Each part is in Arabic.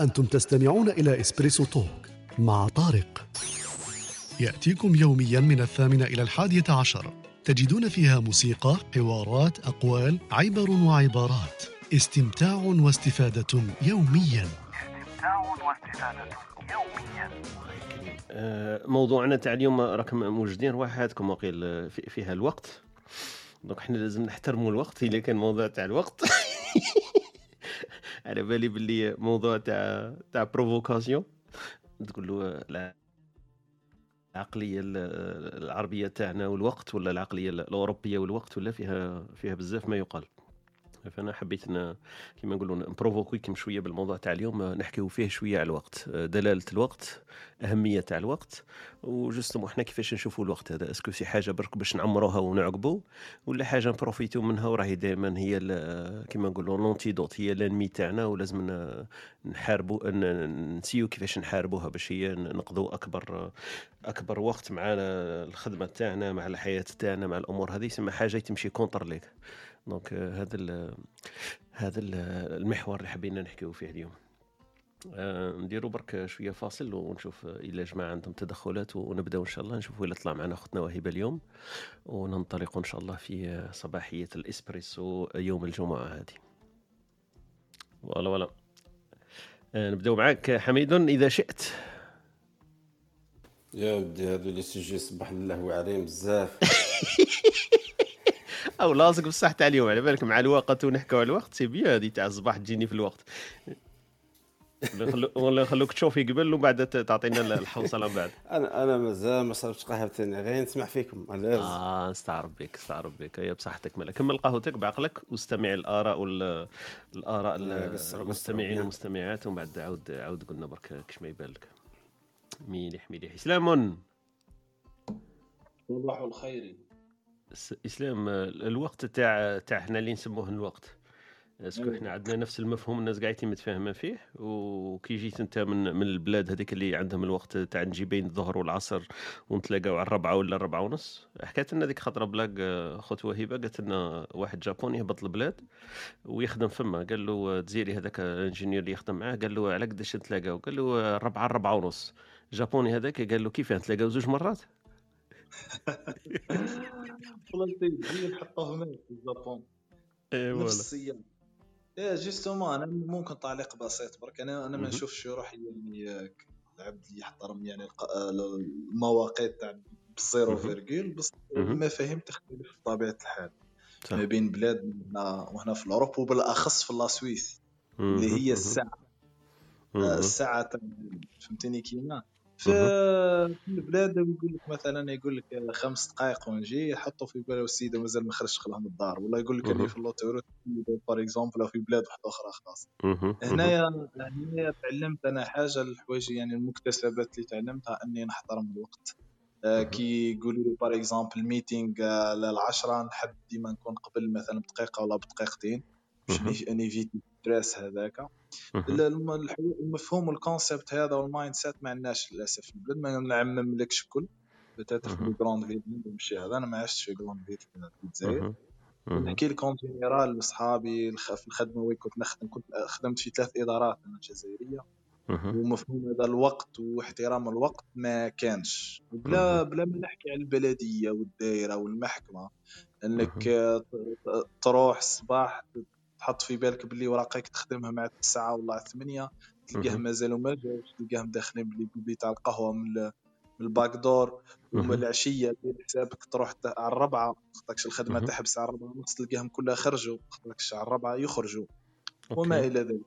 أنتم تستمعون إلى Espresso Talk مع طارق. يأتيكم يوميا من الثامنة إلى الحادية عشر. تجدون فيها موسيقى، حوارات، أقوال، عبر وعبارات. استمتاع واستفادة يوميا. استمتاع واستفادة يوميا موضوعنا تاع اليوم راكم موجودين رواحاتكم وقيل آه، في- فيها الوقت. donc حنا لازم نحترموا الوقت الا كان موضوع تاع الوقت. على بالي باللي موضوع تاع تاع provocation تقول له لا. العقلية ال- العربية تاعنا والوقت ولا العقلية الأوروبية والوقت ولا فيها فيها بزاف ما يقال. فأنا حبيت إن كيما نقولوا نبروفوكيكم شوية بالموضوع تاع اليوم نحكيو فيه شوية على الوقت دلالة الوقت أهمية تاع الوقت و justement إحنا كيفاش نشوفوا الوقت هذا؟ est-ce que c'est حاجة برك باش نعمروها ونعقبوا ولا حاجة نبروفيتو منها وراهي دائما هي كيما نقولوا l'antidote هي l'ennemi تاعنا ولازم نحاربوا نسيو كيفاش نحاربوها باش هي نقضوا أكبر أكبر وقت مع الخدمة تاعنا مع الحياة تاعنا مع الأمور هذه. يسمى حاجة تمشي contre ليك donc آه، هذا ال- هذا ال- المحور اللي حبينا نحكيو فيه اليوم. آه، نديروا برك شوية فاصل ونشوف إلى جماعة عندهم تدخلات ونبدأو إن شاء الله. نشوفوا إلى طلع معنا أختنا وهبة اليوم. وننطلق إن شاء الله في صباحية الإسبريسو يوم الجمعة هذه. ولا ولا آه، نبدأو معك حميد إذا شئت. يا ودي هادو لي سيجي صباح الله واعرين بزاف. أو لاصق بصح تاع اليوم على بالك مع الوقت ونحكوا على الوقت سي بيان هذه تاع الصباح تجيني في الوقت. ولا نخلو- ولا نخلوك تشوفي قبل ومن بعد تعطينا الحوصلة من بعد. أنا أنا مازال ما شربتش قهوة ثاني غير نسمع فيكم على آه نستعرب بك نستعرب بك. هي بصحتك ملا كمل قهوتك بعقلك واستمع الآراء وال الآراء المستمعين. والمستمعات ومن بعد عاود عاود قلنا برك كش ما يبان لك مليح مليح اسلام صباح الخير. إسلام الوقت تاع تاع حنا اللي نسموه الوقت. اسكو أيوة. إحنا عندنا نفس المفهوم الناس قاعدين متفاهمين فيه. وكي جيت أنت من من البلاد هذيك اللي عندهم الوقت تاع نجي بين الظهر والعصر ونتلاقاو على الربعة ولا الربعة ونص حكيت لنا ديك خطرة بلاك آه، خوت وهبه قالت لنا واحد japonais يهبط البلاد ويخدم فما. قال له آه، تزيري هذاك ال ingénieur اللي يخدم معاه قال له على قداش نتلاقاو؟ قال له آه، الربعه الربعه ونص. japonais هذاك قال له كيف نتلاقاو؟ زوج مرات؟ هي حطوه في ال Japon اي نفس إيه justement أنا ممكن تعليق بسيط برك أنا أنا. ما نشوفش روحي يعني العبد اللي يحترم يعني المواقيت تاع بال zéro مهم. virgule بس. المفاهيم تختلف بطبيعه الحال. ما بين بلاد هنا وهنا في l'Europe وبالأخص في la Suisse اللي. هي الساعة. الساعة فهمتني كيما في البلاد يقول لك مثلا يقول لك خمس دقائق ونجي يحطوا في باله السيدة مازال ما خرجش لها من الدار ولا يقول لك. اني في ال autoroute par exemple في بلاد واحدة أخرى خلاص. هنايا هنايا تعلمت أنا حاجة الحوايج يعني المكتسبات اللي تعلمتها أني نحترم الوقت آه،. كي يقولوا لي par exemple meeting للعشرة نحب ديما نكون قبل مثلا بدقيقة ولا بدقيقتين باش. نيفيتي stress هذاك. المفهوم وال concept هذا وال mindset ما عندناش للاسف في البلاد ما نعمم لكش الكل peut-être في مهم. ال grande ville نمشي هذا أنا ما عشتش في grande ville في الجزائر. نحكي لك en général لاصحابي الخ- في الخدمة وين كنت نخدم كنت خدمت في ثلاث إدارات أنا جزائريه. ومفهوم هذا الوقت واحترام الوقت ما كانش. بلا بلا ما نحكي على البلدية والدائره والمحكمة. إنك تروح الصباح تحط في بالك باللي وراقيك تخدمها مع التسعة ولا الثمانية تلقاه مهم. مازالوا ما جاوش تلقاهم داخلين باللي تاع القهوة من ال- من الـ back door ومن مهم. العشية دير حسابك تروح على الربعة خاطركش الخدمة مهم. تحبس على الربعة ونص تلقاهم كلها خرجوا خاطركش على الربعة يخرجوا وما. إلى ذلك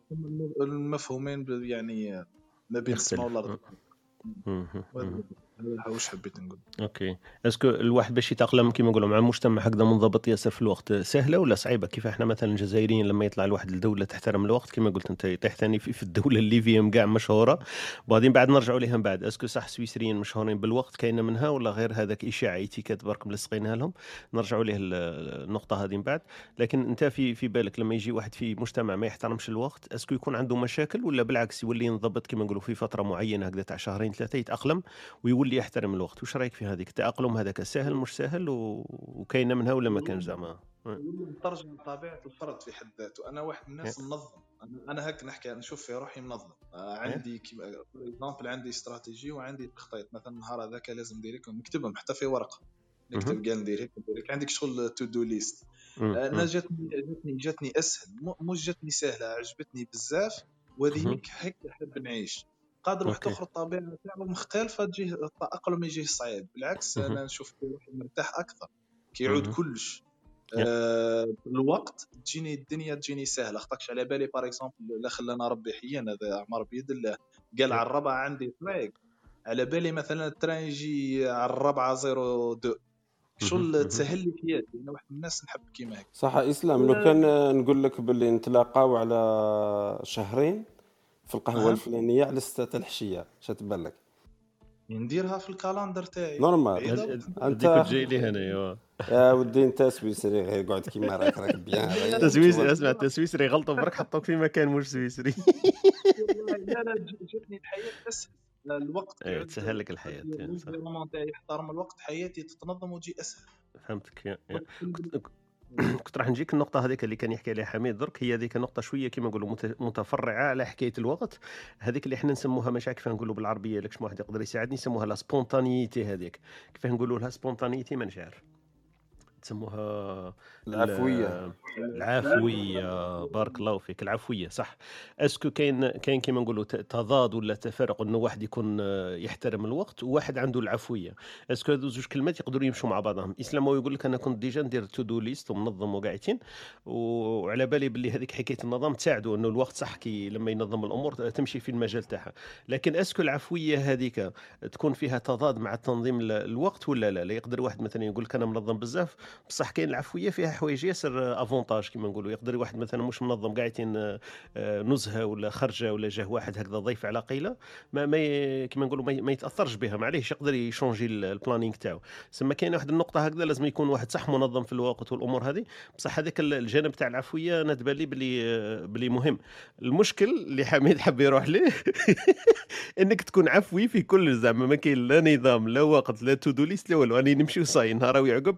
المفهومين يعني ما بين السماء يختلف. واش حبيت نقول؟ أوكي. est-ce que الواحد باش يتأقلم كيما نقولوا مع مجتمع هكذا منضبط ياسر في الوقت سهلة ولا صعيبة؟ كيف إحنا مثلا الجزائريين لما يطلع الواحد لدولة تحترم الوقت كيما قلت أنت يطيح ثاني في, الدولة اللي فيهم كاع مشهورة. وبعدين بعد نرجعوا لها من بعد. est-ce que صح سويسريين مشهورين بالوقت كاينة منها ولا غير؟ هذاك إشاعة étiquette برك ملصقينها لهم. نرجعوا له النقطة هذه من بعد. لكن أنت في في بالك لما يجي واحد في مجتمع ما يحترمش الوقت est-ce que يكون عنده مشاكل ولا بالعكس يولي ينضبط كيما نقولوا في فترة معينة هكذا تاع شهرين ثلاثة يتأقلم ويولي يحترم الوقت. وش رأيك في هذيك؟ التأقلم هذاك سهل مش سهل؟ و... وكاينه منها ولا ما كانش زعما؟ مترجم طبيعة الفرد في حد ذاته. أنا واحد من الناس منظم. أنا هيك نحكي نشوف في روحي منظم. آه، عندي كيما exemple عندي استراتيجي وعندي تخطيط. مثلا النهار هذاك لازم ندير هيك نكتبهم حتى في ورقة. نكتب قال ندير هيك ندير هيك. عندك شغل to-do list أنا جاتني جاتني جاتني أسهل. مش جاتني سهلة عجبتني بزاف. هيك هيك نحب نعيش. قادر واحد. اخر الطبيعه تاعو مختلفة تجيه التاقلم يجيه صعيب بالعكس. أنا نشوف روحي مرتاح أكثر كي يعود مهم. كلش. آه الوقت تجيني الدنيا تجيني سهلة خاطرش على بالي par exemple لا خلانا ربي حيانا هذا عمر بيد الله قال. على الربعه عندي طريق على بالي مثلا ال train يجي على الربعة zéro deux مهم. شغل مهم. تسهل لي حياتي أنا واحد من الناس نحب كيما هيك صح إسلام لو كان نقول لك باللي نتلاقاو على شهرين في القهوة أها. الفلانية على 6 العشية اش تبان لك نديرها في ال calendar تاعي. normal. انت تجي لي هنايا. يا ودي أنت سويسري غير قعد كيما راك راك bien. غير التسويسري اسمع التسويسري غلطوا برك حطوك في مكان مش سويسري. لا لا جاتني الحياة اسهل الوقت أيوه تسهل لك الحياة يعني تاعي يحترم الوقت حياتي تتنظم وتجي أسهل. فهمتك كنت راح نجيك النقطة هذيك اللي كان يحكي عليها حميد درك هي ذيك النقطة شوية كما نقولوا مت- متفرعة على حكاية الوقت. هذيك اللي إحنا نسموها مش عارف كيف نقولوا بالعربية لك شنو واحد يقدر يساعدني؟ يسموها la spontanéité هذيك. كيف نقولوا لها spontanéité مانيش عارف تسموها العفوية. ال- العفوية. بارك الله فيك. العفوية صح. est-ce que كاين كاين كيما نقولوا تضاد ولا تفارق إنه واحد يكون يحترم الوقت وواحد عنده العفوية. est-ce que هذو زوج كلمات يقدروا يمشوا مع بعضهم. إسلام هو يقول لك أنا كنت déjà ندير to-do list ومنظم وقاعدين وعلى بالي باللي هذيك حكاية النظام تساعده إنه الوقت صح كي لما ينظم الأمور تمشي في المجال تاعها. لكن est-ce que العفوية هذيك تكون فيها تضاد مع تنظيم ال- الوقت ولا لا؟ لا يقدر واحد مثلا يقول لك أنا منظم بزاف بصح كاين العفوية فيها حوايج ياسر avantages كما نقولوا. يقدر واحد مثلا مش منظم قاعدين آه، آه، نزهة ولا خرجة ولا جاه واحد هكذا ضيف على غفلة ما ما ي- كما نقولوا ما يتأثرش بها. معليش يقدر ي changer ال- ال planning تاعو. سما كاين واحد النقطة هكذا لازم يكون واحد صح منظم في الوقت والأمور هذه. بصح هذاك ال- الجانب تاع العفوية أنا تبان لي بلي آه، بلي مهم. المشكل اللي حميد حب يروح ليه؟ إنك تكون عفوي في كل زعما. ما كاين لا نظام لا وقت لا to-do list لا والو. راني نمشي وصاي نهار ويعقب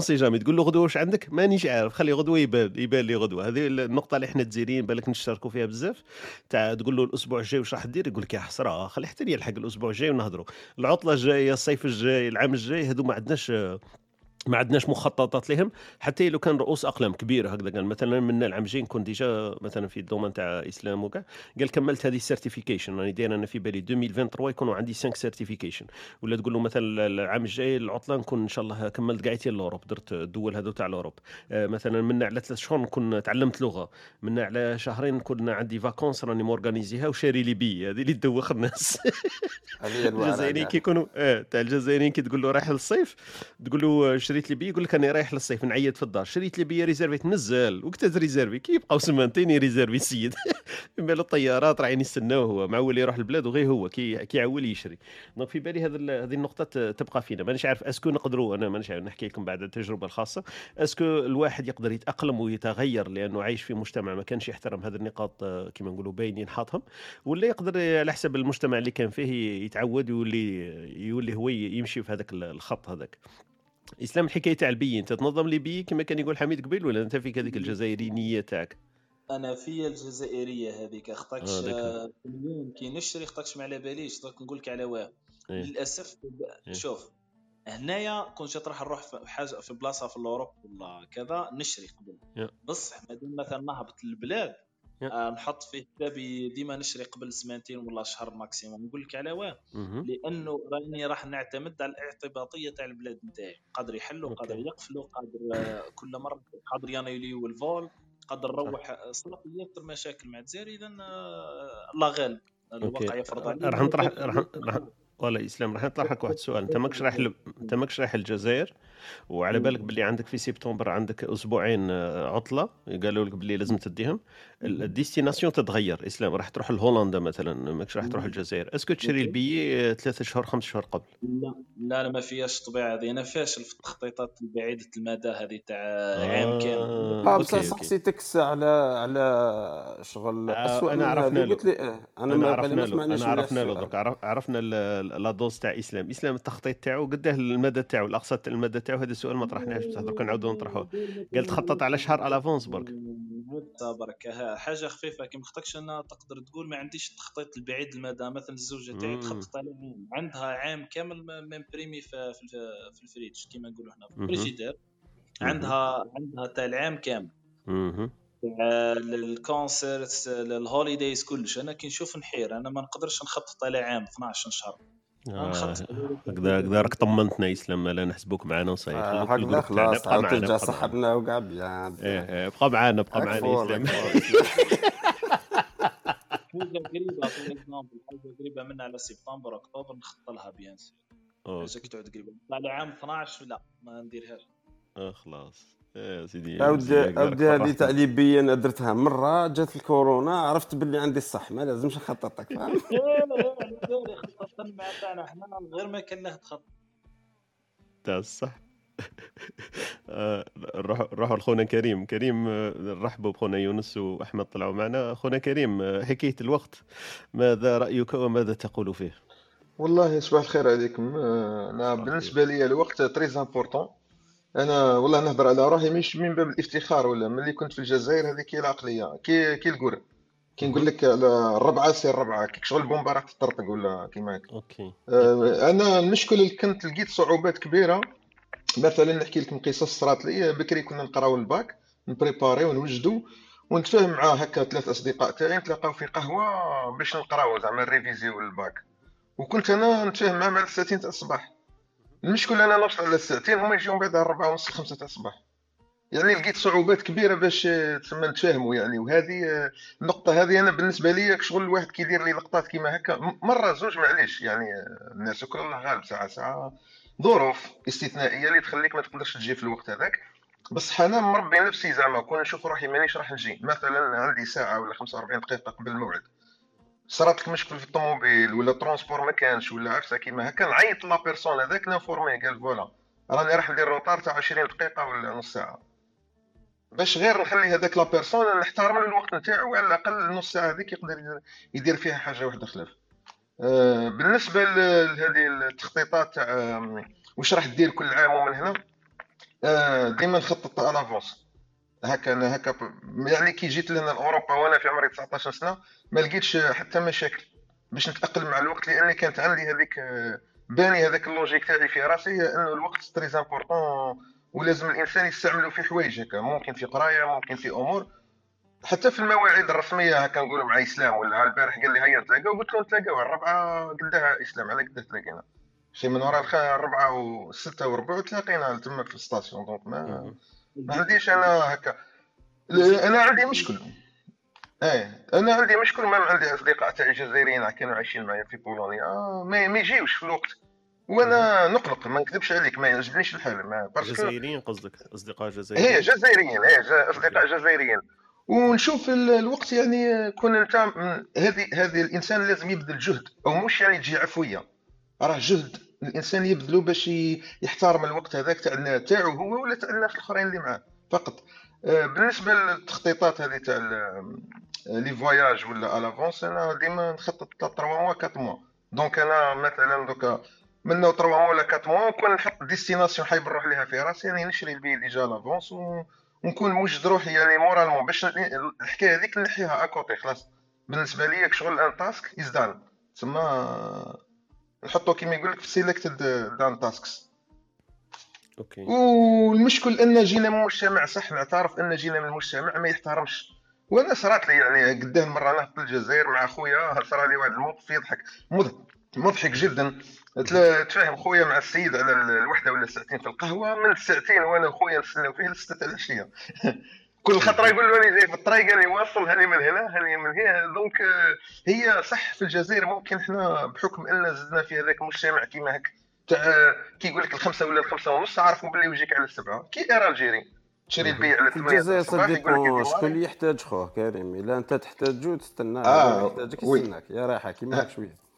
on sait jamais تقول له غدوة واش عندك؟ مانيش عارف خلي غدوة يبان يبان لي غدوة. هذه النقطة اللي إحنا تزيرين بالك نشتركوا فيها بزاف. تاع تقول له الأسبوع الجاي واش راح دير؟ يقول لك يا حسره خلي حتى لي يلحق الأسبوع الجاي ونهضروا. العطلة الجاية الصيف الجاي العام الجاي هذو ما عندناش ما عندناش مخططات لهم. حتى لو كان رؤوس أقلام كبيرة هكذا قال مثلا من العام الجاي نكون déjà مثلا في ال domaine تاع إسلام وكاع. قال كملت هذه ال certification راني داير أنا في بالي 2023 يكونوا عندي 5 certifications ولا تقول له مثلا العام الجاي العطلة نكون إن شاء الله كملت قاعدتي l'Europe درت الدول هذو تاع l'Europe. آه، مثلا من على ثلاث شهور نكون تعلمت لغة. من على شهرين نكون عندي vacances راني م organisé يها وشاري لي بي هذه اللي تدوخ الناس. الجزائريين كاع. كي يكونوا آه تاع الجزائريين كي تقول له رايح للصيف تقول له شريت لي بي يقول لك أنا رايح للصيف نعيط في الدار. شريت لي بي ريزيرفيت نزل وقت ريزيرفي؟ كي يبقاو سمانتين يريزيرفي السيد من الطيارات رايحين يستناو هو. معول يروح البلاد وغير هو. كي كي يعول يشري. دونك في بالي ال- هذه النقطة تبقى فينا. مانيش عارف أسكو نقدروا أنا مانيش عارف نحكي لكم بعد التجربة الخاصة. أسكو الواحد يقدر يتأقلم ويتغير لأنه عايش في مجتمع ما كانش يحترم هذه النقاط آه، كما نقولوا باينين حاطهم. ولا يقدر على حسب المجتمع اللي كان فيه يتعود ويولي يولي هو يمشي في هذاك الخط هذاك. إسلام الحكاية تاع البي أنت تنظم لي بي كما كان يقول حميد قبيل ولا أنت فيك هذيك الجزائرينيه تاعك أنا في الجزائرية هذيك خطاكش آه، ذاك. آه، اليوم كي نشري خطاكش ما على باليش درك نقول لك على واه إيه. للأسف إيه. شوف هنايا كنت جات راح نروح في حاجة في بلاصة في l'Europe ولا كذا نشري قبل. بصح مادام مثلا نهبط للبلاد نحط في حسابي ديما نشري قبل سمانتين ولا شهر maximum. نقول لك على واه. لأنه راني راح نعتمد على الاعتباطية تاع البلاد نتاعي. قادر يحلوا. قادر يقفلوا قادر آه، كل مرة قادر يانيليو ال vol قادر نروح آه، صراحة ياسر مشاكل مع الجزائر اذا آه، الله غالب. الواقع يفرض علينا. راح نطرح راح ولا اسلام راح نطرح لك واحد السؤال أنت ماكش رايح. أنت ماكش رايح الجزائر؟ وعلى بالك باللي عندك في سبتمبر عندك أسبوعين آه، عطلة. قالوا لك باللي لازم تديهم. ال- ال destination تتغير. إسلام راح تروح لهولندا مثلا ماكش راح تروح الجزائر. est-ce que تشري ال billet آه، ثلاثة شهور خمس شهور قبل. لا لا لا ما فيهاش الطبيعة هذه. أنا فاشل في التخطيطات البعيدة المدى هذه تاع عام كامل. آه بصح سقسيتك على على شغل آه، أسوأ انا عرفنا له. قلت لي أنا بالي عرفنا له. أنا عرفنا له عرفنا ال- la dose تاع إسلام. إسلام التخطيط تاعو قداه المدى تاعو الأقصى تاع المدى تاعو هذا السؤال ما طرحناهش بصح درك نعاودو نطرحوه. قال تخطط على شهر à l'avance برك. برك حاجة خفيفة كي مختكش أنا تقدر تقول ما عنديش التخطيط البعيد المدى مثلا الزوجه تاعي. تخطط على عام عندها عام كامل ممبريمي في في في الفريج كيما نقولوا إحنا في. الفريجيدير. عندها عندها تاع العام كامل. ال concert ال holidays كلش. أنا كي نشوف نحير أنا ما نقدرش نخطط على عام 12 شهر. هكذا هكذا راك طمنتنا اسلام لا نحسبوك معنا وصاير آه، هكذا خلاص بقى عاود معنا ترجع بقى معنا صحبنا وكاع bien إيه إيه بقى معنا بقى معنا اسلام. حاجة قريبة حاجة قريبة منها على سبتمبر أكتوبر نخطط لها bien sûr تعود قريبة. على عام 12 لا ما نديرهاش آه، خلاص. إيه، سيدي اودي اودي هذه فرحتنا. تاع ليبيا أنا درتها مرة جات الكورونا عرفت باللي عندي الصح. ما لازمش نخططك فاهم؟ مع تاعنا إحنا غير ما كان له تخطط تاع الصح آه، نروح نروحوا لخونا كريم. كريم آه، نرحبوا بخونا يونس وأحمد طلعوا معنا. خونا كريم آه، حكايه الوقت. ماذا رأيك وماذا تقول فيه؟ والله صباح الخير عليكم. آه، أنا بالنسبة لي الوقت très important أنا والله نهضر على روحي مش من باب الافتخار ولا ملي كنت في الجزائر هذيك هي العقلية. كي كي ال cours كي نقول لك على الربعة سير الربعة. كي شغل بومبا راح تطرطق ولا كيما هكا. okay. آه، أنا المشكل اللي كنت لقيت صعوبات كبيرة مثلا نحكي لكم قصص صرات لي بكري كنا نقراو الباك نبريباري ونوجدو ونتفاهم مع هكا ثلاث أصدقاء تاعي نتلاقاو في قهوة باش نقراو زعما الريفيزيو الباك وكنت أنا نتفاهم معاهم على الساعتين تاع الصباح. المشكل أنا نوصل على الساعتين هما يجيو بعد الربعة ونص خمسة تاع الصباح. يعني لقيت صعوبات كبيرة باش آه، تسمى نتفاهموا يعني. وهذه آه، النقطة هذه أنا بالنسبة لي شغل الواحد كيدير لي لقطات كيما هكا مرة زوج معليش يعني آه، الناس كل الله غالب ساعة ساعة ظروف استثنائية اللي تخليك ما تقدرش تجي في الوقت هذاك. بصح أنا مربي نفسي زعما كون نشوف روحي مانيش راح نجي. مثلا عندي ساعة ولا 45 دقيقة قبل الموعد. صرات لك مشكل في الطوموبيل ولا transport ما كانش ولا عفسة كيما هكا نعيط la personne هذاك نانفورمي قال voilà راني راح ندير retard تاع 20 دقيقة ولا نص ساعة. باش غير نخلي هذاك la personne نحترم الوقت نتاعو وعلى الأقل نص ساعة هذيك يقدر يدير- فيها حاجة واحدة خلاف. آه، بالنسبة لهذه التخطيطات تاع آم، واش راح دير كل عام ومن هنا؟ آه، ديما نخطط على l'avance هكا أنا هكا يعني كي جيت لهنا لاوروبا وأنا في عمري 19 سنة ما لقيتش حتى مشاكل باش نتأقلم مع الوقت لأني كانت عندي هذيك باني هذاك ال logique تاعي في راسي أنه الوقت très important ولازم الإنسان يستعمله في حوايج هكا ممكن في قراية ممكن في أمور. حتى في المواعيد الرسمية هكا نقولوا مع إسلام ولا البارح قال لي هيا نتلاقاو قلت له نتلاقاو الربعة قدها إسلام على قداه تلاقينا؟ شي من وراء الربعة وستة وربع تلاقينا تما في ال station donc ما ما عنديش أنا هكا. أنا عندي مشكل. إيه أنا عندي مشكل ما عندي أصدقاء تاعي جزائريين كانوا عايشين معايا في بولونيا. آه، ما يجيوش في الوقت. وأنا نقلق ما نكذبش عليك ما يعجبنيش الحال ما جزائريين قصدك أصدقاء هي جزائريين جزائريين هي أصدقاء جزائريين. ونشوف ال- الوقت يعني كون انت هذه هذه الإنسان لازم يبذل جهد أو مش يعني تجي عفوية. راه جهد. الإنسان يبذلو باش يحترم الوقت هذاك تاع تاعو هو ولا تاع الناس الأخرين اللي معاه. فقط. آه، بالنسبة للتخطيطات هذه تاع ال- les voyages ولا à l'avance أنا ديما نخطط 3 mois 4 mois. donc أنا مثلا دوكا من 3 موا ولا 4 موا نكون نحط destination حايب نروح ليها في راسي يعني نشري ال billet déjà l'avance. ونكون موجد روحي يعني moralement باش الحكاية هذيك نحيها à côté خلاص. بالنسبة لي شغل en task is done تسمى نحطو كيما يقول لك في selected done tasks okay. والمشكل أن جينا من مجتمع صح؟ نعترف أن جينا من مجتمع ما يحترمش. وأنا صرات لي يعني قدام مرة أنا في الجزائر مع خويا صرا لي واحد الموقف يضحك مض- مضحك جدا. تفاهم خويا مع السيد على ال- الوحدة ولا ساعتين في القهوة؟ من الساعتين وأنا وخويا نستناو فيه لستة تاع العشيه كل خطرة يقول له راني جاي في الطريق راني واصل هاني من هنا هاني من هنا. donc آه، هي صح في الجزائر ممكن إحنا بحكم ان زدنا في هذاك المجتمع كيما هك تاع كي يقول لك الخمسة ولا الخمسة ونص عارفوا باللي يجيك على السبعة. كي aire الجيري تشري البيع على في 8 الجزائر لك شكون اللي يحتاج خوه كريم؟ إلا أنت تحتاجو تستنى. آه، يحتاجك. يستناك. يا رايحة كيما هاك شوية.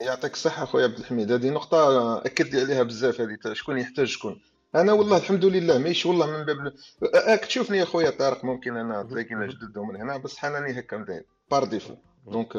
يعطيك الصحة خويا عبد الحميد. هذه نقطة أكد لي عليها بزاف هذه تاع شكون يحتاج شكون. أنا والله الحمد لله ماشي والله من باب راك تشوفني يا خويا طارق ممكن أنا تلاقينا جدد من هنا بس حناني هكا مداير par défaut donc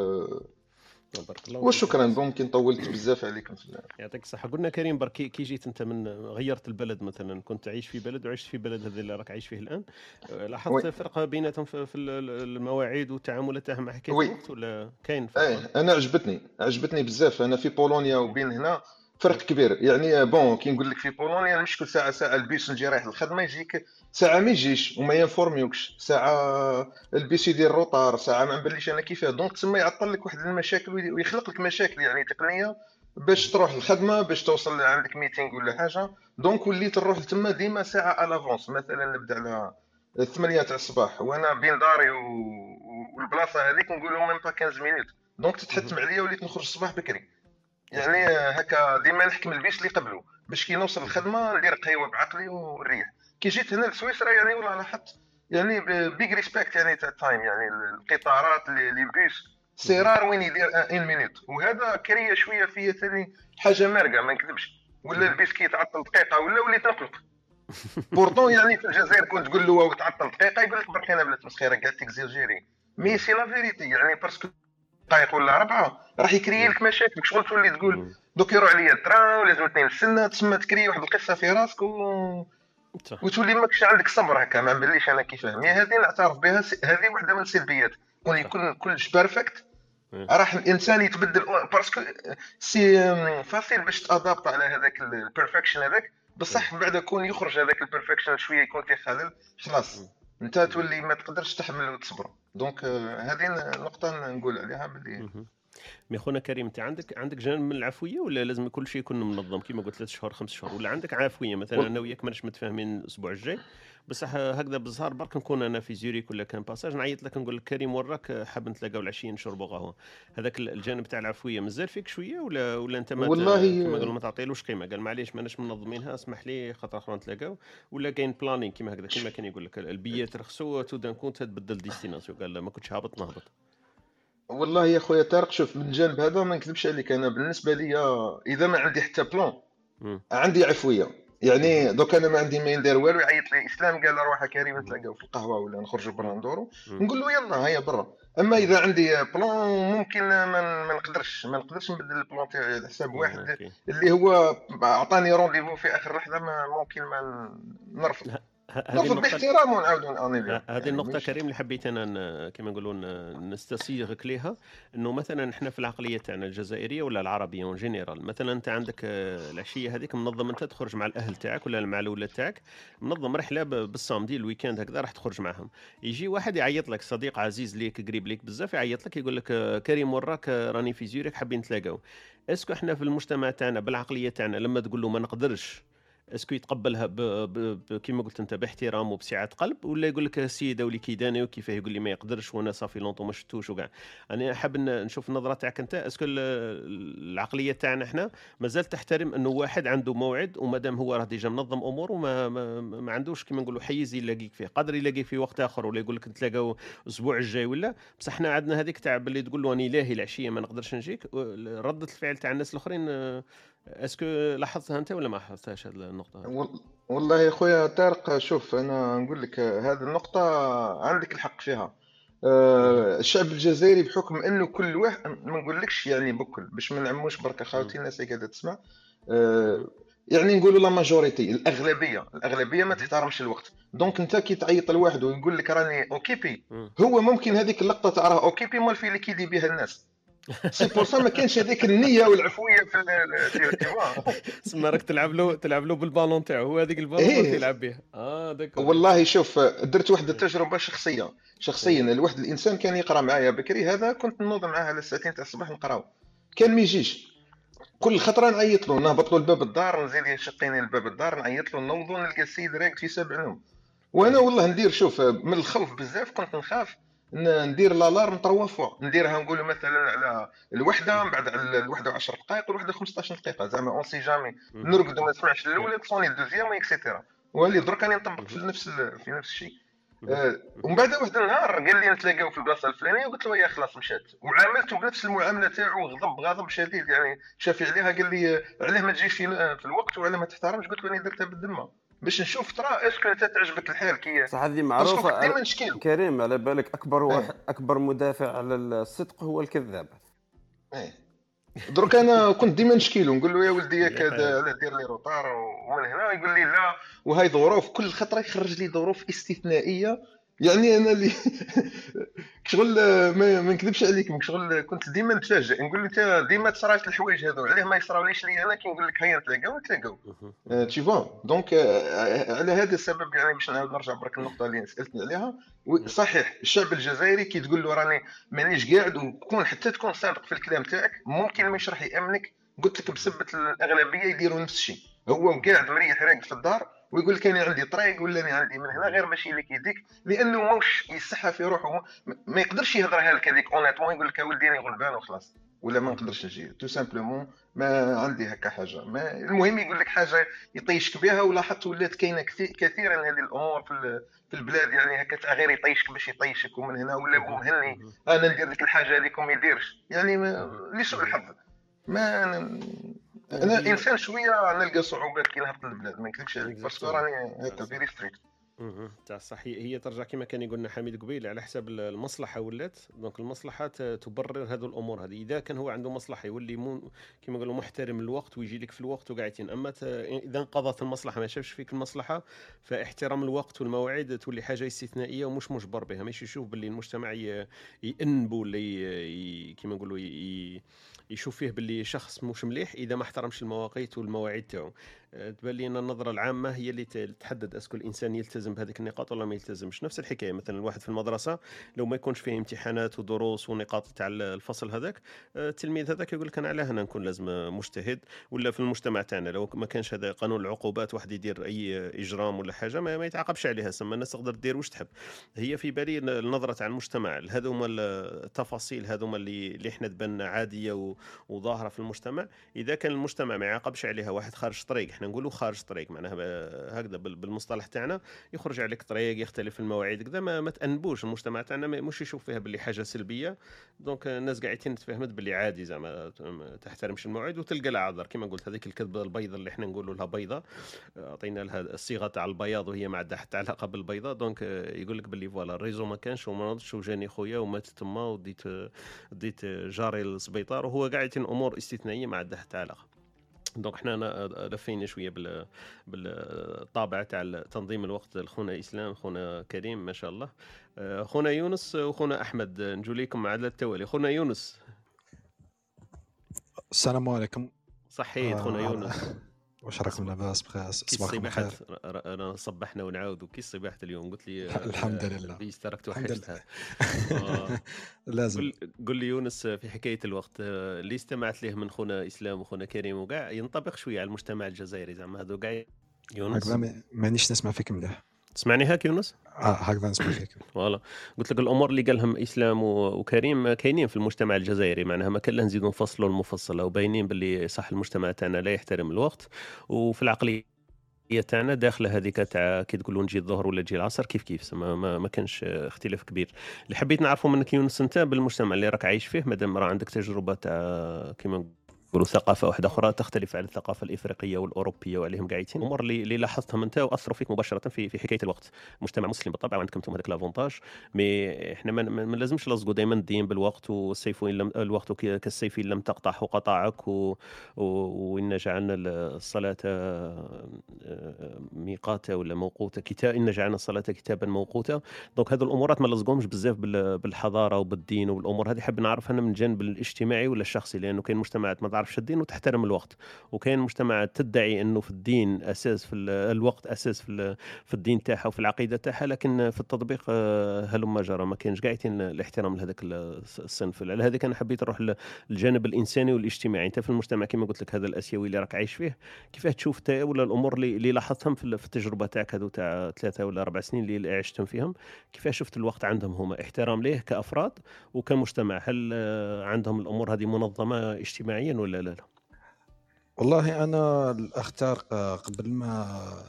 بارك الله. وشكرا ممكن طولت بزاف عليكم في يعطيك الصحة قلنا كريم برك كي- جيت أنت من غيرت البلد مثلا كنت عايش في بلد وعشت في بلد هذا اللي راك عايش فيه الآن أه، لاحظت oui. فرق بيناتهم في في ال- المواعيد والتعاملات تاعهم مع حكاية. الوقت ولا كاين فرق؟ إيه أنا عجبتني عجبتني بزاف أنا في بولونيا وبين هنا فرق كبير. يعني bon كي نقول لك في بولونيا المشكل ساعة ساعة البيس نجي رايح للخدمة يجيك ساعة ما يجيش وما ينفورميوكش. ساعة البيس يدير retard ساعة ما نبليش أنا كيفاه donc تسمى يعطل لك واحد المشاكل وي- ويخلق لك مشاكل يعني تقنية باش تروح للخدمة باش توصل عندك meeting ولا حاجة. donc وليت نروح لتما ديما ساعة على l'avance مثلا نبدأ على 8 تاع الصباح وأنا بين داري و... و- والبلاصة هذيك نقولوا même pas 15 minutes donc تتحتم عليا وليت نخرج الصباح بكري. يعني هكا ديما نحكم البيس اللي قبله. باش كي نوصل الخدمة ندير قهوه بعقلي ونريح كي جيت هنا لسويسرا يعني والله لاحظت يعني big respect يعني تاع ال time يعني القطارات les bus c'est rare وين يدير une minute وهذا كريه شوية فيا ثاني حاجة مارقة ما نكذبش. ولا البيس كي يتعطل دقيقة ولا وليت نقلق pourtant يعني في الجزائر كنت تقول له تعطل دقيقة يقول لك برك أنا بلات مسخيرة قاعد t'exagéré mais c'est la vérité يعني parce que دقائق ولا اربعه راح يكري لك مشاكل شغل تولي تقول. دوك يروح عليا ال train ولازم اثنين نستنى تسمى تكري واحد القصة في راسك و... وتولي ماكش عندك صبر هكا ما نبليش أنا كيفاه. mais هذه نعترف بها س- هذه واحدة من السلبيات. كون يكون كلش perfect. راح الإنسان يتبدل parce que c'est facile باش t'adapter على هذاك ال perfection هذاك. بصح من بعد كون يخرج هذاك ال perfection شوية يكون فيه خلل. خلاص. انت تولي ما تقدرش تحمل وتصبر donc آه، هذه نقطة نقول عليها باللي. mais خونا كريم انت عندك عندك جانب من العفوية ولا لازم كل شيء يكون منظم؟ كما قلت ثلاث شهور خمس شهور. ولا عندك عفوية مثلا؟ أنا وياك ماناش متفاهمين الأسبوع الجاي. بصح هكذا بالزهر برك نكون أنا في زيوريك ولا كان passage نعيط لك نقول لك كريم وراك حاب نتلاقاو العشيه نشربوا قهوه هذاك الجانب تاع العفوية مازال فيك شوية ولا ولا أنت ما والله- كما قالوا ما تعطيلوش قيمة؟ قال معليش ماناش منظمينها اسمح لي خاطر أخرى نتلاقاو. ولا كاين planning كيما هكذا كيما كان يقول لك البيات رخصوا تو دان كونت تبدل destination قال لا ما كنتش هابط نهبط. والله يا خويا طارق شوف من الجانب هذا ما نكذبش عليك. أنا بالنسبة لي إذا ما عندي حتى plan. عندي عفوية. يعني دوك أنا ما عندي ما ندير والو يعيط لي. إسلام قال روح يا كريم نتلاقاو في القهوة ولا نخرجوا برا ندوروا مم. نقول له يلا هيا برا. أما إذا عندي plan ممكن ما, ما نقدرش. ما نقدرش نبدل ال plan تاعي على حساب واحد. اللي هو عطاني rendez-vous في آخر لحظة ما ممكن ما نرفض. باحترام ونعاودوا هذه النقطة كريم اللي حبيت أنا ن- كما نقولوا نستسيغك ليها أنه مثلا إحنا في العقلية تاعنا الجزائرية ولا العربية en général مثلا أنت عندك آه، العشية هذيك منظم أنت تخرج مع الأهل تاعك ولا مع الأولاد تاعك منظم رحلة ب- بال samedi ال week-end هكذا راح تخرج معهم يجي واحد يعيط لك صديق عزيز ليك قريب ليك بزاف يعيط لك يقول لك آه، كريم وراك آه، راني في زيوريك حابين نتلاقاو. est-ce que إحنا في المجتمع تاعنا بالعقلية تاعنا لما تقول له ما نقدرش est-ce que يتقبلها. كيما قلت انت باحترام وبسعة قلب ولا يقول لك السيده ولي كيداني وكيفاه؟ يقول لي ما يقدرش وأنا ça fait longtemps ما شفتوش وكاع. أنا حاب نشوف النظرة تاعك انت. est-ce que ال- العقلية تاعنا إحنا مازال تحترم انه واحد عنده موعد ومادام هو راه déjà منظم اموره ما ما, ما عندوش كيما نقولوا حيز يلاقيك فيه. قادر يلاقيك في وقت آخر ولا يقول لك نتلاقاو الأسبوع الجاي ولا؟ بصح إحنا عندنا هذيك تاع باللي تقول له راني لاهي العشية ما نقدرش نجيك. ردة الفعل تاع الناس الأخرين آه، est-ce que لاحظتها انت ولا ما لاحظتهاش هذه النقطة هذه؟ والله يا خويا طارق شوف أنا نقول لك هذه النقطة عندك الحق فيها. آه، الشعب الجزائري بحكم انه كل واحد ما نقولكش يعني بكل باش ما نعموش برك اخواتي الناس اللي قاعدة تسمع. آه، يعني نقولوا la majorité الأغلبية الأغلبية ما تحترمش الوقت. donc انت كي تعيط لواحد ويقول لك راني occupé. هو ممكن هذيك اللقطة تاع راه occupé مال في اللي كيدي بها الناس. c'est pour ça ما كانش هذيك النية والعفوية في. تسمى راك تلعب له تلعب له بالبالون تاعو هو هذيك البالون إيه. اللي يلعب به آه d'accord والله شوف درت واحد التجربة شخصية. شخصيا الواحد الإنسان كان يقرأ معايا. بكري هذا كنت نوض معاه على الساعتين تاع الصباح نقرأو. كان ما يجيش. كل خطرة نعيط له. نهبط له لباب الدار نزيد يشقيني لباب الدار نعيط له نوضو نلقى السيد راقد في سبع نوم. وأنا والله ندير شوف من الخوف بزاف كنت نخاف. ندير l'alarme trois fois نديرها نقول مثلا على الوحدة من بعد على الوحدة و10 دقائق والوحدة 15 دقيقة. زعما on sait jamais نرقد وما نسمعش الأولى تصوني ال deuxième et cetera ولي درك راني نطبق في نفس في نفس الشيء. آه، ومن بعد واحد النهار قال لي نتلاقاو في البلاصه الفلانية وقلت له يا خلاص مشات. وعاملته بنفس المعاملة تاعو غضب غضب شديد يعني شافي عليها قال لي علاه ما تجيش في, في الوقت وعلاه ما تحترمش قلت له أنا درتها بالذمه باش نشوف ترى est-ce que انت تعجبك الحال كي صح هذه معروفة ديما على- نشكيلو كريم على بالك أكبر واحد إيه. أكبر مدافع على الصدق هو الكذاب إيه. درك أنا كنت ديما نشكيلو نقول له يا ولدي ياك علاه دير les retards ومن هنا يقول لي لا وهاي ظروف كل خطرة يخرج لي ظروف استثنائية يعني أنا اللي شغل ما, ما نكذبش عليك شغل كنت ديما نتفاجئ. نقول انت ديما تصراش الحوايج هذو علاه ما يصراوليش لي أنا كي نقول لك هيا نتلاقاو نتلاقاو tu vois donc على هذا السبب يعني باش نعاود نرجع برك النقطه اللي سألتني عليها. صحيح الشعب الجزائري كي تقول له راني مانيش قاعد وكون حتى تكون صادق في الكلام تاعك ممكن مش راح يأمنك. قلت لك بسبة الأغلبية يديروا نفس الشيء. هو قاعد مريح راقد في الدار ويقول لك أنا عندي طريق ولا أنا عندي من هنا غير ماشي لك يديك لأنه موش يصحى في روحه ما- يقدرش يهضرها لك هذيك honnêtement يقول لك ولدي أنا غلبان وخلاص ولا ما نقدرش نجي tout simplement ما عندي هكا حاجة ما المهم يقول لك حاجة يطيشك بها ولاحظت ولات كاينة كثي- كثيرا هذه الأمور في في البلاد يعني هكا غير يطيشك باش يطيشك ومن هنا ولا بو مهني أنا ندير لك الحاجة هذيك وما يديرش. يعني ما لسوء الحظ؟ ما أنا, أنا إنسان شوية نلقى صعوبات كي نهبط للبلاد ما نكذبش عليك parce que راني هكا very strict. تاع صح هي ترجع كما كان يقولنا حميد قبيل على حساب المصلحة ولات. donc المصلحة تبرر هذو الأمور هذه. إذا كان هو عنده مصلحة يولي كما قالوا محترم الوقت ويجي لك في الوقت وقاعدين. أما إذا انقضت المصلحة ما شافش فيك المصلحة فاحترام الوقت والمواعيد تولي حاجة استثنائية ومش مجبر بها. ماشي يشوف باللي المجتمع ي- يأنب ولا كما نقولوا يشوف فيه باللي شخص مش مليح إذا ما احترمش المواقيت والمواعيد تاعو. تبان لي إن النظرة العامة هي اللي تحدد أسكو الإنسان يلتزم بهذيك النقاط ولا ما يلتزمش؟ نفس الحكاية مثلا الواحد في المدرسة لو ما يكونش فيه امتحانات ودروس ونقاط تاع الفصل هذاك أه، التلميذ هذاك يقول لك أنا علاه أنا نكون لازم مجتهد ولا في المجتمع تاعنا لو ما كانش هذا قانون العقوبات واحد يدير أي إجرام ولا حاجة ما, ما يتعاقبش عليها سما الناس تقدر دير واش تحب. هي في بالي النظرة تاع المجتمع هذوما التفاصيل هذوما اللي اللي إحنا تبان عادية وظاهرة في المجتمع. إذا كان المجتمع ما يعاقبش عليها واحد خارج طريق إحنا نقولوا خارج طريق معناها هكذا بال- بالمصطلح تاعنا. يخرج عليك طريق يختلف المواعيد كذا ما, ما تأنبوش. المجتمع تاعنا مش يشوف فيها باللي حاجة سلبية. donc الناس قاعدين تفهمت باللي عادي زعما تحترمش الموعد وتلقى لها عذر كما قلت هذيك الكذبة البيضاء اللي إحنا نقولوا لها بيضاء. أعطينا لها الصيغة تاع البياض وهي ما عندها حتى علاقة بالبيضاء. donc يقول لك باللي voilà ال réseau ما كانش وما نضش وجاني خويا ومات تما وديت ديت جاري للسبيطار وهو قاعد أمور استثنائية ما عندها حتى علاقة. donc حنا نا- لفينا شوية بال بالطابع تاع تنظيم الوقت خونا إسلام خونا كريم ما شاء الله. آه، خونا يونس وخونا أحمد نجو ليكم على التوالي. خونا يونس. السلام عليكم. صحيت خونا آه، يونس. واش راكم لاباس بخير كي صباحكم الصباحات انا صبحنا ونعاودوا كي الصباحات اليوم؟ قلت لي الحمد لله. تركت وحشتها. لازم. قل لي يونس في حكاية الوقت آه، اللي استمعت ليه من خونا إسلام وخونا كريم وكاع ينطبق شوية على المجتمع الجزائري زعما هذو كاع يونس؟ مانيش نسمع فيك مليح. تسمعني هاك يونس؟ آه هكذا نسمع فيك voilà قلت لك الأمور اللي قالهم إسلام وكريم كاينين في المجتمع الجزائري معناها ما كان لا نزيدوا نفصلوا المفصله وباينين باللي صح المجتمع تاعنا لا يحترم الوقت. وفي العقلية تاعنا داخله هذيك تاع كي تقولوا نجي الظهر ولا تجي العصر كيف كيف؟ ما, ما, ما كانش اختلاف كبير. اللي حبيت نعرفه منك يونس أنت بالمجتمع اللي راك عايش فيه مادام راه عندك تجربة تاع كيما نقولوا ثقافة واحدة أخرى تختلف عن الثقافة الإفريقية والأوروبية وعليهم قاعدين. الأمور اللي, لاحظتهم أنت وأثروا فيك مباشرة في في حكاية الوقت. مجتمع مسلم بالطبع وعندكم أنتم هذاك l'avantage mais إحنا ما, لازمش نلصقوا دائما الدين بالوقت والسيف وان لم الوقت كالسيف ان لم تقطعه قطعك و- و- وإن جعلنا الصلاة آه، ميقاتا ولا موقوتا كتاب إن جعلنا الصلاة كتابا موقوتا. دونك هذو الأمورات ما لصقهمش بزاف بال- بالحضارة وبالدين والأمور هذه. حاب نعرف أنا من الجانب الاجتماعي ولا الشخصي لأنه كاين مجتمعات ما تعرفش الدين وتحترم الوقت. وكاين مجتمعات تدعي إنه في الدين أساس في ال- الوقت أساس في في الدين تاعها وفي العقيدة تاعها لكن في التطبيق آه، هلم جرى ما كاينش قاعدين الاحترام لهذاك الصنف. على هذيك أنا حبيت نروح للجانب الإنساني والاجتماعي. أنت في المجتمع كما قلت لك هذا الأسيوي اللي راك عايش فيه كيفاه تشوف انت ولا الأمور اللي, لاحظتهم في ال- في التجربة تاعك هذو تاع ثلاثة ولا أربع سنين اللي عشتم فيهم؟ كيفاه شفت الوقت عندهم هما؟ احترام ليه كأفراد وكمجتمع؟ هل آه، عندهم الأمور هذه منظمة اجتماعيا ولا لا لا والله أنا الاخ طارق آه، قبل ما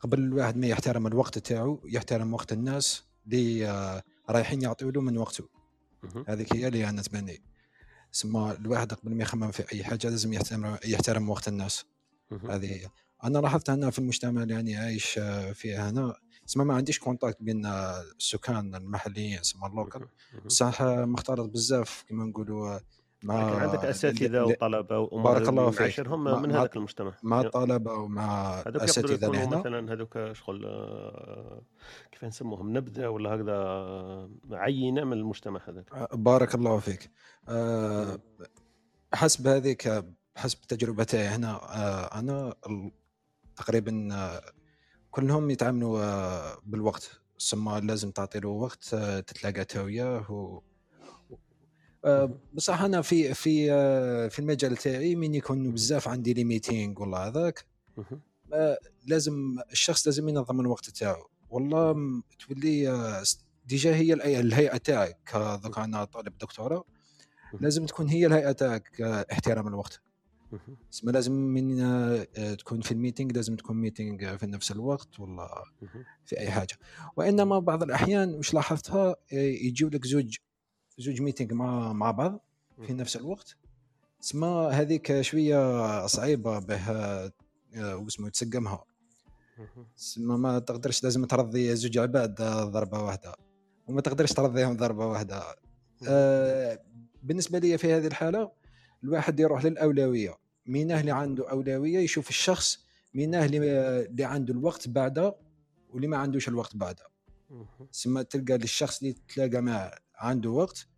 قبل الواحد ما يحترم الوقت تاعو يحترم وقت الناس اللي آه، رايحين يعطيو له من وقته. هذيك هي اللي أنا تبني سما الواحد قبل ما يخمم في أي حاجة لازم يحترم يحترم وقت الناس. هذه هي. أنا لاحظت أنا في المجتمع اللي يعني عايش آه، فيه هنا سما ما عنديش contact بين السكان المحليين سما ال local مهم. صح آه، مختلط بزاف كما نقولوا مع لكن عندك أساتذة وطلبة بارك الله فيك. مع- من هذاك المجتمع مع يا. الطلبه ومع هذوك يقدروا الاساتذه اللي يكونوا هنا مثلا هذوك شغل آه، كيف نسموهم نبذة ولا هكذا آه، عينة من المجتمع هذاك بارك الله فيك آه، حسب هذيك حسب التجربة تاعي هنا آه، ال- تقريبا آه، كلهم يتعاملوا آه، بالوقت سما لازم تعطي له وقت آه، تتلاقى وياه. آه، بصح أنا في في آه، في المجال تاعي من يكون بزاف عندي les meetings ولا هذاك. آه، لازم الشخص لازم ينظم الوقت تاعو والله تولي آه، déjà هي الهيئة تاعك آه، دوك أنا طالب دكتوراه لازم تكون هي الهيئة تاعك آه، احترام الوقت. اسمها لازم من آه، آه، تكون في ال meeting لازم تكون meeting آه، في نفس الوقت ولا. في أي حاجة وإنما بعض الأحيان وش لاحظتها آه، يجيو لك زوج زوج meeting مع مع بعض في نفس الوقت. تسمى هذيك شوية صعيبة به آه، واسمه تسقمها. تسمى ما تقدرش لازم ترضي زوج عباد ضربة واحدة وما تقدرش ترضيهم ضربة واحدة. آه، بالنسبة لي في هذه الحالة الواحد يروح للأولوية. ميناه اللي عنده أولوية يشوف الشخص ميناه اللي اللي عنده الوقت بعده واللي ما عندوش الوقت بعده. سما تلقى للشخص اللي تلاقى معه عنده وقت.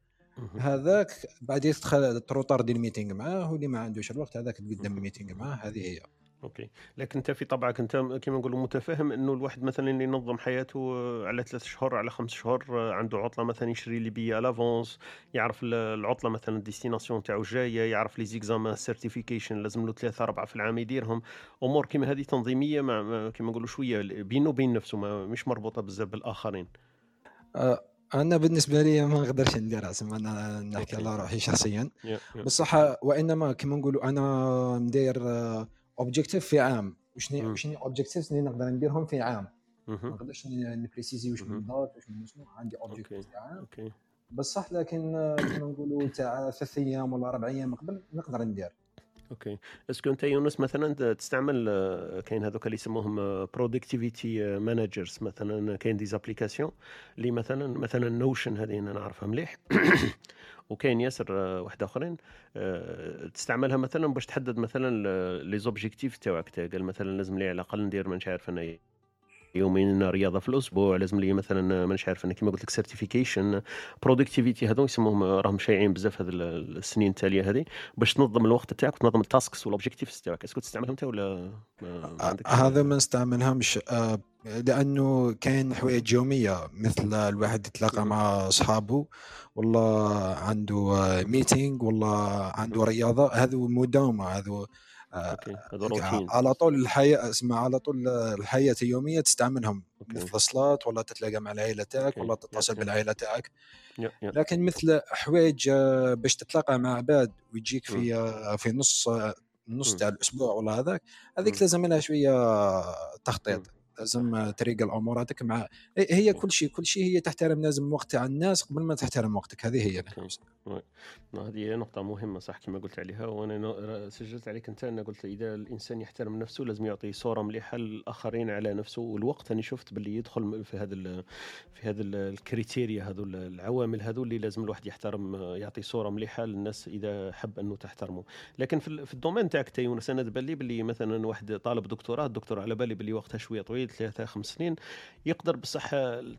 هذاك بعد يدخل ت retarder ال meeting معاه واللي ما عندوش الوقت هذاك تقدم. ال meeting معاه هذه هي. OK. لكن أنت في طبعك أنت كما نقولوا متفهم إنه الواحد مثلا اللي ينظم حياته على ثلاث شهور على خمس شهور عنده عطلة مثلا يشري les billets à l'avance يعرف ال- العطلة مثلا ال destination تاعو جاية يعرف les examens certification لازم له ثلاثة أربعة في العام يديرهم. أمور كما هذه تنظيمية مع كما نقولوا شوية بينه وبين نفسه مش مربوطة بزاف بالآخرين. آه، أنا بالنسبة لي ما نقدرش نديرها سما أنا نحكي. على روحي شخصيا يا- يا. بصح وإنما كما نقولوا أنا ندير objectives في عام وشني. وشني objectives اللي نقدر نديرهم في عام ما. نقدرش نpréciser واش من. بالضبط واش من شنو عندي objectif في عام بصح لكن آه، كما نقولوا تاع ثلاث أيام ولا أربع أيام قبل نقدر ندير okay. est-ce que انت يونس مثلا تستعمل آه، كاين هذوك اللي يسموهم productivity managers مثلا كاين des applications اللي مثلا مثلا Notion هذه أنا نعرفها مليح. وكاين ياسر آه، واحد آخرين آه، تستعملها مثلا باش تحدد مثلا les objectifs تاعك. تا قال مثلا لازم لي على الأقل ندير مانيش عارف أنا يومين رياضة في الأسبوع. لازم لي مثلا مانيش عارف أنا كيما قلت لك certification productivity هذو يسموهم راهم شايعين بزاف هذه السنين التالية هذه. باش تنظم الوقت تاعك وتنظم ال tasks وال objectives تاعك est-ce que تستعملهم انت ولا ما عندكش هذا ما نستعملهمش. آه، لأنه كاين حوايج يومية مثل الواحد يتلاقى. مع أصحابه والله عنده meeting والله عنده رياضة. هذو مداومة هذو آه، هذا روتين. على طول الحياة اسمع على طول الحياة اليومية تستعملهم مثل الصلاه ولا تتلاقى مع العائله تاعك ولا تتصل بالعائله تاعك. لكن مثل حوايج آه، باش تتلاقى مع عباد ويجيك في آه، في نص نص. تاع الأسبوع ولا هذاك هذيك. لازم لها شوية. تخطيط. لازم تريقل اموراتك مع هي- هي كل شيء كل شيء هي تحترم لازم وقت تاع الناس قبل ما تحترم وقتك. هذه هي هذه نقطة مهمة صح كما قلت عليها وأنا نو- سجلت عليك أنت أنا قلت إذا الإنسان يحترم نفسه لازم يعطي صورة مليحة للآخرين على نفسه والوقت أنا شفت باللي يدخل في هذا في هذا ال- ال criteria هذو ال- العوامل هذو اللي لازم الواحد يحترم يعطي صورة مليحة للناس إذا حب أنه تحترمه. لكن في, ال- في ال domaine تاعك تا يونس أنا تبان لي باللي مثلا واحد طالب دكتوراه الدكتوراه على بالي باللي وقتها شوية طويل ثلاثة خمس سنين يقدر بصح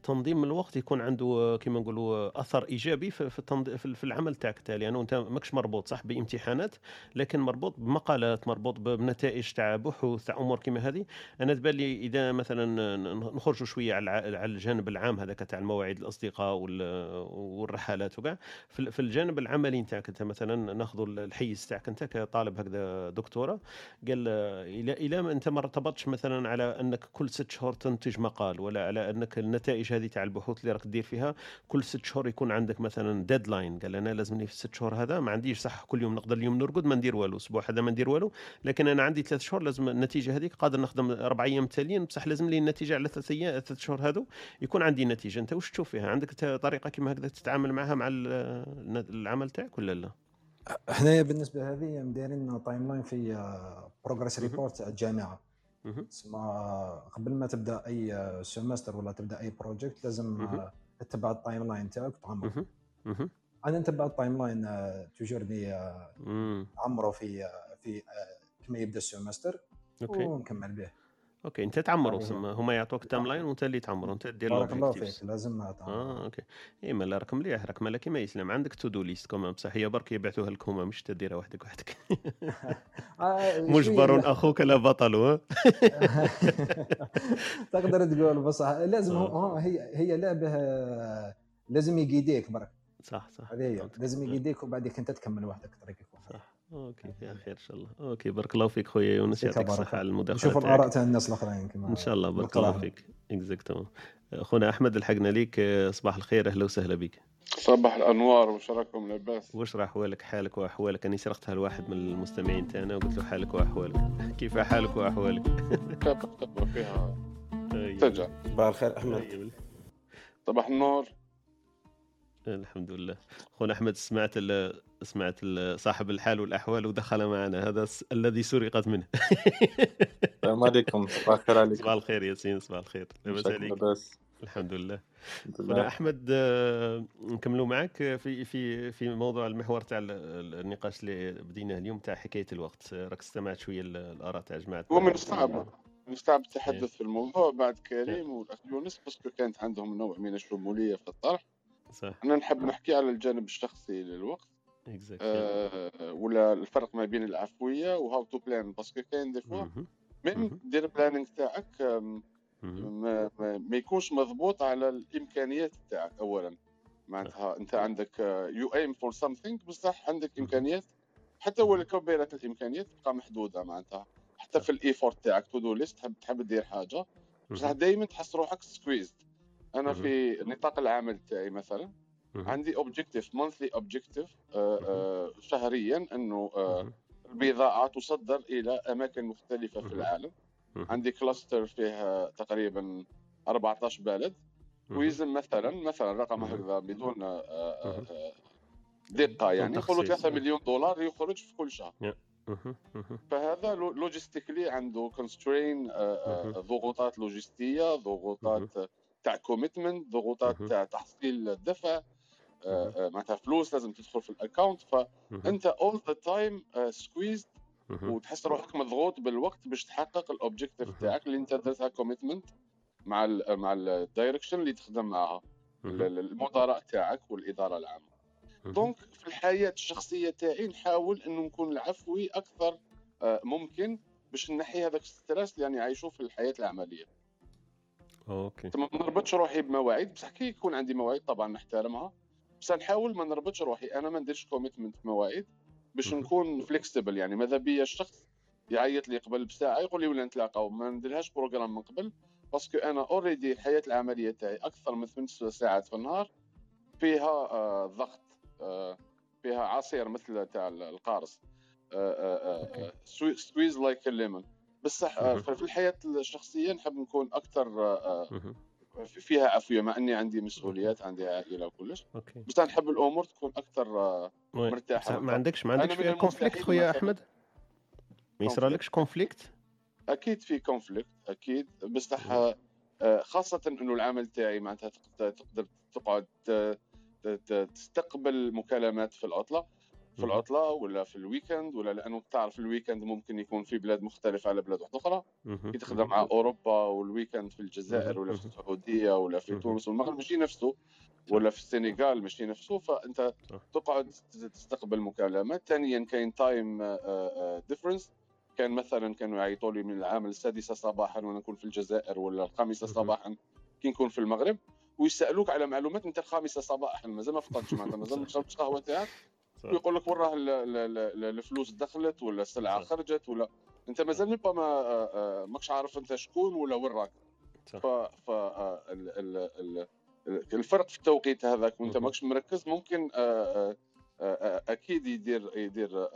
تنظيم الوقت يكون عنده كما نقولوا أثر إيجابي في في, العمل تاعك تالي يعني أنت ماكش مربوط صح بامتحانات لكن مربوط بمقالات مربوط بنتائج تاع بحوث تاع أمور كما هذه. أنا تبان إذا مثلا نخرجوا شوية على على الجانب العام هذاك تاع المواعيد الأصدقاء وال- والرحلات وكاع. في ال- في الجانب العملي نتاعك أنت مثلا ناخذوا الحيز تاعك أنت كطالب هكذا دكتورة قال إلى إلى أنت ما ارتبطتش مثلا على أنك كل ست شهور تنتج مقال ولا على أنك النتائج هذه تاع البحوث اللي راك دير فيها كل ست شهور يكون عندك مثلا deadline قال أنا لازمني في الست شهور هذا ما عنديش صح كل يوم نقدر اليوم نرقد ما ندير والو أسبوع هذا ما ندير والو لكن أنا عندي ثلاث شهور لازم النتيجة هذيك قادر نخدم أربع أيام تاليين بصح لازم لي النتيجة على ثلاث أيام ثلاث شهور هذو يكون عندي نتيجة أنت واش تشوف فيها عندك طريقة كيما هكذا تتعامل معها مع ال- العمل تاعك ولا لا؟ حنايا بالنسبة هذه مدايرين timeline في progress. report تاع الجامعة. تسمى قبل ما تبدأ أي semester ولا تبدأ أي project لازم. آه، تتبع ال timeline تاعك وتعمر. أنا نتبع ال timeline toujours ني مم. نعمره في آه، في آه، كما يبدأ ال semester ونكمل به okay أنت تعمروا. سما هما يعطوك timeline وأنت اللي تعمروا أنت دير بارك الله. فيك لازم تعمر آه okay إي ما لا راك مليح راك مالا كيما يسلم عندك to do list كمان بصح هي برك يبعثوها لك هما مش تديرها وحدك وحدك آه، مجبر. أخوك لا بطل تقدر تقول بصح لازم آه. هو هي هي لعبة لازم يقيديك برك صح صح هذه هي. لازم آه. يقيديك وبعدين انت تكمل وحدك طريقك صح okay فيها خير إن شاء الله. okay بارك الله فيك خويا يونس يعطيك الصحة على. المداخلة نشوف. الآراء تاع الناس الآخرين كما إن شاء الله بارك الله. فيك. exactement أخونا أحمد لحقنا ليك. صباح الخير أهلا وسهلا بك صباح الأنوار وش راكم لاباس؟ واش راه احوالك حالك وأحوالك. أني سرقتها لواحد من المستمعين تاعنا وقلت له حالك وأحوالك. كيف حالك وأحوالك؟ فيها؟ أيوة. تجع صباح الخير أحمد. أيوة. صباح النور. الحمد لله. خونا أحمد سمعت ال سمعت ال صاحب الحال والأحوال ودخل معنا. هذا س- الذي سرقت منه. السلام عليكم. صباح الخير عليكم. صباح الخير ياسين صباح الخير. لاباس عليك؟ لاباس. الحمد لله. خونا أحمد نكملوا معك. في في في موضوع المحور تاع ال- ال- النقاش اللي بديناه اليوم تاع حكاية الوقت. راك استمعت شوية ال- الآراء تاع جماعة هو من الصعب من الصعب إيه. التحدث في الموضوع بعد كريم والأخ يونس parce que كانت عندهم نوع من الشمولية في الطرح. صح. أنا نحب نحكي على الجانب الشخصي للوقت. exact آه ولا الفرق ما بين العفوية و how to plan parce que كاين des fois مهم. دير planning تاعك ما, ما, يكونش مضبوط على الإمكانيات تاعك اولا. معناتها أنت عندك you aim for something بصح عندك. إمكانيات. حتى ولو كبيرة الإمكانيات تبقى محدودة معناتها. حتى في ال effort تاعك to do list تحب تحب دير حاجة بصح دائما تحس روحك squeezed أنا. في نطاق العمل تاعي مثلا. عندي objective monthly objective شهريا إنه آه،. البضاعه تصدر إلى أماكن مختلفة في. العالم. عندي cluster فيه تقريبا 14 بلد. ويلزم مثلا مثلا رقم. هكذا بدون آه، آه، دقة يعني تخصيص. 3 مليون دولار يخرج في كل شهر. فهذا لو- logistically عنده constraint. ضغوطات لوجستية ضغوطات تاع commitment ضغوطات. تاع تحصيل الدفع آه،. آه، معناتها فلوس لازم تدخل في ال account. فانت all the time squeezed. وتحس روحك مضغوط بالوقت باش تحقق ال objective. تاعك اللي أنت درتها commitment مع ال مع ال direction اللي تخدم معها المدراء تاعك والإدارة العامة. donc في الحياة الشخصية تاعي نحاول إنه نكون العفوي أكثر آه، ممكن باش نحي هذاك ال stress اللي يعني عايشوه في الحياة العملية okay. ما نربطش روحي بمواعيد بصح كي يكون عندي مواعيد طبعا نحترمها بس نحاول ما نربطش روحي. أنا ما نديرش commitment مواعيد باش. نكون flexible يعني ماذا بيا الشخص يعيط لي قبل بساعة يقول لي ولا نتلاقاو. ما نديرهاش programme من قبل parce que أنا already الحياة العملية تاعي أكثر من ثمان ساعات في النهار فيها آه ضغط آه فيها عصير مثل تاع القارص. squeeze like lemon بصح آه،. في الحياة الشخصية نحب نكون أكثر آه، مهم. فيها عفويه مع إني عندي مسؤوليات عندي عائلة وكلش okay أنا نحب الأمور تكون أكثر آه، بصح ما. عندكش ما عندكش فيها conflict خويا. أحمد ما يصرالكش conflict أكيد في conflict أكيد بصح آه، آه، خاصة إنه العمل تاعي معناتها تقدر تقعد تستقبل مكالمات في العطلة في. العطلة ولا في ال weekend ولا لأنه تعرف ال weekend ممكن يكون في بلاد مختلفة على بلاد واحدة أخرى. كي تخدم مع أوروبا وال weekend في الجزائر. ولا في. السعودية ولا في. تونس والمغرب ماشي نفسه ولا في السنغال ماشي نفسه فأنت. تقعد تستقبل مكالمات ثانيا كاين time difference كان مثلا كانوا يعيطوا لي من العام السادسه صباحا وأنا نكون في الجزائر ولا الخامسه. صباحا كي نكون في المغرب ويسألوك على معلومات أنت الخامسه صباحا مازال ما فطرتش معناتها مازال ما شربتش قهوة تاعك صح. ويقول لك وين راه ال- ال- ال- الفلوس دخلت ولا السلعة صح. خرجت ولا انت مازال ما ما آه، آه، ماكش عارف انت شكون ولا وين راك. ف ف آه، ال- ال- ال- ال- الفرق في التوقيت هذاك وانت. ماكش مركز ممكن أكيد يدير يدير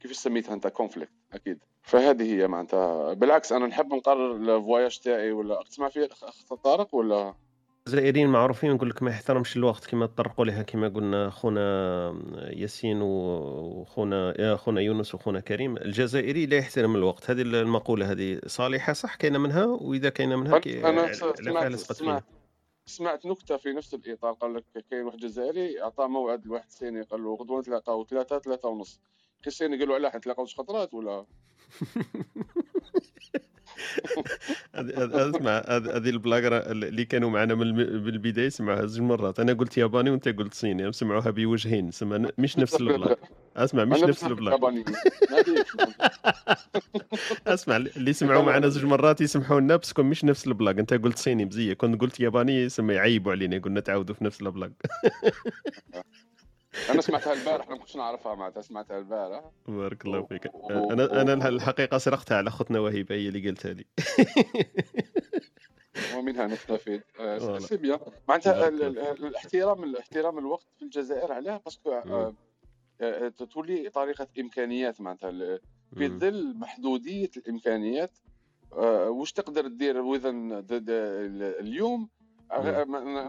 كيف سميتها انت conflit أكيد فهذه هي معناتها بالعكس أنا نحب نقرر ال voyage تاعي ولا تسمع فيه اخ أخ طارق ولا الجزائريين معروفين نقول لك ما يحترمش الوقت كما تطرقوا لها كما قلنا خونا ياسين وخونا يا خونا يونس وخونا كريم. الجزائري لا يحترم الوقت. هذه المقولة هذه صالحة صح؟ كاينة منها؟ وإذا كاينة منها كي... أنا سمعت سمعت سمعت نكتة في نفس الإطار. قال لك كاين واحد جزائري اعطاه موعد لواحد الصيني قال له غدوة نتلاقاو ثلاثة ثلاثة ونص. كي الصيني قال له علاه نتلاقاو شي خطرات ولا؟ اسمع هذه البلاغة اللي كانوا معنا من بالبداية سمعوها زوج مرات. أنا قلت ياباني وأنت قلت صيني سمعوها بوجهين سمع مش نفس البلاغ أسمع مش أنا نفس البلاغ أسمع اللي سمعوا معنا زوج مرات يسمحوا لنا بس كون مش نفس البلاغ أنت قلت صيني مزيه كنت قلت ياباني يعيبوا علينا قلنا تعاودوا في نفس البلاغ أنا سمعتها البارح ما كنتش نعرفها معناتها سمعتها البارح. بارك الله فيك. أنا أنا الحقيقة سرقتها على أختنا وهبه هي اللي قالتها لي. ومنها نستفيد. آه،. c'est bien معناتها الاحترام الاحترام الوقت في الجزائر علاه parce que آه، آه، تولي طريقة إمكانيات معناتها. في. ظل محدودية الإمكانيات واش تقدر دير وذن اليوم؟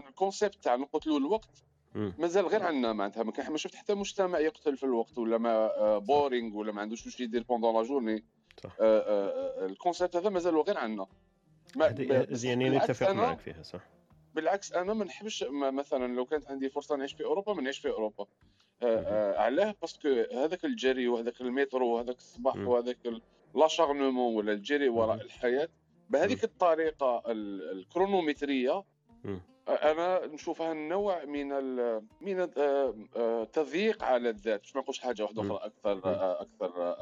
ال concept تاع نقتلوا الوقت. مازال غير عندنا معناتها ما كان ما شفت حتى مجتمع يقتل في الوقت ولا ما boring ولا ما عندوش واش يدير pendant la journée. ال concept هذا مازال غير عندنا يعني بالعكس نتفق معك فيها صح بالعكس أنا ما نحبش مثلا لو كانت عندي فرصة نعيش في أوروبا ما نعيش في أوروبا آه، آه، علاه parce que هذاك الجري وهذاك ال métro وهذاك الصباح. وهذاك l'acharnement ولا الجري وراء. الحياة بهذيك الطريقة ال- ال chronométrie. آه، أنا نشوفها نوع من من ال- آه، آه، تضييق على الذات. باش ما نقولش حاجة واحدة. أخرى أكثر. آه، أكثر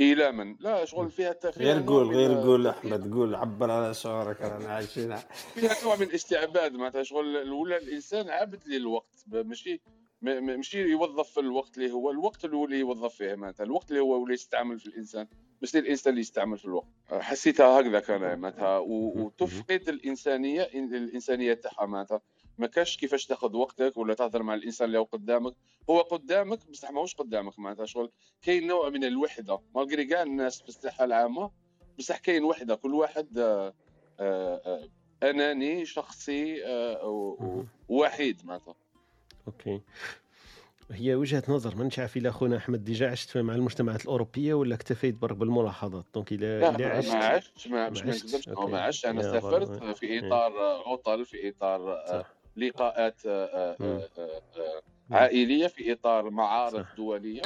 إيلاما. لا شغل فيها غير قول غير قول أحمد قول عبر على شعورك رانا عايشين. فيها نوع من الاستعباد معناتها شغل ولا الإنسان عبد للوقت. ماشي ما- ما- ماشي يوظف الوقت اللي هو الوقت اللي هو اللي يوظف فيه معناتها الوقت اللي هو اللي يستعمل في الإنسان. مش الانسان اللي يستعمل في الوقت. حسيتها هكذاك أنا معناتها وتفقد الإنسانية الإنسانية تاعها معناتها. ما كاش كيفاش تاخذ وقتك ولا تهضر مع الإنسان اللي هو قدامك. هو قدامك بصح ماهوش قدامك معناتها. شغل كاين نوع من الوحدة. مالغري كاع الناس في الساحة العامة بصح كاين وحدة. كل واحد آه، آه، آه، أناني شخصي وحيد معناتها. OK. هي وجهة نظر مانيش عارف إلا خونا أحمد déjà عشت مع المجتمعات الأوروبية ولا اكتفيت برك بالملاحظات donc إلا لا إلا ما عشت ما عشتش ما ما باش ما عشتش، نكذبش. ما أنا سافرت voilà. في إيه. إطار آه، عطل في إطار آه، صح لقاءات آه، آه،. آه، آه،. عائلية في إطار معارض. دولية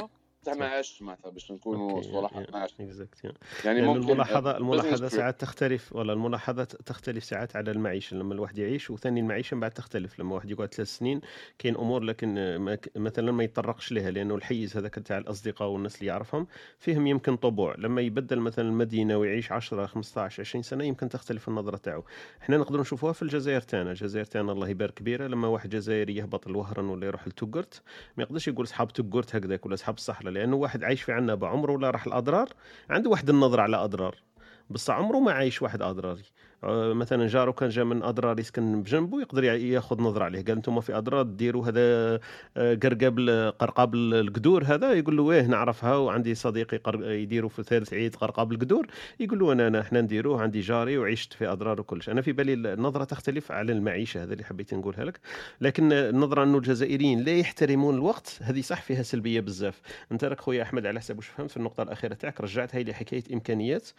ما. عشتش معناتها باش نكونوا صراحة ما اكزاكت يعني ممكن الملاحظة الملاحظة business ساعات تختلف ولا الملاحظة تختلف ساعات على المعيشة لما الواحد يعيش وثاني المعيشة من بعد تختلف لما واحد يقعد ثلاث سنين كاين أمور لكن مثلا ما يتطرقش لها لأنه الحيز هذاك تاع الأصدقاء والناس اللي يعرفهم فيهم يمكن طبوع. لما يبدل مثلا المدينة ويعيش 10 15 20 سنة يمكن تختلف النظرة تاعو. إحنا نقدروا نشوفوها في الجزائر تاعنا. الجزائر تاعنا الله يبارك كبيرة لما واحد جزائري يهبط الوهران ولا يروح لتوغرت ما يقدرش يقول صحاب توغرت هكذاك ولا صحاب الصحراء لأنه واحد عايش في عنابة عمره ولا راح الأضرار؟ عنده واحد النظرة على أضرار. بس عمره ما عايش واحد أضراري. مثلا جارو كان جا من أضرار يسكن بجنبه يقدر ياخذ نظرة عليه. قال أنتم في أضرار ديروا هذا آه، قرقاب قرقاب ال- القدور هذا. يقول له إيه نعرفها وعندي صديقي يديروا في ثالث عيد قرقاب القدور. يقول له انا إحنا نديروه عندي جاري وعشت في أضرار وكلش أنا في بالي النظرة تختلف على المعيشة هذا اللي حبيت نقولها لك. لكن النظرة أنه الجزائريين لا يحترمون الوقت هذه صح فيها سلبية بزاف. أنت راك خويا أحمد على حسب واش فهمت في النقطة الأخيرة تاعك رجعتها لي حكايه إمكانيات.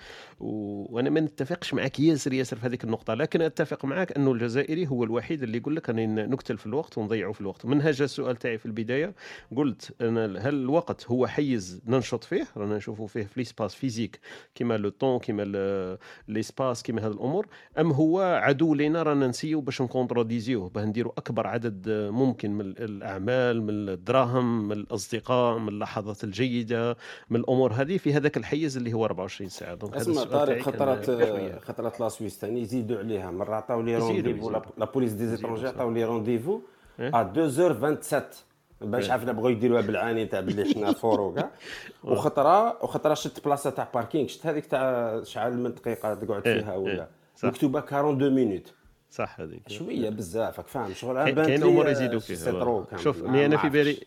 و... وأنا ما نتفقش معك ياسر. في هذيك النقطة. لكن أتفق معك أنه الجزائري هو الوحيد اللي يقول لك راني نقتل في الوقت ونضيعه في الوقت. من هذا السؤال تاعي في البداية قلت أنا هل الوقت هو حيز ننشط فيه؟ رانا نشوفوا فيه في l'espace physique كما le temps ال- l'espace كما هذه الأمور. أم هو عدو لنا رانا نسيو باش نكونتروديزيوه باه نديروا أكبر عدد ممكن من الأعمال من الدراهم من الأصدقاء من اللحظات الجيدة من الأمور هذه في هذاك الحيز اللي هو 24 ساعة. دونك هذا السؤال طارق خطرات. خطرات لا سويس. ثاني يزيدوا عليها مره عطاو لي رونديفو لا- بوليس دي زيترونجي. عطاو لي رونديفو. ا 2h27 باش. عرفنا بغاو يديروها بالعاني تاع باللي حنا فور وكاع وخطره وخطره شفت بلاصه تاع باركينغ شفت هذيك تاع شحال من دقيقه تقعد فيها ولا. مكتوبه 42 مينوت صح هذيك شوية بزاف راك فاهم شغل كاين امور يزيدوا فيها. شوف مي أنا في. بالي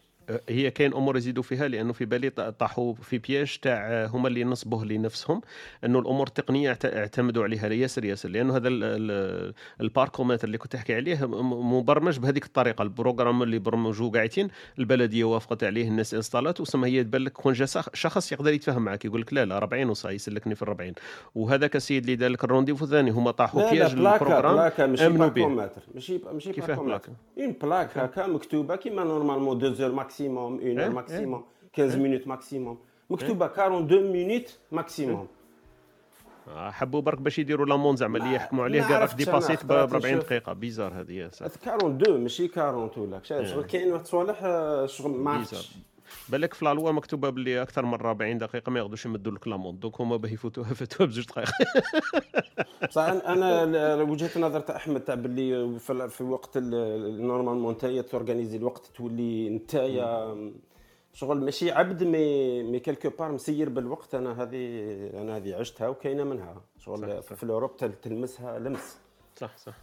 هي كاين أمور يزيدوا فيها لأنه في بالي طاحوا في بياج تاع هما اللي نصبوه لنفسهم أنه الأمور التقنية اعت- اعتمدوا عليها ياسر ياسر لأنه هذا ال- ال- الباركومتر اللي كنت تحكي عليه مبرمج بهذيك الطريقة البروغرام اللي برمجوه قاعدين البلدية وافقت عليه الناس انستالات وسما هي تبان لك كون جا شخ- شخص يقدر يتفاهم معك يقول لك لا لا 40 وصا يسلكني في 40 وهذاك السيد اللي دار لك الرونديفو الثاني هما طاحوا بياج البروغرام بلاكا ماشي باكومتر ماشي ماشي بلاكا؟ اون بلاك هكا مكتوبه كيما نورمالمون 2 زور ماكسيموم 1 إيه، اور إيه. ماكسيموم 15 مينوت ماكسيموم مكتوبه 42 مينوت ماكسيموم حبوا برك باش يديروا لامون زعما اللي يحكموا عليه قال راك ديباسيت ب خطرات 40 نشوف. دقيقة. بيزار هذه ساتر. 42 ماشي 40 ولا شغل شغل كاين واحد الصوالح آه، شغل ما عرفتش بالك في لالوا مكتوبة باللي أكثر من 40 دقيقة ما يقدروش يمدوا لك لامون دوك هما باه يفوتوها فاتوها بزوج دقائق بصح أنا وجهة نظر تاع أحمد تاع باللي في, وقت ال- نورمالمون نتايا تورغانيزي الوقت تولي نتايا شغل ماشي عبد مي مي كيلكو بار مسير بالوقت أنا هذه أنا هذه عشتها وكاينة منها شغل صح. في الأوروب تل- تلمسها لمس صح صح.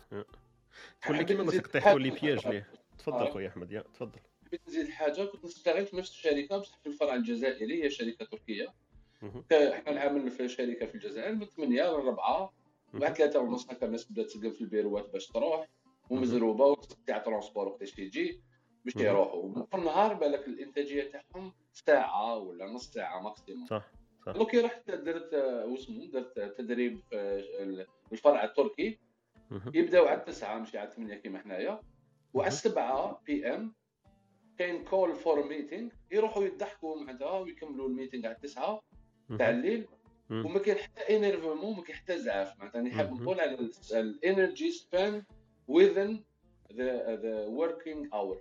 تقول لي كيما طيحوا لي. بياج ليه تفضل. خويا أحمد يا تفضل حبيت نزيد حاجة كنت نشتغل في نفس الشركة بصح في الفرع الجزائري هي شركة تركية. إحنا نعمل في شركة في الجزائر من 8 ل 4 بعد ثلاثة ونص هكا الناس بدات تسقف في البيروات باش تروح ومزروبة وتاع transport وقتاش يجي باش. يروحوا. في النهار بالك الإنتاجية تاعهم ساعة ولا نص ساعة maximum. صح صح. لو كي رحت درت آه، واسمه درت تدريب في ال- الفرع التركي. يبداو على التسعة مش على 8 كيما حنايا. وعلى السبعة PM كاين call for meeting يروحوا يضحكوا معناتها ويكملوا ال meeting على التسعة تاع مهم. الليل. وما كاين حتى énervement ما كاين حتى زعاف معناتها مهم. نقول على ال energy span within the the working hour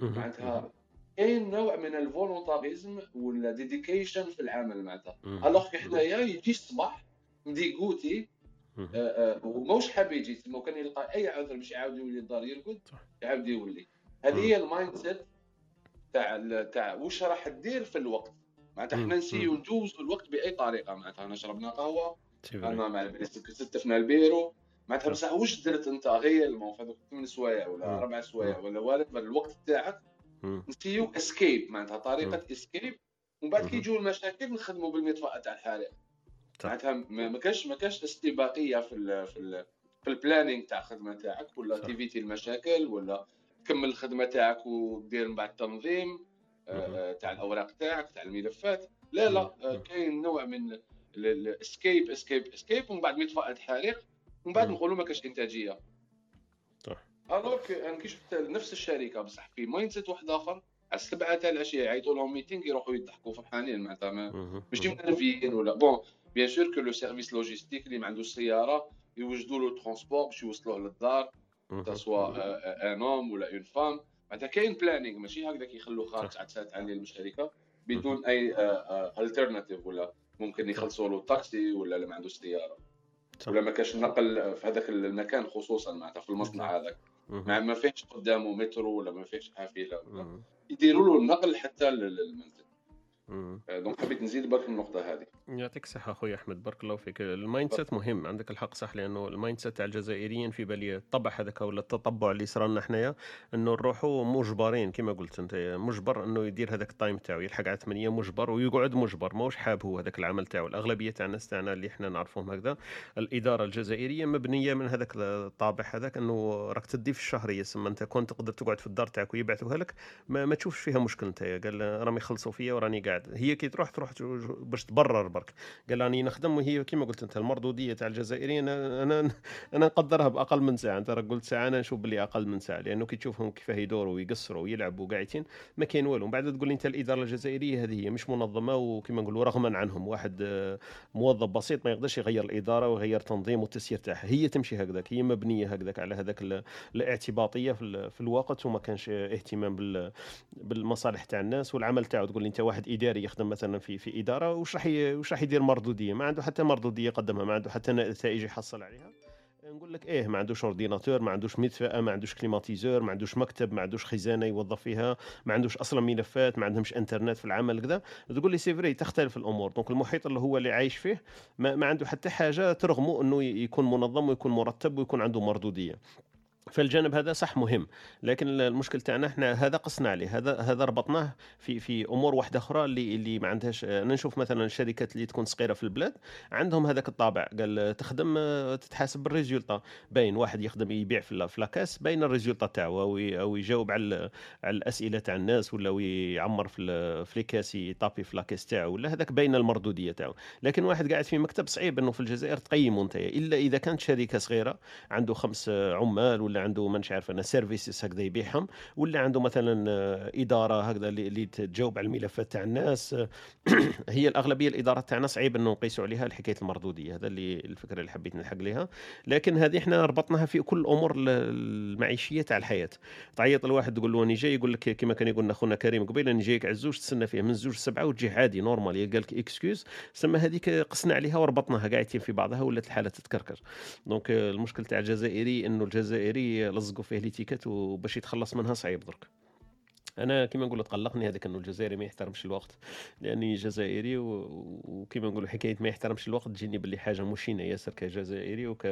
مهم. معناتها كاين نوع من ال volontarisme ولا dedication في العمل معناتها. alors حنايا يجي الصباح مديكوتي. آه، آه، وماوش حاب يجي تما وكان يلقى أي عذر باش يعاود يولي الدار يرقد. يعاود يولي هذه هي ال mindset تاع تاع واش راح دير في الوقت معناتها. إحنا نسيو مم. نجوزوا الوقت بأي طريقة معناتها أنا شربنا قهوة. أنا مع ستفنا البيرو معناتها صح. بصح واش درت أنت réellement في هذوك ثمان سوايع ولا. أربع سوايع ولا whatever الوقت تاعك. نسيو escape معناتها طريقة escape ومن بعد كي. يجوا المشاكل نخدموا بالمطفاه تاع الحريق صح. معناتها ما كاش ما كاش استباقيه في ال في ال في ال planning تاع الخدمه تاعك ولا. تيفيتي المشاكل ولا تكمل الخدمة تاعك ودير من بعد تنظيم آه،. آه، تاع الأوراق تاعك تاع الملفات لا لا آه،. كاين نوع من ال escape escape escape ومن بعد مطفاه حريق ومن بعد. نقولوا ما كاش إنتاجية صح. alors أنا كي شفت نفس الشركة بصح في mindset واحد آخر على السبعه تاع العشيه يعيطوا لهم meeting يروحوا يضحكوا فرحانين معناتها. ماشي. منرفيين ولا bon bien sûr que le service logistique اللي ما عندوش سياره يوجدوا له transport باش يوصلوه للدار. soit un homme ولا une femme معناتها كاين planning ماشي هكذاك يخلوا خارج صح. تاع تسعة تاع الليل من الشركة بدون اي alternative ولا ممكن يخلصوا له تاكسي ولا ما عندوش سيارة. ولا ما كاش نقل في هذاك المكان خصوصا معناتها في المصنع هذاك. مهم. ما ما فيهش قدامه مترو ولا ما فيهش حافلة. يديروا له النقل حتى لل- للمنزل. مهم. donc حبيت نزيد برك النقطة هذه. يعطيك الصحة أخوي أحمد بارك الله فيك. ال mindset مهم عندك الحق صح لأنه ال mindset تاع الجزائريين في بالي الطبع هذاك ولا التطبع اللي صرا لنا حنايا أنه نروحوا مجبرين كما قلت أنت مجبر أنه يدير هذاك ال time تاعو يلحق على 8 مجبر ويقعد مجبر. ماهوش حاب هو هذاك العمل تاعو. الأغلبية تاع الناس تاعنا اللي إحنا نعرفهم هكذا الإدارة الجزائرية مبنية من هذاك الطابع هذاك أنه راك تدي في الشهر يسمى أنت كنت تقدر تقعد في الدار تاعك ويبعثوها لك ما, ما تشوفش فيها مشكل أنت. قال راهم يخلصوا فيا وراني قاعد. هي كي تروح تروح باش تبرر برك. قال راني نخدم وهي كما قلت أنت المردودية تاع الجزائريين أنا أنا أنا نقدرها بأقل من ساعة. أنت راك قلت ساعة أنا نشوف باللي أقل من ساعة لأنه كي تشوفهم كيفاه يدوروا ويقصروا ويلعبوا قاعدين ما كاين والو. من بعد تقول لي أنت الإدارة الجزائرية هذه هي مش منظمة وكما نقولوا رغما عنهم. واحد آه، موظف بسيط ما يقدرش يغير الإدارة ويغير تنظيم والتسيير تاعها. هي تمشي هكذاك هي مبنية هكذاك على هذاك ال- الاعتباطية في, ال- في الوقت وما كانش اهتمام بال بالمصالح تاع الناس والعمل تاعو. تقول لي أنت واحد إداري يخدم مثلا في في إدارة وش راح وش راح يدير مردودية؟ ما عنده حتى مردودية يقدمها ما عنده حتى نتائج يحصل عليها. نقول لك إيه ما عندوش ordinateur ما عندوش مدفأة ما عندوش climatiseur ما عندوش مكتب ما عندوش خزانة يوظف فيها ما عندوش أصلا ملفات ما عندهمش إنترنت في العمل كذا. تقول لي c'est vrai تختلف الأمور. donc المحيط اللي هو اللي عايش فيه ما, ما عنده حتى حاجة ترغمه إنه يكون منظم ويكون مرتب ويكون عنده مردودية. فالجانب هذا صح مهم لكن المشكل تاعنا إحنا هذا قصنا عليه هذا هذا ربطناه في في أمور واحدة أخرى اللي اللي ما عندهاش أنا نشوف مثلا الشركات اللي تكون صغيرة في البلاد عندهم هذاك الطابع قال تخدم تتحاسب بال résultat باين واحد يخدم يبيع في la caisse باين ال résultat تاعو أو أو يجاوب على على الأسئلة تاع الناس ولا يعمر في في les caisses يطابي في la caisse تاعو ولا هذاك باين المردودية تاعو. لكن واحد قاعد في مكتب صعيب إنه في الجزائر تقيمه أنت إلا إذا كانت شركة صغيرة عنده خمس عمال ولا عنده مانيش عارف أنا services هكذا يبيعهم ولا عنده مثلا آه، إدارة هكذا اللي, تجاوب على الملفات تاع الناس هي الأغلبية الإدارات تاعنا صعيب انه نقيسوا عليها الحكاية المردودية هذا اللي الفكرة اللي حبيت نلحق لها لكن هذه إحنا ربطناها في كل الأمور المعيشية تاع الحياة. تعيط الواحد تقول له اني جاي يقول لك كما كان يقول أخونا كريم قبيل اني جايك على الزوج تستنى فيه من زوج سبعة وتجي عادي normal قال لك excuse سما هذيك قسنا عليها وربطناها قاعدين في بعضها ولات الحالة تتكركر. donc المشكل تاع الجزائري إنه الجزائري لصقوا فيه les étiquettes وباش يتخلص منها صعيب درك. أنا كما نقول تقلقني هذاك إنه الجزائري ما يحترمش الوقت لأني جزائري وكما نقول حكاية ما يحترمش الوقت تجيني باللي حاجة مشينة ياسر كجزائري وك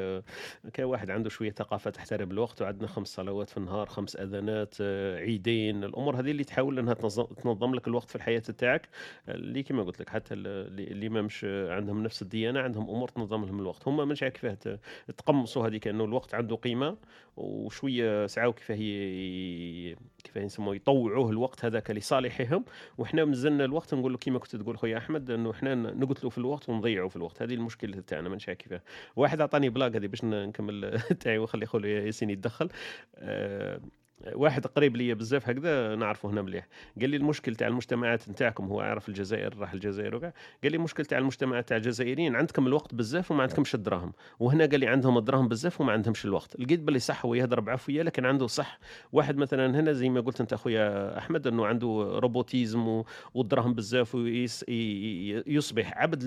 كواحد عنده شوية ثقافه تحترم الوقت وعندنا خمس صلوات في النهار خمس أذانات آه، عيدين الأمور هذه اللي تحاول إنها تنظم لك الوقت في الحياة تاعك اللي كما قلت لك حتى اللي ما مش عندهم نفس الديانة عندهم أمور تنظم لهم الوقت. هم مش كيفاه تقمصوا هذيك إنه الوقت عنده قيمة وشوية سعاو كيفاه كيفاه يسموه يطوعوه الوقت هذاك لصالحهم. وحنا مزلنا الوقت نقول له كيما كنت تقول خويا أحمد إنه حنا نقتلوا في الوقت ونضيعوا في الوقت. هذه المشكلة تاعنا ما نعرف كيفاه واحد عطاني بلاغ هذه باش نكمل تاعي وخلي خويا ياسين يتدخل. أه واحد قريب لي بزاف هكذا نعرفه هنا مليح. قال لي المشكل تاع المجتمعات نتاعكم هو عارف الجزائر راح الجزائر وكاع. قال لي المشكل تاع المجتمعات تاع الجزائريين عندكم الوقت بزاف وما عندكمش الدراهم. وهنا قال لي عندهم الدراهم بزاف وما عندهمش الوقت. لقيت باللي صح هو يهضر بعفويه لكن عنده صح واحد مثلا هنا زي ما قلت أنت أخويا أحمد إنه عنده روبوتيزم والدراهم بزاف ويصبح عبد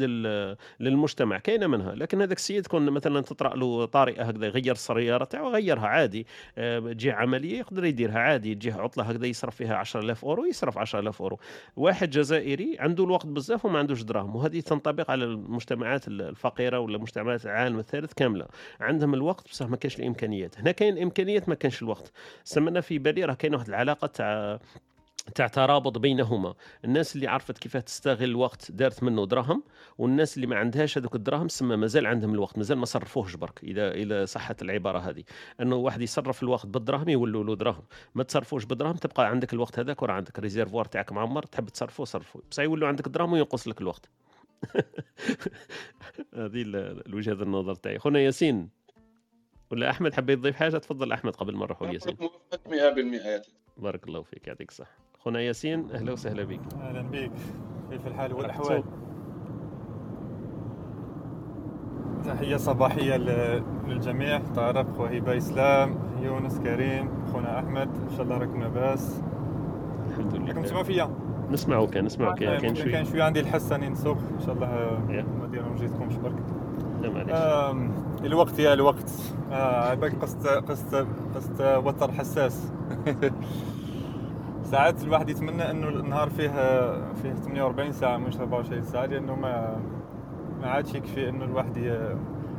للمجتمع كاينة منها. لكن هذاك السيد كون مثلا تطرأ له طارئة هكذا يغير السيارة تاعو غيرها عادي. تجي آه، عملية يقدر يقدر يديرها. عادي يجيه عطلة هكذا يصرف فيها 10000 أورو يصرف 10000 أورو. واحد جزائري عنده الوقت بزاف وما عندوش دراهم وهذه تنطبق على المجتمعات الفقيرة ولا مجتمعات العالم الثالث كاملة. عندهم الوقت بصح ما كانش الإمكانيات. هنا كاين إمكانيات ما كانش الوقت. سمنا في بالي راه كاين واحد العلاقة تاع تاع ترابط بينهما. الناس اللي عرفت كيف تستغل الوقت دارت منه دراهم والناس اللي ما عندهاش هذوك الدراهم سما مازال عندهم الوقت مازال ما صرفوهش برك اذا اذا صحت العبارة هذه. إنه واحد يصرف الوقت بالدراهم يولوا له دراهم. ما تصرفوش بالدراهم تبقى عندك الوقت هذاك وراه عندك ريزيرفوار تاعك معمر تحب تصرفه صرفه بصح يولوا عندك دراهم وينقص لك الوقت. هذه الوجهه النظر تاعي. خونا ياسين ولا أحمد حبيت تضيف حاجة؟ تفضل أحمد قبل ما نروحوا ياسين. 100% بارك الله فيك يعطيك الصحة. خونا ياسين أهلا وسهلا بك. أهلا بك. كيف الحال والأحوال؟ تحية صباحية للجميع. طارق وهبه إسلام يونس كريم خونا أحمد. إن شاء الله راكم لاباس الحمد لله. راكم تسمعوا فيا نسمعوك نسمعوك كاين شوية كاين شوية عندي الحس اني نسوق إن شاء الله ما دير جيتكمش برك لا معليش الوقت يا الوقت. آه قصت قصت قصت وتر حساس. ساعات الواحد يتمنى إنه النهار فيه فيه 48 ساعة مش 24 ساعة لأنه ما ما عادش يكفي إنه الواحد ي...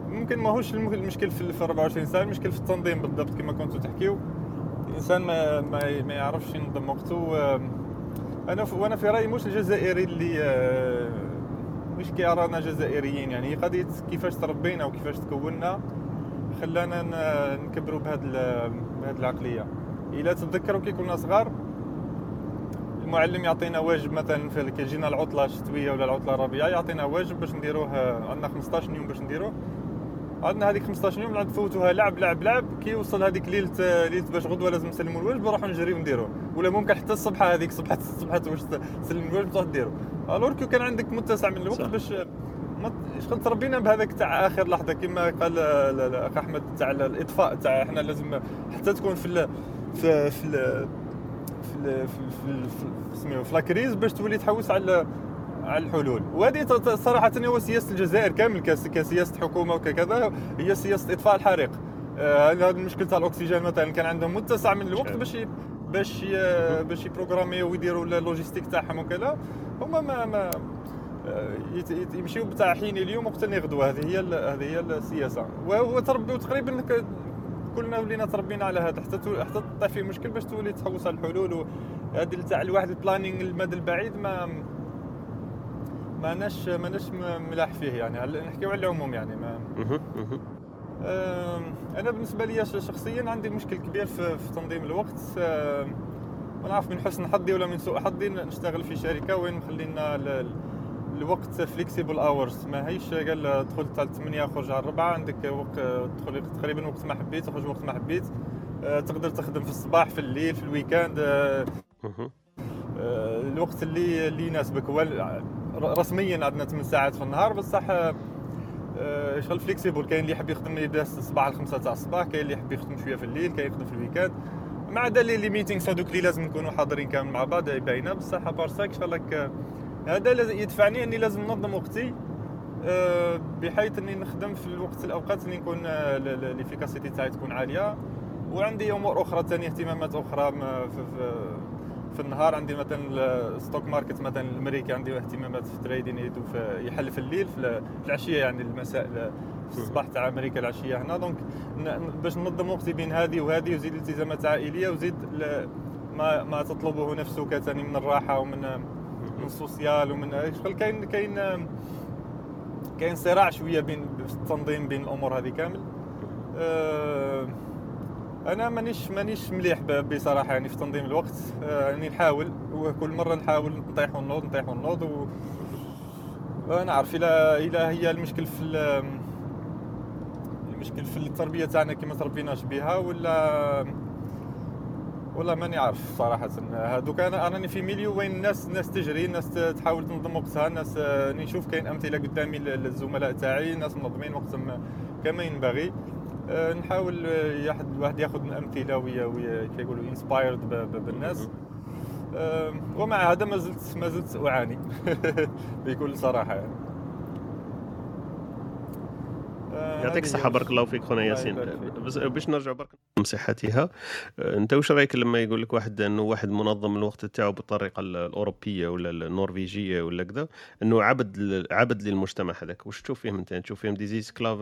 ممكن ماهوش المشكل في 24 ساعة المشكل في التنظيم بالضبط كما كنتوا تحكيو. الإنسان ما ما, ما يعرفش ينظم وقته أنا وأنا في رأيي مش الجزائري اللي مش كيرانا جزائريين يعني قضية كيفاش تربينا وكيفاش تكوننا خلانا نكبروا بهذه بهذه العقلية. إلا تتذكروا كي كنا صغار المعلم يعطينا واجب مثلا في كيجينا العطلة الشتوية ولا العطلة الربيعية يعطينا واجب باش نديروه عندنا 15 يوم باش نديروه. عندنا هذيك 15 يوم نعود نفوتوها لعب لعب لعب كي يوصل هذيك ليلة ليلة باش غدوة لازم نسلموا الواجب نروحوا نجريو نديروه. ولا ممكن حتى الصبح هذيك صبحت صبحت واش تسلم الواجب تروح ديرو الور كان عندك متسع من الوقت باش شغل تربينا بهذاك تاع آخر لحظة؟ كما قال الاخ أحمد تاع الإطفاء تاع إحنا لازم حتى تكون في في في في في في, في, في la crise باش تولي تحوس على على الحلول. وهذه صراحة هو سياسة الجزائر كامل كس- كسياسة حكومة وكذا هي سياسة إطفاء الحريق. آه، هذا المشكل تاع الأكسجين مثلا كان عندهم متسع من الوقت. باش باش باش يبروغراميو ويديروا ال logistique تاعهم وكذا. هما ما ما آه، يمشيو بتاع حين اليوم وقت غدوه هذه هي هذه هي السياسة. وهو تربيو تقريبا كلنا ولينا تربينا على هذا حتى تو- حتى تطيح في مشكل باش تولي تحوس على الحلول وهذه تاع الواحد ال planning المدى البعيد ما ماناش ماناش ملاح فيه يعني. نحكيو على العموم يعني ما أنا بالنسبة لي شخصيا عندي مشكل كبير في, في تنظيم الوقت. ما نعرف من حسن حظي ولا من سوء حظي نشتغل في شركة وين مخلينا الوقت flexible hours ما هيش قال دخل تاع 8 خرج على 4 عندك وقت تدخل تقريبا وقت ما حبيت تخرج وقت ما حبيت. آه، تقدر تخدم في الصباح في الليل في ال weekend. آه،. آه، الوقت اللي اللي يناسبك. هو رسميا عندنا 8 ساعات في النهار بصح شغل flexible كاين اللي يحب يخدم يبدأ الصباح الخمسة تاع الصباح كاين اللي يحب يخدم شوية في الليل كاين يخدم في ال weekend. ما عدا les meetings هذوك اللي لازم نكونوا حاضرين كامل مع بعض باينه بصح à part ça ك شغلك هذا يدفعني أني لازم ننظم وقتي آه، بحيث أني نخدم في الوقت الأوقات اللي نكون l'efficacité تاعي تكون عالية. وعندي أمور أخرى ثانية اهتمامات أخرى في, في, النهار. عندي مثلا ال stock market مثلا الأمريكي عندي اهتمامات في trading يحل في الليل في ال- في العشية يعني المساء الصباح تاع أمريكا العشية هنا. donc باش ننظم وقتي بين هذه وهذه وزيد الالتزامات عائلية وزيد ما ما تطلبه نفسه ثاني من الراحة ومن من السوسيال ومن شغل كاين كاين كاين صراع شوية بين التنظيم بين الأمور هذه كامل. آه، أنا مانيش مانيش مليح بصراحة يعني في تنظيم الوقت. آه، يعني نحاول وكل مرة نحاول نطيح ونوض نطيح ونوض و أنا عارف إلى إلى هي المشكل في ال- المشكل في التربية تاعنا كما تربيناش بها ولا ولا ماني عارف صراحة. هذوك أنا راني في milieu وين الناس الناس تجري الناس تحاول تنظم وقتها الناس نشوف كاين أمثلة قدامي لل- للزملاء تاعي ناس منظمين وقتهم كما ينبغي. آه، نحاول ياخد الواحد ياخذ من أمثلة ويا ويا كيقولوا inspired بالناس. آه، ومع هذا ما زلت ما زلت أعاني بكل صراحة يعني. يعطيك هي بارك الله فيك خونا ياسين. باش نرجع برك لصحتها آه، انت واش رايك لما يقول لك واحد انه واحد منظم الوقت تاعو بالطريقة ال- الأوروبية ولا النرويجية ولا كذا انه عبد عبد للمجتمع هذاك؟ واش تشوف فيهم انت؟ تشوف فيهم des esclaves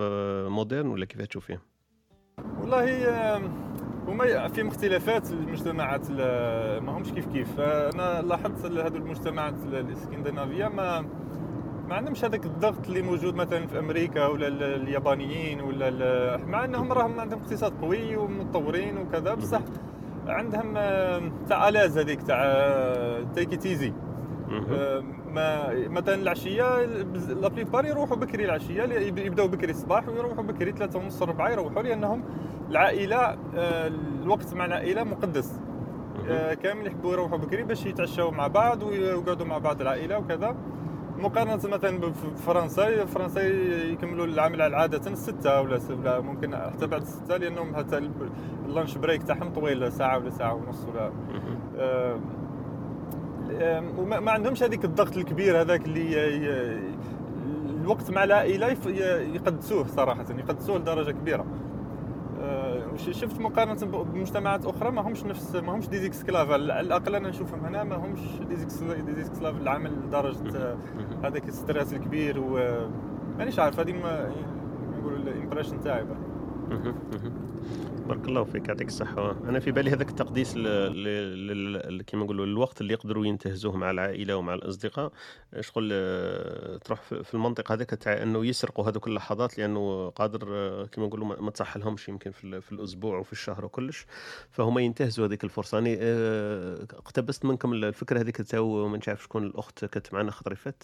modernes ولا كيف تشوف فيهم؟ والله آم، هما في مختلفات المجتمعات ال- ما همش كيف كيف. أنا لاحظت هذو المجتمعات ال- الإسكندنافية ما ما عندهمش هذاك الضغط اللي موجود مثلا في أمريكا ولا ال- اليابانيين ولا مع إنهم راهم عندهم اقتصاد قوي ومتطورين وكذا. بصح عندهم تاع آلاز هذيك تاع تيك ايزي مهم. ما مثلا العشية لا بليبار يروحوا بكري العشية يبداو بكري الصباح ويروحوا بكري ثلاثة ونص أربعة يروحوا لأنهم العائلة آه، الوقت مع العائلة مقدس. آه، كامل يحبوا يروحوا بكري باش يتعشوا مع بعض ويقعدوا مع بعض العائلة وكذا. مقارنة مثلا بفرنسا فرنسا يكملوا العمل عادة الستة ولا س- ولا ممكن حتى بعد الستة لأنهم حتى ال- ال lunch break تاعهم طويل ساعة ولا ساعة ونص ولا وما ما عندهمش هذيك الضغط الكبير هذاك اللي الوقت مع العائلة يقدسوه صراحة يقدسوه لدرجة كبيرة. شفت مقارنة بمجتمعات أخرى ما همش نفس ما همش des esclaves على الأقل أنا نشوفهم هنا ما همش des des esclaves العمل لدرجة آه،. هذاك ال stress الكبير و مانيش عارف هذه ما نقول ال impression تاعي. بارك الله فيك يعطيك الصحة أنا في بالي هذاك التقديس. كما نقولوا الوقت اللي يقدروا ينتهزوه مع العائلة ومع الأصدقاء شغل تروح في المنطقة هذاك تاع أنه يسرقوا هذوك اللحظات لأنه قادر كما نقولوا ما- تصحلهمش يمكن في. في الأسبوع وفي الشهر وكلش فهم ينتهزوا هذيك الفرصة أنا آه، اقتبست منكم الفكرة هذيك تاو ما نعرف شكون الأخت كانت معنا خطري فات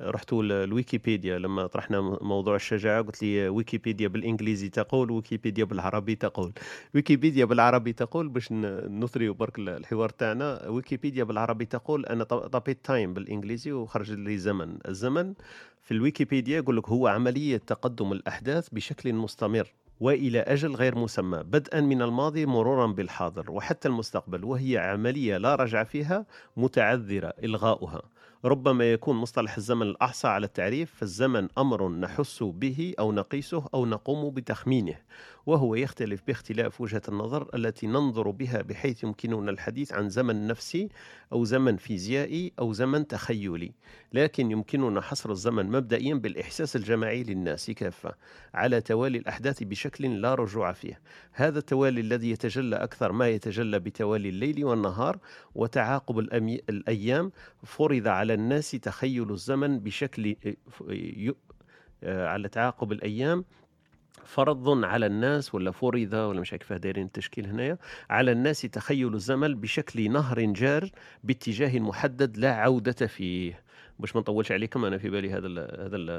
رحتوا للويكيبيديا لما طرحنا موضوع الشجاعة قلت لي ويكيبيديا بالإنجليزي تقول ويكيبيديا بالعربي تقول. ويكيبيديا بالعربي تقول باش نثري برك الحوار تاعنا. ويكيبيديا بالعربي تقول أنا طبيت time بالإنجليزي وخرج لي زمن. الزمن في الويكيبيديا يقول لك هو عملية تقدم الأحداث بشكل مستمر وإلى أجل غير مسمى بدءا من الماضي مرورا بالحاضر وحتى المستقبل وهي عملية لا رجع فيها متعذرة إلغاؤها. ربما يكون مصطلح الزمن الأحصى على التعريف فالزمن أمر نحس به أو نقيسه أو نقوم بتخمينه. وهو يختلف باختلاف وجهة النظر التي ننظر بها بحيث يمكننا الحديث عن زمن نفسي أو زمن فيزيائي أو زمن تخيلي لكن يمكننا حصر الزمن مبدئيا بالإحساس الجماعي للناس كافة على توالي الأحداث بشكل لا رجوع فيه هذا التوالي الذي يتجلى أكثر ما يتجلى بتوالي الليل والنهار وتعاقب. الأيام فرض على الناس تخيل الزمن بشكل ي... على تعاقب الأيام فرض على الناس ولا فرض ولا مش عارف كيف دايرين التشكيل هنايا على الناس تخيل الزمن بشكل نهر جار باتجاه محدد لا عودة فيه. باش ما نطولش عليكم أنا في بالي هذا ال هذا ال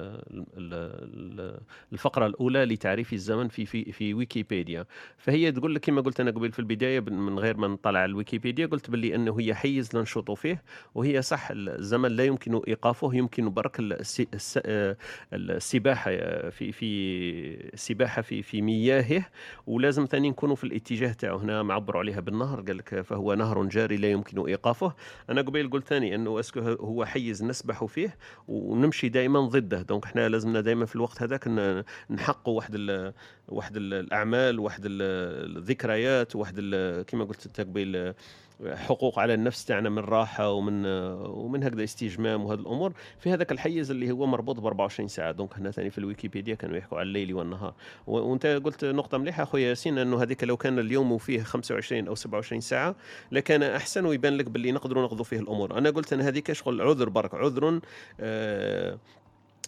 ال الفقرة الأولى لتعريف الزمن في في في ويكيبيديا. فهي تقول لك كما قلت أنا قبل في البداية من غير ما نطلع على الويكيبيديا قلت باللي أنه هي حيز ننشط فيه وهي صح الزمن لا يمكن إيقافه يمكن برك السباحة في في السباحه في في مياهه ولازم ثاني نكونوا في الاتجاه تاعو. هنا معبروا عليها بالنهر قال لك فهو نهر جاري لا يمكن إيقافه. أنا قبيل قلت ثاني أنه est-ce que هو حيز نسبح فيه ونمشي دائما ضده. donc إحنا لازمنا دائما في الوقت هذاك نحققوا واحد ال واحد ال الأعمال واحد الذكريات واحد كما قلت قبيل حقوق على النفس تاعنا من راحة ومن ومن هكذا استجمام وهذه الأمور. في هذاك الحيز اللي هو مربوط ب 24 ساعة. donc هنا ثاني في الويكيبيديا كانوا يحكوا على الليل والنهار. وأنت قلت نقطة مليحة اخويا ياسين إنه هذيك لو كان اليوم فيه 25 أو 27 ساعة لكان أحسن ويبان لك باللي نقدروا نقضوا فيه الأمور. أنا قلت إن هذيك شغل عذر برك. عذر آه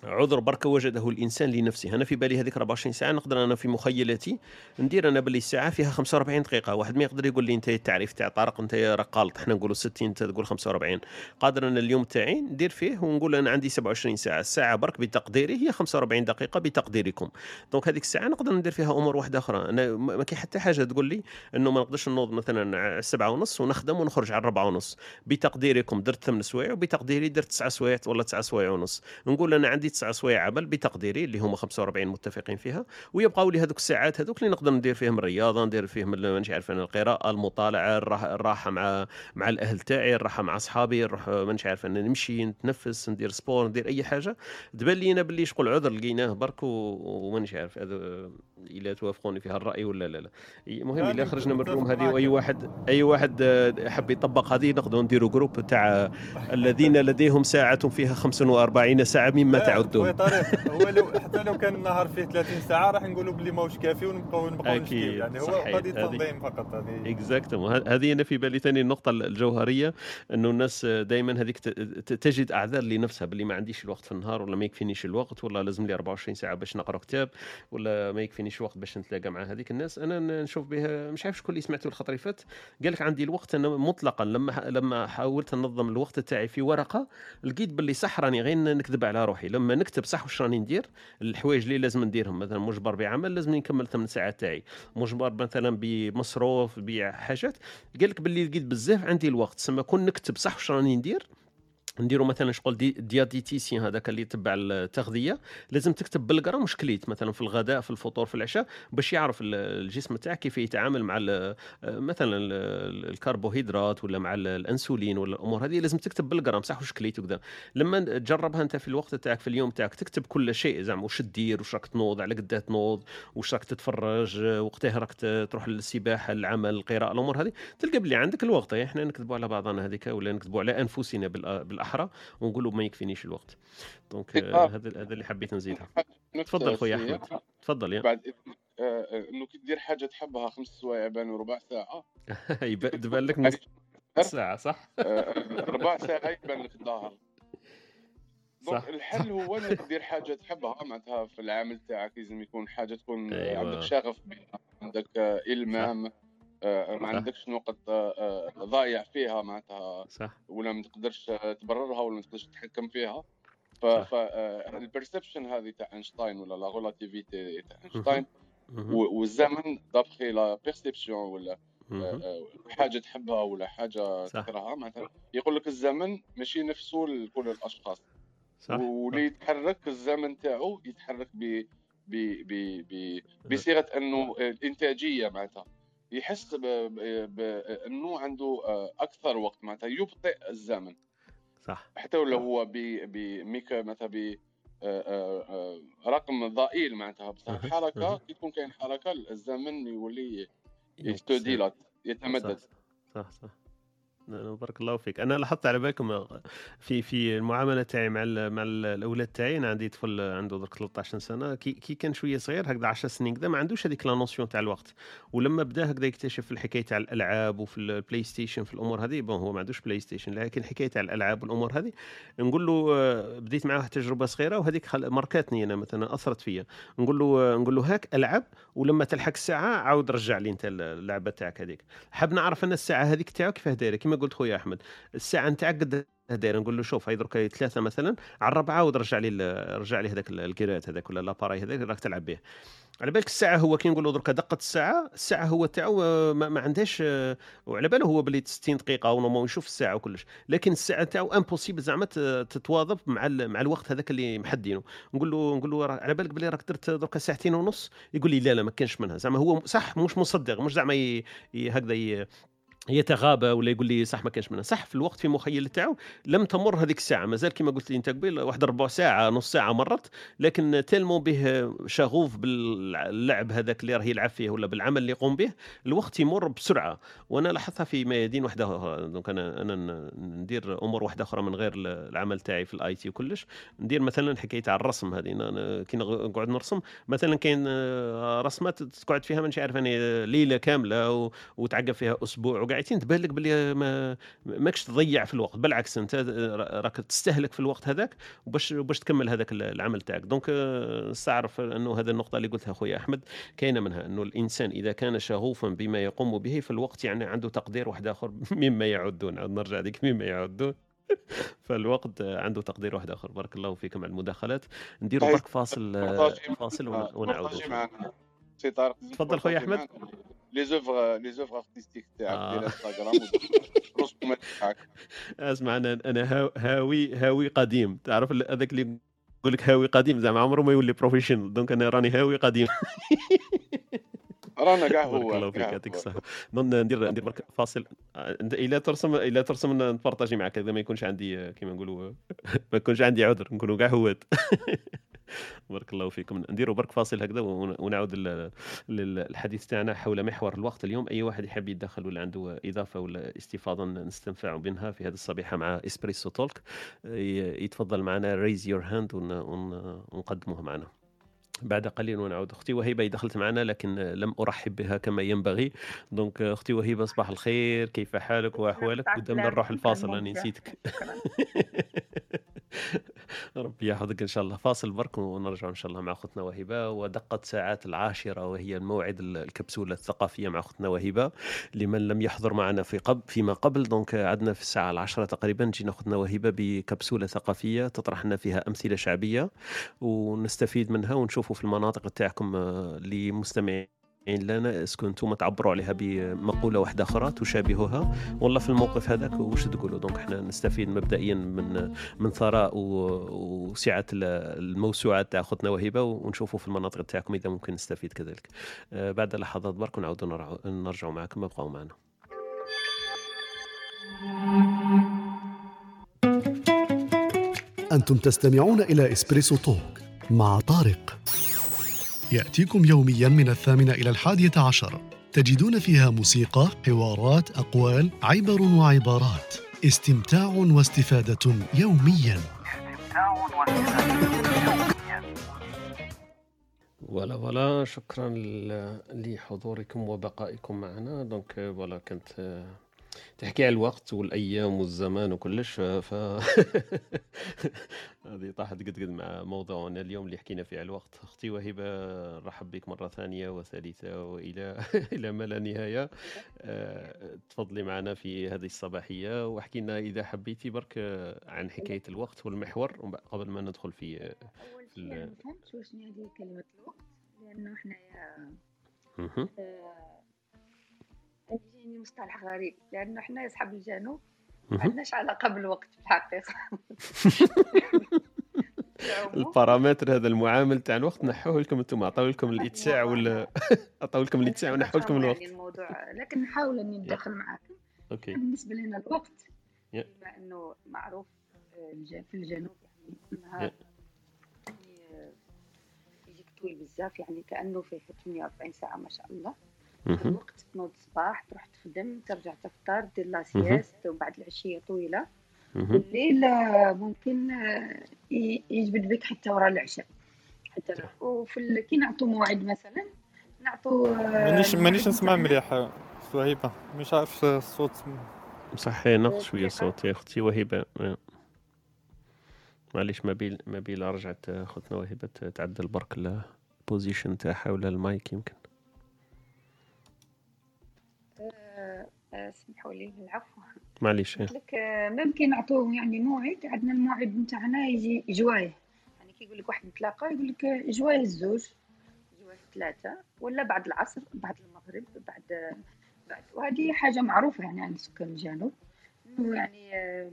عذر برك وجده الإنسان لنفسه. أنا في بالي هذيك 24 ساعة نقدر أنا في مخيلتي ندير أنا باللي الساعة فيها 45 دقيقة. واحد ما يقدر يقول لي أنت التعريف تاع طارق أنت راك إحنا نقولوا 60 أنت تقول 45 قادر أنا اليوم تاعي ندير فيه ونقول أنا عندي 27 ساعة. الساعة برك بتقديري هي 45 دقيقة بتقديركم. دونك هذيك الساعة نقدر ندير فيها أمور واحدة أخرى. أنا ما كاين حتى حاجة تقول لي إنه ما نقدرش نوض مثلا 7 ونص ونخدم ونخرج على 4 ونص. بتقديركم درت 8 سوايع وبتقديري درت 9 سوايع ولا 9 سوايع ونص. نقول أنا عندي 9 سوايع عمل بتقديري اللي هما 45 متفقين فيها ويبقاو لي هذوك الساعات هذوك اللي نقدر ندير فيهم الرياضة ندير فيهم مانيش عارف أنا القراءة المطالعة الراحة مع مع الأهل تاعي الراحة مع أصحابي نروح مانيش عارف أنا نمشي نتنفس ندير sport ندير أي حاجة. تبان لي أنا باللي شغل عذر لقيناه برك ومانيش عارف إلا توافقوني في هالرأي ولا لا لا. المهم إلا خرجنا من ال room هذه وأي واحد أي واحد حب يطبق هذه نقدروا نديروا group تاع الذين لديهم ساعة فيها 45 ساعة مما تعدون هو لو حتى لو كان النهار فيه 30 ساعة راح نقولوا بلي ماهوش كافي ونبقاو نبقاو نشكيو. يعني هو قضية تنظيم فقط هذه. exactement هذه أنا في بالي ثاني النقطة الجوهرية إنه الناس دائما هذيك تجد أعذار لنفسها باللي ما عنديش الوقت في النهار ولا ما يكفينيش الوقت ولا لازم لي 24 ساعة باش نقرأ كتاب ولا ما يكفينيش وقت باش نتلاقى مع هذيك الناس. أنا نشوف بها مش عارف شكون اللي سمعته الخطر اللي فات قال لك عندي الوقت أنا مطلقا لما لما حاولت ننظم الوقت تاعي في ورقة لقيت باللي صح راني غير نكذب على روحي. لما نكتب صح واش راني ندير الحوايج اللي لازم نديرهم. مثلا مجبر بعمل لازم نكمل ثمان ساعات تاعي. مجبر مثلا بمصروف بحاجات قال لك باللي لقيت بزاف عندي الوقت. سما كون نكتب صح واش راني ندير نديروا مثلا شغل دي دياتيتيسيان هذاك اللي يتبع التغذية. لازم تكتب بالقرام كليت مثلا في الغداء في الفطور في العشاء باش يعرف الجسم تاعك كيف يتعامل مع مثلا الكربوهيدرات ولا مع الإنسولين ولا الأمور هذه. لازم تكتب بالقرام صح واش كليت وكذا. لما تجربها أنت في الوقت تاعك في اليوم تاعك تكتب كل شيء زعما واش دير واش راك تنوض على قد تنوض واش راك تتفرج وقتها راك تروح للسباحة العمل القراءة الأمور هذه. تلقى بلي عندك الوقت. إحنا نكذبوا على بعضنا هذيك ولا نكذبوا على أنفسنا بالاحرى ونقولوا ما يكفينيش الوقت. donc هذا هذا اللي حبيت نزيدها. تفضل خويا أحمد. تفضل يا. بعد انه كي دير حاجة تحبها خمس سوايع بان ربع ساعة. تبان لك نص ساعة صح؟ ربع ساعة يبان لك الظاهر. صح. الحل هو انك دير حاجة تحبها معناتها في العمل تاعك لازم يكون حاجة تكون أيوة. عندك شغف بها عندك إلمام. صح. ما عندكش وقت ضايع فيها معناتها صح. ولا ما تقدرش تبررها ولا ما تقدرش تتحكم فيها. فال perception هذه تاع اينشتاين ولا la relativité تاع اينشتاين والزمن d'après la perception ولا حاجة تحبها ولا حاجة تكرهها. معناتها يقول لك الزمن ماشي نفسه لكل الأشخاص. صح. واللي يتحرك الزمن تاعو يتحرك ب ب بصيغة أنه الإنتاجية معناتها. يحس بانه عنده أكثر وقت معناتها يبطئ الزمن. صح. حتى ولو هو ب ب ميك مثلا ب آه، آه، آه، رقم ضئيل معناتها بصح أها. كي تكون كاين حركة الزمن يولي صح يتمدد. صح صح لا، بارك الله فيك. أنا لاحظت على بالكم في في المعاملة تاعي مع مع ال- الأولاد تاعي. أنا عندي طفل عنده درك 13 سنة. كي, كي كان شوية صغير هكذا 10 سنين كذا ما عندوش هذيك la notion تاع الوقت. ولما بدا هكذا يكتشف الحكاية تاع الألعاب وفي ال PlayStation في الأمور هذه bon هو ما عندوش PlayStation لكن الحكاية تاع الألعاب والأمور هذه نقول له آه، بديت معاه تجربة صغيرة وهذيك marquatni أنا مثلا أثرت فيا. نقول له آه، نقول له هاك العب ولما تلحق الساعة عاود رجع لي أنت اللعبة تاعك هذيك. حاب نعرف أنا الساعة هذيك تاعو كيفاه دايرة؟ قلت خويا أحمد الساعة نتاعك قد دايره نقول له شوف هاي درك ثلاثة مثلا على الرابعه عاود رجع لي رجع لي هذاك الكيرات هذاك ولا l'appareil هذاك راك تلعب به. على بالك الساعة هو كي نقول له درك دقة الساعة الساعة هو تاعو آه، ما, ما عندهاش آه، وعلى باله هو بلي 60 دقيقة و normal يشوف الساعة وكلش. لكن الساعة تاعو impossible زعما تتواظب مع مع الوقت هذاك اللي محدينه نقول له نقول له على بالك بلي راك درت درك ساعتين ونص؟ يقول لي لا لا ما كانش منها. زعما هو صح مش مصدق مش زعما هكذا يتغابى ولا يقول لي صح ما كانش منها صح في الوقت في مخيل تاعو لم تمر هذيك الساعة مازال كما قلت لي أنت قبيل واحد ربع ساعة نص ساعة مرت لكن tellement به شغوف باللعب هذاك اللي راه يلعب فيه ولا بالعمل اللي يقوم به الوقت يمر بسرعة وأنا لاحظتها في ميادين واحدة أخرى. donc أنا أنا ندير أمور واحدة أخرى من غير ال- العمل تاعي في ال IT وكلش ندير مثلا حكاية تاع الرسم هذه أنا كي نقعد نرسم مثلا كاين آه، رسمات تقعد فيها مانيش عارف أنا ليلة كاملة. وتعقب فيها أسبوع وقاعدين تبان لك بلي ما ماكش تضيع في الوقت بالعكس انت راك تستهلك في الوقت هذاك وباش باش تكمل هذاك العمل تاعك. donc نستعرف انه هذه النقطة اللي قلتها خويا أحمد كاينة منها انه الإنسان إذا كان شغوفا بما يقوم به في الوقت يعني عنده تقدير واحد آخر مما يعدون. نرجع ديك مما يعدون. فالوقت عنده تقدير واحد آخر. بارك الله فيكم على المداخلات. نديروا طيب، برك فاصل فاصل معنا- سي طارق تفضل خويا. معنا les œuvres les œuvres artistiques تاعك. ديال انستغرام أسمع أنا أنا هاو- هاوي هاوي قديم. تعرف هذاك اللي يقول لك هاوي قديم؟ زعما عمره ما يولي professional donc أنا راني هاوي قديم. رانا كاع بارك الله فيك يعطيك. الصحة. ندير ندير برك فاصل. آه، إنت إلا ترسم إلا ترسم نبارطاجي معك إذا ما يكونش عندي آه، كيما نقولوا ما يكونش عندي عذر. نكونوا كاع هوات بارك الله فيكم. نديروا برك فاصل هكذا ون- ونعود لل- للحديث تاعنا حول محور الوقت اليوم. أي واحد يحب يتدخل ولا عنده إضافة ولا استفاضة نستنفع منها في هذه الصبيحه مع Espresso Talk ي- يتفضل معنا raise your hand ونقدموها معنا. بعد قليل ونعود. أختي وهبه دخلت معنا لكن لم أرحب بها كما ينبغي. donc أختي وهبه صباح الخير. كيف حالك؟ وأحوالك؟ قدامنا نروح الفاصل راني نسيتك. ربي يحفظك إن شاء الله. فاصل برك ونرجع إن شاء الله مع أختنا وهبة. ودقت ساعات العاشرة وهي الموعد ال- الكبسولة الثقافية مع أختنا وهبة. لمن لم يحضر معنا في قبل فيما قبل donc عدنا في الساعة العاشرة تقريبا جينا أختنا وهبة بكبسولة ثقافية تطرح لنا فيها أمثلة شعبية ونستفيد منها ونشوفوا في المناطق تاعكم آه، مستمعين لنا est-ce que أنتم تعبروا عليها بمقولة واحدة أخرى تشابهها. والله في الموقف هذاك وش تقولوا؟ donc إحنا نستفيد مبدئيا من من ثراء وسعة ال- الموسوعات تاع اختنا وهبه ونشوفوا في المناطق تاعكم إذا ممكن نستفيد كذلك. آه، بعد لحظات برك ونعودوا نرع- نرجعوا معكم ابقوا معنا. أنتم تستمعون إلى Espresso Talk مع طارق. يأتيكم يوميا من الثامنة إلى الحادية عشر. تجدون فيها موسيقى، حوارات، أقوال، عبر وعبارات. استمتاع واستفادة يوميا. استمتاع واستفادة voilà voilà شكرا لحضوركم وبقائكم معنا. donc voilà كانت آه، تحكي على الوقت والأيام والزمان وكلش ف هذه طاحت قد قد مع موضوعنا اليوم اللي حكينا فيه على الوقت. أختي وهبة نرحب بك مرة ثانية وثالثة وإلى إلى ما لا نهاية. آه، تفضلي معنا في هذه الصباحية واحكي لنا إذا حبيتي برك آه، عن حكاية الوقت والمحور قبل ما ندخل في آه، أول شيء ما فهمتش واش هذه كلمة الوقت؟ لأنه حنايا يجيني مصطلح غريب لأنه حنا أصحاب الجنوب ما. عندناش علاقة بالوقت في الحقيقة. البارامتر هذا المعامل تاع الوقت نحوه لكم أنتم عطاو لكم الإتساع ولا عطاو لكم الإتساع ونحوا لكم الوقت. يعني الموضوع لكن نحاول أني ندخل معاكم. okay. بالنسبة لنا الوقت. بما إنه معروف الج- في الجنوب يعني النهار يعني آه، يجيك طويل بزاف يعني كأنه فيه 48 ساعة ما شاء الله. الوقت تنوض الصباح تروح تخدم ترجع تفطر دير la sieste وبعد العشية طويلة مهم. والليل آه، ممكن آه، يجبد بك حتى وراء العشاء حتى وفي كي نعطوا موعد مثلا نعطوا آه، مانيش مانيش نسمع. مليح سوهيبة مش عارف الصوت صح نقص شوية. الصوت يا أختي وهبه آه. معليش ما بين ما بين رجعت أختنا وهبه تعدل برك ال position تاعها ولا المايك يمكن سمحوا لي العفو. معليش. قلت لك آه، ممكن نعطوه يعني موعد. عندنا الموعد نتاعنا يجي جوايه يعني كي يقول لك واحد نتلاقى يقول لك آه، جوايه الزوج. جوايه ثلاثة ولا بعد العصر بعد المغرب بعد بعد. وهذه حاجة معروفة يعني عند سكان الجنوب. يعني آه،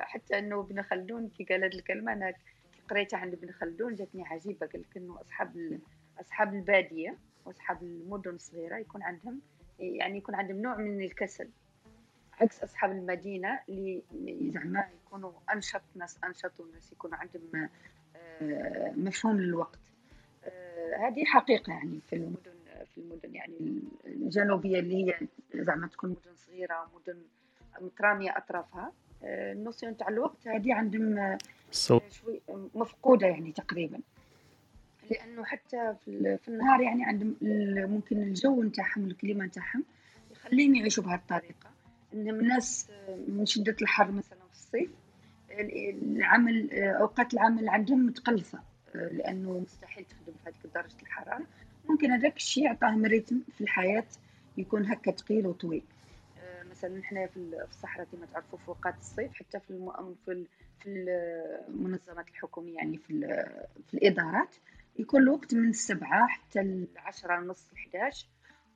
حتى إنه ابن خلدون كي قال هذه الكلمة أنا قريتها عند ابن خلدون جاتني عجيبة. قال لك إنه أصحاب أصحاب البادية وأصحاب المدن الصغيرة يكون عندهم يعني يكون عندهم نوع من الكسل. عكس أصحاب المدينة اللي زعما يكونوا أنشط ناس أنشط وناس يكونوا عندهم آه، مفهوم للوقت. آه، هذه حقيقة يعني في المدن في المدن يعني الجنوبية اللي هي زعما تكون مدن صغيرة مدن مترامية أطرافها. آه، النوسيون تاع الوقت هذه عندهم شوي مفقودة يعني تقريبا. لأنه حتى في, ال- في النهار يعني ال- ممكن الجو نتاعهم الكليمة نتاعهم يخليهم يعيشوا بهذه الطريقة انهم الناس من شدة الحر مثلا في الصيف ال- العمل أوقات العمل عندهم متقلصة لأنه مستحيل تخدم في هذيك درجه الحرارة ممكن هذاك الشيء يعطاهم ريتم في الحياة يكون هكا ثقيل وطويل آه، مثلا إحنا في ال- في الصحراء كما تعرفوا في اوقات الصيف حتى في. في ال- في المنظمات الحكومية يعني في في الإدارات يكون الوقت من السبعة حتى العشرة ونص 11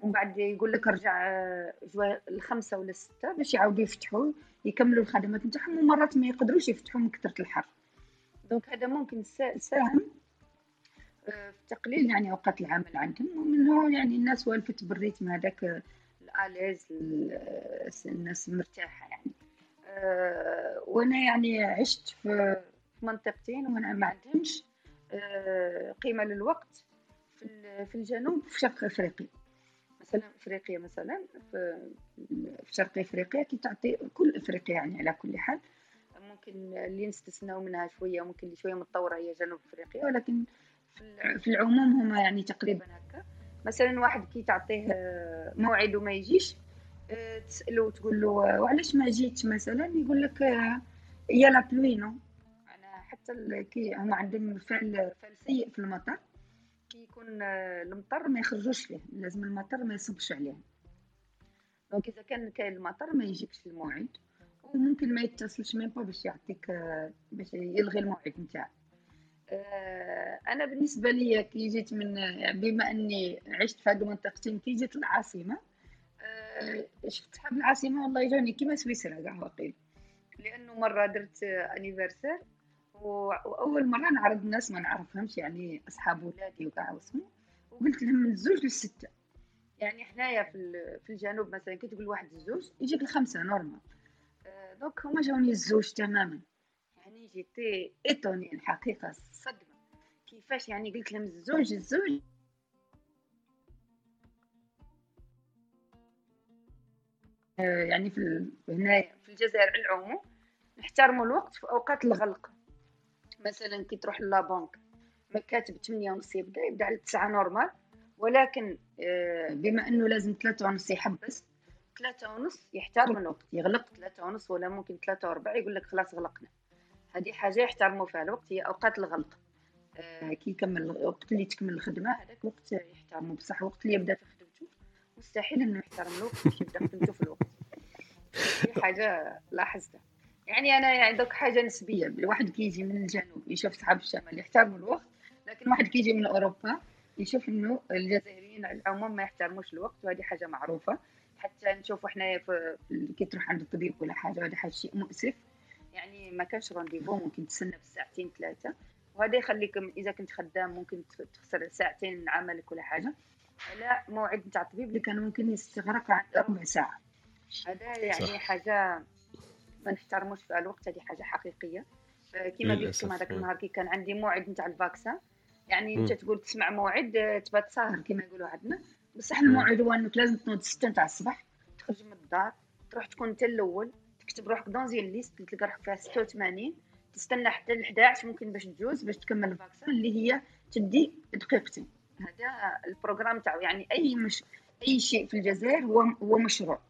ومن بعد يقول لك ارجع آه، جوا الخمسة ولا الستة باش يعاودوا يفتحوا يكملوا الخدمات نتاعهم ومرات ما يقدروش يفتحوا من كثرة الحر. donc هذا ممكن سا- ساهم آه، في تقليل يعني أوقات العمل عندهم ومنه يعني الناس والفت بال rythme هذاك à l'aise ال- الناس مرتاحة يعني. آه، وأنا يعني عشت في منطقتين وأنا ما عندهمش. آه، قيمة للوقت في ال- في الجنوب في شرق إفريقيا. مثلا إفريقيا مثلا في شرق إفريقيا كي تعطي كل افريقيا يعني على كل حال. ممكن اللي نستثناو منها شوية ممكن اللي شوية متطورة هي جنوب إفريقيا ولكن في الع- في العموم هما يعني تقريبا هكا. مثلا واحد كي تعطيه موعد وما يجيش آه، تسأله وتقول له آه، وعلاش ما جيتش مثلا؟ يقول لك y a la pluie non أنا كي هما عندهم فعل فعل سيء في المطر كي يكون آه، المطر ما يخرجوش ليه لازم المطر ما يصبش عليهم donc إذا كان كاين المطر ما يجيكش الموعد وممكن ما يتصلش même pas باش يعطيك آه، باش يلغي الموعد نتاعك. آه، أنا بالنسبة لي كي جيت من بما إني عشت في هذه المنطقتين كي جيت العاصمه شفت صحاب العاصمة والله جوني كيما سويسرا كاع واقيلا. لأنه مرة درت anniversaire وأول مرة نعرض الناس ما نعرفهمش يعني أصحاب ولادي وكاع واسمو. وقلت لهم من الزوج للستة. يعني حنايا في في الجنوب مثلا كي تقول واحد الزوج يجيك الخمسة normal آه، دوك هما جاوني الزوج تماما. يعني j'étais étonné الحقيقة صدمة. كيفاش يعني قلت لهم الزوج الزوج آه، يعني في هنايا في الجزائر العموم نحترموا الوقت في أوقات الغلق. مثلا كي تروح la banque ما كاتب 8 ونص يبدأ يبدأ على 9 normal. ولكن آه، بما إنه لازم 3 ونص يحبس 3 ونص يحترم الوقت يغلق 3 ونص ولا ممكن 3 وربع يقول لك خلاص غلقنا. هذه حاجة يحترموا فيها الوقت هي أوقات الغلق. آه، كي يكمل الوقت اللي تكمل الخدمة هذاك وقت يحترمه بصح الوقت اللي يبدأ في خدمته مستحيل إنه يحترم الوقت باش يبدا خدمته في الوقت. هذه حاجة لاحظتها. يعني أنا يعني دوك حاجة نسبية الواحد كيجي من الجنوب يشوف صحاب الشمال يحترموا الوقت لكن واحد كيجي من أوروبا يشوف إنه الجزائريين على العموم ما يحترموش الوقت وهذه حاجة معروفة. حتى نشوفوا حنايا كي تروح عند الطبيب ولا حاجة وهذا حاجة شيء مؤسف. يعني ما كانش رونديفو ممكن تستنى بالساعتين ثلاثة. وهذا يخليك إذا كنت خدام ممكن تخسر ساعتين من عملك ولا حاجة. لا موعد نتاع الطبيب اللي كان ممكن يستغرق ربع ساعة. هذا يعني صح. حاجة ما نحترموش في الوقت هذه حاجة حقيقية. آه، كما قلت لكم هذاك. النهار كي كان عندي موعد نتاع ال vaccin يعني. انت تقول تسمع موعد آه، تبات ساهر كما يقولوا عندنا. بصح الموعد هو انك لازم تنوض 6 نتاع الصباح تخرج من الدار تروح تكون انت الأول تكتب روحك dans les listes تلقى روحك فيها 86 تستنى حتى ل 11 ممكن باش تجوز باش تكمل ال vaccin اللي هي تدي دقيقتين. هذا البروغرام تاعو يعني أي مش أي شيء في الجزائر هو هو مشروع.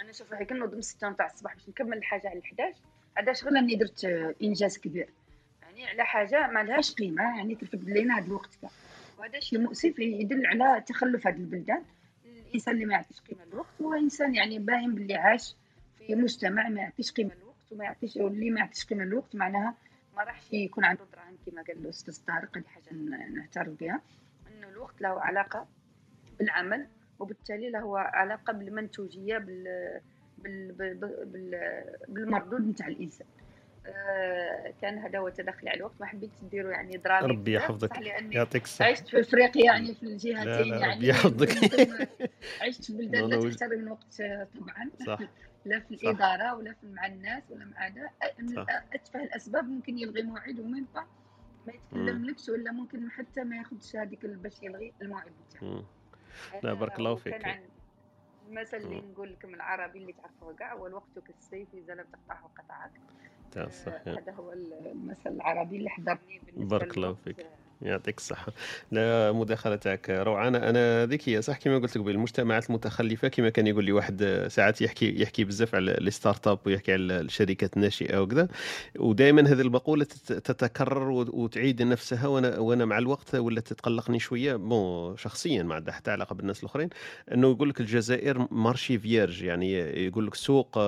أنا نشوف روحي كنوض من 6 نتاع الصباح باش نكمل الحاجة على 11 هذا شغل أني درت آه، إنجاز كبير. يعني على حاجة ما لهاش قيمة يعني ترفد لنا هذا الوقت كاع. وهذا شيء مؤسف يدل على تخلف هذه البلدان. الإنسان اللي ما يعطيش قيمة للوقت هو إنسان يعني باين باللي عاش في مجتمع ما يعطيش قيمة للوقت وما يعطيش واللي ما يعطيش قيمة للوقت معناها ما راحش يكون عنده دراهم كما قال الأستاذ طارق هذه حاجة نعترف بها. أنه الوقت له علاقة بالعمل وبالتالي له علاقة بالمنتوجية بال بال بال بال بالمردود نتاع الإنسان. آه، كان هذا هو تدخلي على الوقت. ما حبيت نديروا يعني درامي ربي يحفظك. يعطيك الصحة. عشت في إفريقيا يعني في الجهتين يعني. ربي يحفظك. عشت في بلدان لا تحترم الوقت آه، طبعا. صح. لا في صح. الإدارة ولا في مع الناس ولا مع هذا. أتفه الأسباب. ممكن يلغي موعد ومين با ما. يتكلملكش ولا ممكن حتى ما ياخذش هذيك باش يلغي الموعد بتاعه. لا هذا بارك الله فيك. المثل اللي. نقول لكم العربي اللي تعرفوه كاع هو الوقت كالسيف إذا لم تقطعه قطعك. آه، هذا هو المثل العربي اللي حضرني بارك الله فيك. آه، يعطيك الصحة. لا مداخلة تاعك روعة. أنا أنا ذكية صح كما قلت قبل المجتمعات المتخلفة كما كان يقول لي واحد ساعات يحكي يحكي بزاف على les start-up ويحكي على الشركات الناشئة وكذا. ودائما هذه المقولة تت- تتكرر وت- وتعيد نفسها وأنا وأنا مع الوقت ولا تتقلقني شوية. bon شخصيا ما عندها حتى علاقة بالناس الآخرين. أنه يقول لك الجزائر marché vierge يعني يقول لك سوق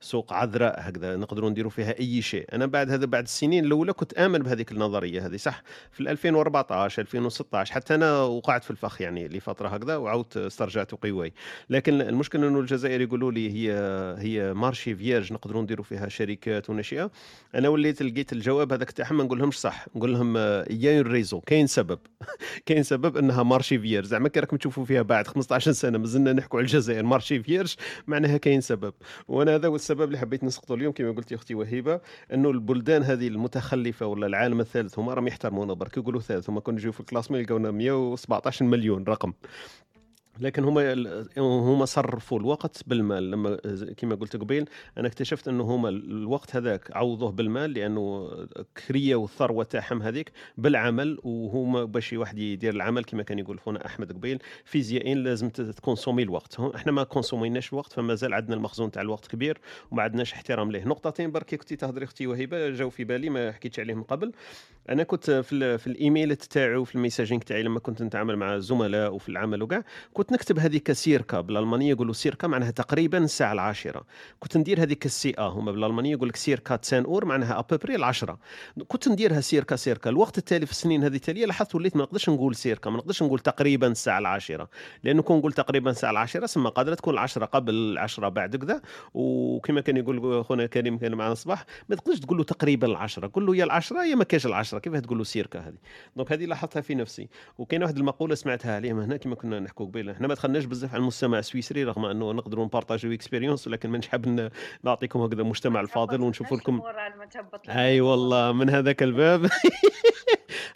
سوق عذراء هكذا نقدروا نديروا فيها أي شيء. أنا بعد هذا بعد السنين الأولى كنت آمن بهذيك النظرية هذه صح؟ في 2014 2016 حتى أنا وقعت في الفخ يعني لفترة هكذا وعاودت استرجعت قواي لكن المشكلة إنه الجزائر يقولوا لي هي هي marché vierge نقدروا نديروا فيها شركات وناشئه أنا وليت لقيت الجواب هذاك تاعهم ما نقول لهمش صح نقول لهم y a raison كاين سبب. كاين سبب إنها marché vierge زعما كي راكم تشوفوا فيها بعد 15 سنة مازلنا نحكوا على الجزائر marché vierge معناها كاين سبب. وأنا هذا هو السبب اللي حبيت نسقطه اليوم كما قلت أختي وهيبة إنه البلدان هذه المتخلفة ولا العالم الثالث هما راهم يحترمونا برك يقولوا ثالث هما كون يجيو في ال classement يلقاونا 117 مليون رقم. لكن هما هما صرفوا الوقت بالمال. لما كما قلت قبيل أنا اكتشفت أنه هما الوقت هذاك عوضوه بالمال لأنه كريوا الثروه تاعهم هذيك بالعمل وهما باش واحد يدير العمل كما كان يقول خونا أحمد قبيل فيزيائيين لازم ت consommer الوقت. إحنا ما كونسوميناش الوقت فما زال عندنا المخزون تاع الوقت كبير وما عندناش احترام ليه. نقطتين برك كنتي تهضري أختي وهبه جاو في بالي ما حكيتش عليهم قبل. أنا كنت في في الإيميلات تاعي وفي ال messaging تاعي لما كنت نتعامل مع الزملاء وفي العمل وكاع كنت نكتب هذيك circa بالألمانية يقولوا circa معناها تقريبا الساعة العاشرة. كنت ندير هذيك ا هما بالألمانية يقول لك circa zehn Uhr معناها à peu près العشرة كنت نديرها circa circa. الوقت التالي في السنين هذه التالية لاحظت وليت ما نقدرش نقول circa ما نقدرش نقول تقريبا الساعة العاشرة. لأنه كون نقول تقريبا الساعة العاشرة سما قادرة تكون العشرة قبل العشرة بعد كذا. وكما كان يقول خونا كريم كان معنا الصباح ما تقدرش تقول له تقريبا العشرة. قول له يا العشرة يا ما كاش العشرة. كيف تقول له circa هذه؟ donc هذه لاحظتها في نفسي. وكاين واحد المقولة سمعتها عليهم هنا كما كنا نحكوا قبيله إحنا ما دخلناش بزاف على المجتمع السويسري رغم أنه نقدروا نبارطاجيو expérience ولكن مانيش حاب ن- نعطيكم هكذا المجتمع الفاضل ونشوف لكم ما أي والله من هذاك الباب.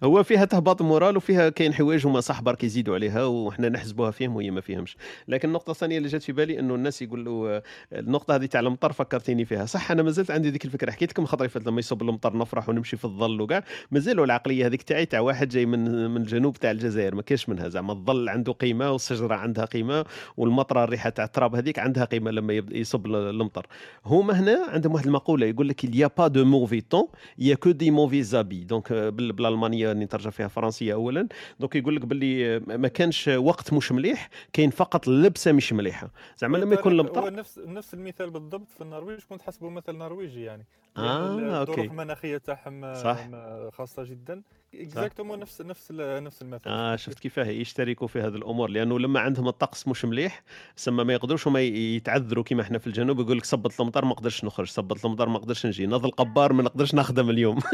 هو فيها تهبط moral وفيها كاين حوايج هما صح برك يزيدوا عليها وحنا نحسبوها فيهم وهي ما فيهمش. لكن النقطة الثانية اللي جات في بالي أنه الناس يقولوا آه، النقطة هذه تاع المطر فكرتيني فيها. صح أنا مازلت عندي ذيك الفكرة حكيت لكم خطري فات لما يصب المطر نفرح ونمشي في الظل وكاع. مازالوا العقلية هذيك تاعي تاع واحد جاي من من الجنوب تاع الجزائر ما كاش منها زعما الظل عنده قيمة والشجره عندها قيمة والمطرة الريحه تاع التراب هذيك عندها قيمة لما يصب ال- المطر. هما هنا عندهم واحد المقولة يقول لك de mauvais temps il y a que des mauvais habits donc بال- بالألمانية اللي نترجم فيها فرنسية اولا. donc يقول لك باللي آه، ما كانش وقت مش مليح كاين فقط لبسة مش مليحة. زعما لما يكون المطر نفس نفس المثال بالضبط في النرويج كنت حسبه مثل نرويجي يعني. آه، لأن okay. الظروف المناخية تاعهم صح. خاصة جدا exactement نفس نفس نفس المثل آه شفت كيفاه يشتركوا في هذه الأمور لأنه لما عندهم الطقس مش مليح سما ما يقدروش هما يتعذروا كيما إحنا في الجنوب يقول لك صبت المطر ما نقدرش نخرج صبت المطر ما نقدرش نجي ناض الغبار ما نقدرش نخدم اليوم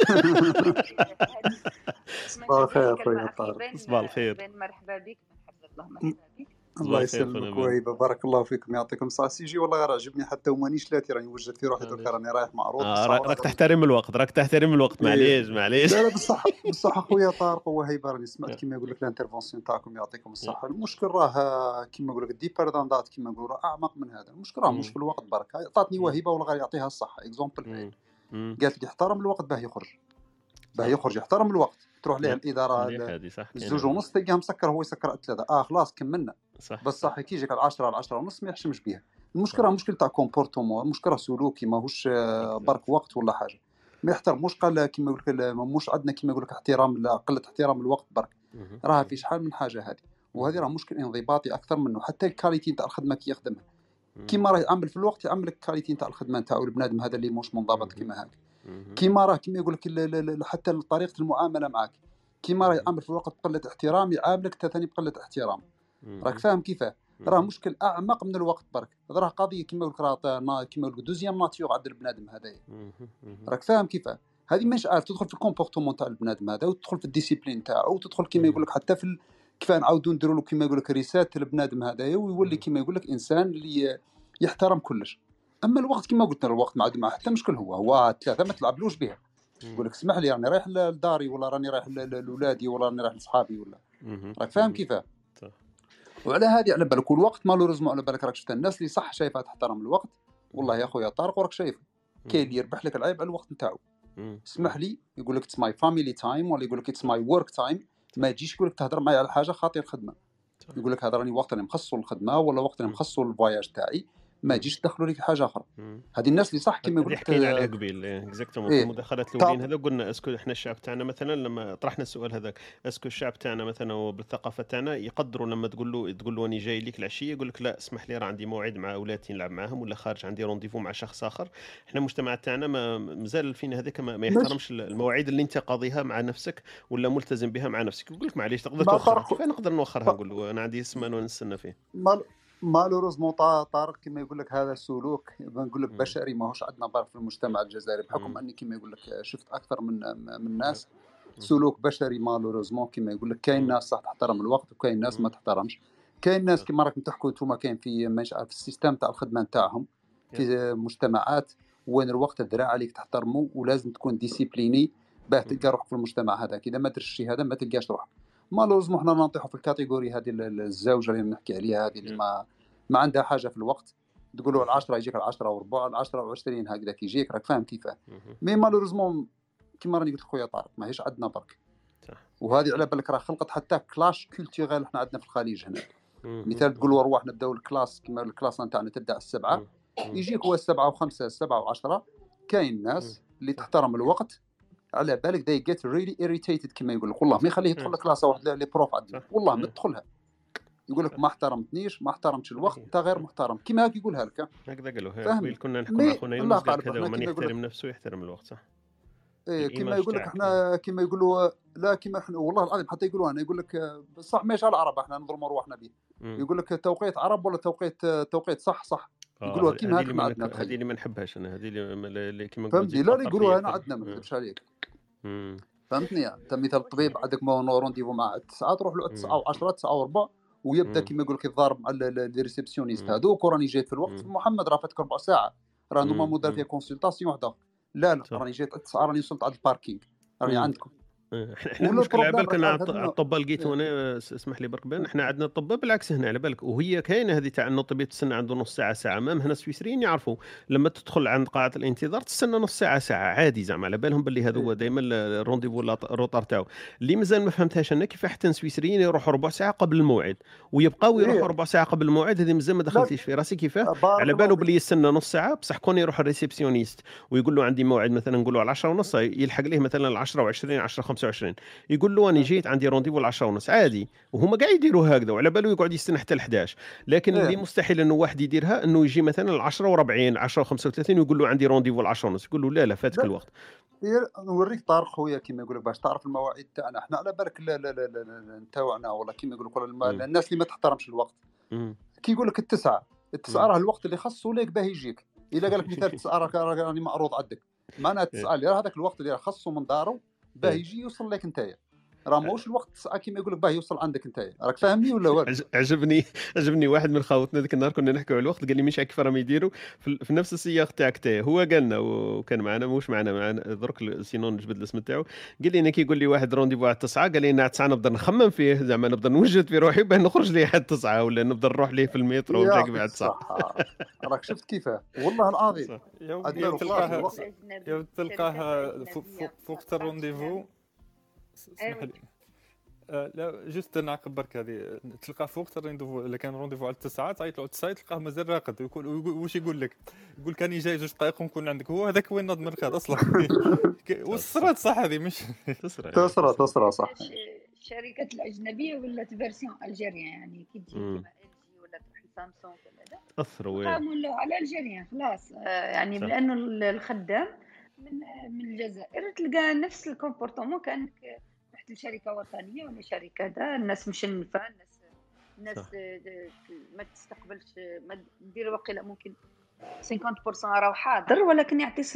صباح الخير. صباح الخير. مرحبا بك مرحبا الله مرحبا بك الله يسلمك وهيبه بارك الله فيكم يعطيكم الصحة. sujet والله غير عجبني حتى ومانيش لاتي راني وجدت في روحي درك راني رايح معروض آه راك تحترم الوقت راك تحترم الوقت إيه. معليش معليش. لا لا بصح بصح اخويا طارق وهيبه راني سمعت كيما يقول لك ال interventions تاعكم يعطيكم الصحة. المشكل راه كيما يقول لك deeper than that كيما نقولوا راه أعمق من هذا. المشكل راه مش. في الوقت برك عطاتني. وهيبة والله غير يعطيها الصحة. exemple. قالت لي احترم الوقت باه يخرج. باه يخرج يحترم الوقت. تروح ليه الإدارة الزوج هذه ونص تلقاه مسكر هو يسكر على ثلاثة آه خلاص كملنا صح بس صح كي يجيك على 10 على 10 ونص ما يحشمش بها المشكلة صح راه مشكل تاع comportement المشكلة سلوكي ماهوش برك وقت ولا حاجة ما يحترموش قال كيما يقول لك مش عندنا كيما يقول لك احترام لا قلة احترام الوقت برك. راها. في شحال من حاجة هذه وهذه. راه مشكل انضباطي أكثر منه حتى ال qualité تاع الخدمة كي يخدمها. كيما راه يعمل في الوقت يعمل لك ال qualité تاع الخدمة تاعو البنادم هذا اللي مش منضبط. كيما مهم. كيما راه كيما يقول لك حتى طريقة المعاملة معك كيما راه. يعمل في الوقت بقله احترام يعاملك حتى ثاني بقلة احترام راك. فاهم كيفاه راه. مشكل أعمق من الوقت برك راه قضية كيما يقول لك راه كيما يقول لك deuxième nature عند البنادم هذايا. راك فاهم كيفاه هذه مش عارف تدخل في ال comportement تاع البنادم هذا وتدخل في ال discipline تاعو وتدخل كيما يقول. لك حتى في ال... كيف نعاودوا نديروا له كيما يقول لك reset البنادم هذايا ويولي. كيما يقول لك إنسان اللي يحترم كلش أما الوقت كيما قلت الوقت ما مع حتى مشكل هو هو ثلاثة ما تلعبلوش بها يقول. لك اسمح لي راني رايح لداري ولا راني رايح لولادي ولا راني رايح لصحابي ولا. راك فاهم. كيفاه وعلى هذه على بالك والوقت malheureusement على بالك راك شفت الناس اللي صح شايفها تحترم الوقت والله يا. خويا طارق وراك شايف كاين. اللي يربح لك العيب على الوقت نتاعو. اسمح لي يقول لك it's my family time ولا يقول لك it's my work time ما تجيش يقول لك تهضر معايا على حاجة خاطر الخدمة يقول لك هذا راني وقت راني مخصصه للخدمة ولا وقت مهم. مخصصه لل voyage تاعي ما. تجيش تدخلوا لي في حاجة أخرى. هذه الناس اللي صح هذه لك حكينا عليها قبيل. exactement إيه. المداخلات الأولين تعب هذا قلنا est-ce que إحنا الشعب تاعنا مثلا لما طرحنا السؤال هذاك est-ce que الشعب تاعنا مثلا بالثقافه تاعنا يقدروا لما تقول له تقول له راني جاي لك العشية يقول لك لا اسمح لي راه عندي موعد مع أولادي نلعب معاهم ولا خارج عندي rendez-vous مع شخص آخر. إحنا المجتمع تاعنا ما مازال فينا هذاك ما, ما مش يحترمش المواعيد اللي أنت قاضيها مع نفسك ولا ملتزم بها مع نفسك. يقول لك معليش تقدر كيف نقدر نوخرها؟ نقول له أنا عندي سمانه ونستنى فيه. malheureusement طارق كما يقول لك هذا سلوك نقول لك. بشري ماهوش عندنا برك في المجتمع الجزائري بحكم. أني كما يقول لك شفت أكثر من من ناس. سلوك بشري malheureusement كما يقول لك كاين. ناس صح تحترم الوقت وكاين ناس ما. تحترمش كاين ناس. كما راكم تحكوا أنتم كاين في مش عارف ال système تاع الخدمة نتاعهم. في مجتمعات وين الوقت بالذراع عليك تحترمه ولازم تكون discipliné باه. تلقى روحك في المجتمع هذاك إذا ما درتش الشيء هذا ما تلقاش روحك malheureusement حنا نطيحوا في ال catégorie هذه ال- ال- الزوجة اللي نحكي عليها هذه اللي. ما ما عندها حاجة في الوقت تقول له العشرة يجيك العشرة وربع العشرة وعشرين هكذا يجيك راك فاهم كيفاه. mais malheureusement كيما راني قلت خويا طارق ماهيش عندنا برك وهذه على بالك راه خلقت حتى clash culturel إحنا عندنا في الخليج هنا. مثال تقول ارواح نبداو ال class كيما ال class نتاعنا تبدأ على السبعه. يجيك هو السبعة وخمسة السبعة وعشرة كاين. ناس اللي تحترم الوقت على بالك they get really irritated كما يقول لك والله ما يخليه يدخل. ل class ه واحدة اللي prof عندنا والله ما. تدخلها. يقول لك ما احترمتنيش ما احترمتش الوقت انت غير محترم. كيما هاك يقولها لك. هكذا قالوا قبيل كنا نحكوا مع خونا يونس قال كذا ومن لك يحترم نفسه يحترم الوقت صح؟ إيه كما يقول لك إحنا كما يقولوا لا كما إحنا والله العظيم حتى يقولوا أنا يقول لك صح ماشي على العرب إحنا نظلموا روحنا به. يقول لك توقيت عرب ولا توقيت توقيت صح؟ صح. يقولوها ه- كيما اللي ما ما عندنا. هذه اللي ما نحبهاش أنا هذه اللي, كيما فهمتني لا يقولوها هنا أكثر عندنا ما. نكذبش عليك. فهمتني أنت مثال طبيب عندك مو rendez-vous مع 9 تروح له 9 مم. و10 9 وربع ويبدأ مم. كيما يقول لك يتضارب مع ال réceptionniste مم. هذوك وراني جيت في الوقت. محمد راه فاتك ربع ساعة راه. normalement دار. فيها consultation وحدة لا لا راني جيت 9 راني وصلت عند ال parking راني. عندكم إحنا إحنا ولا المشكل على بالك راك أنا لقيته إيه. أنا اسمح لي برك بان إحنا عندنا الطباء بالعكس هنا على بالك. وهي كاينة هذه تاع انه طبيب تستنى عنده نص ساعة ساعة. même هنا السويسريين يعرفوا. لما تدخل عند قاعة الانتظار تستنى نص ساعة ساعة. عادي زعما على بالهم باللي هذا هو إيه. دائما ال rendez-vous ولا ال retard تاعو. اللي مازال ما فهمتهاش أنا كيف حتى السويسريين يروحوا ربع ساعة قبل الموعد؟ ويبقاو يروحوا إيه ربع ساعة قبل الموعد هذه مازال ما دخلتيش في راسي. كيفاه على فيك. باللي يستنى نص ساعة. بصح كون يروح ال réceptionniste ويقول له عندي موعد مثلا نقول له على 10 ونص يلحق ليه مثلا ال 10 و20 10 25 يقول له أنا جيت عندي rendez-vous ال 10 ونص عادي. وهما قاعد يديروا هكذا وعلى باله يقعد يستنى حتى ال 11 لكن اللي إيه. مستحيل إنه واحد يديرها إنه يجي مثلا ال 10 و40 10 و35 ويقول له عندي rendez-vous ال 10 ونص. يقول له لا لا فاتك الوقت. إيه، نوريك طارق خويا كيما يقول لك باش تعرف المواعيد تاعنا. إحنا على بالك لا لا لا نتاوعنا ولا كيما يقول لك. الناس اللي ما تحترمش الوقت. كي يقول لك التسعة التسعة. راه الوقت اللي خصه ليك باه يجيك. إلا قال لك مثال التسعة راني معروض عندك معناها إيه. التسعة اللي راه هذاك الوقت اللي راه خصه من داره باه. يجي يوصل لك نتايا راه ماهوش الوقت كيما يقول لك باه يوصل عندك انت راك فاهمني ولا والو؟ عج- عجبني عجبني واحد من خاوتنا ذاك النهار كنا نحكوا على الوقت قال لي مش كيف راهم يديروا في, في نفس السياق تاعك تاعي هو قالنا وكان معنا موش معنا معنا درك sinon نجبد الاسم تاعو قال لي أنا كي يقول لي واحد rendez-vous على التسعة قال لي أنا التسعة نبدأ نخمم فيه زعما نبدأ نوجد في روحي باه نخرج ليه حد التسعة ولا نبدأ نروح ليه في المترو ونجي بعد التسعه راك شفت كيفاه والله العظيم. الوقت. يا ودي تلقاها فوق الرونديفو اسمح أيوة. لي. آه، لا جست نعقب برك هذه. تلقاه فوق حتى الرونديفو إلا كان رونديفو على التسعه تعيط له التسعه تلقاه مازال راقد. ويقول- واش يقول لك؟ يقول كان جاي زوج دقائق ونكون عندك. هو هذاك وين ناض من الخير أصلا؟ والصرات صح هذه مش؟ تسرع تسرى تسرى صح. الشركات الأجنبية ولات فيرسيون الجيريان يعني كي تجي. كيما إل جي ولا تروحي سامسونج ولا هذا اثروا وين؟ قاموا على الجيريان خلاص. آه، يعني. لأنه ال- الخدام من من الجزائر تلقى نفس ال comportement كأنك رحت لشركة وطنية ولا شركه ذا الناس مشنفه الناس الناس ما تستقبلش ما دير وقيله ممكن 50% راه حاضر ولكن يعطي 50%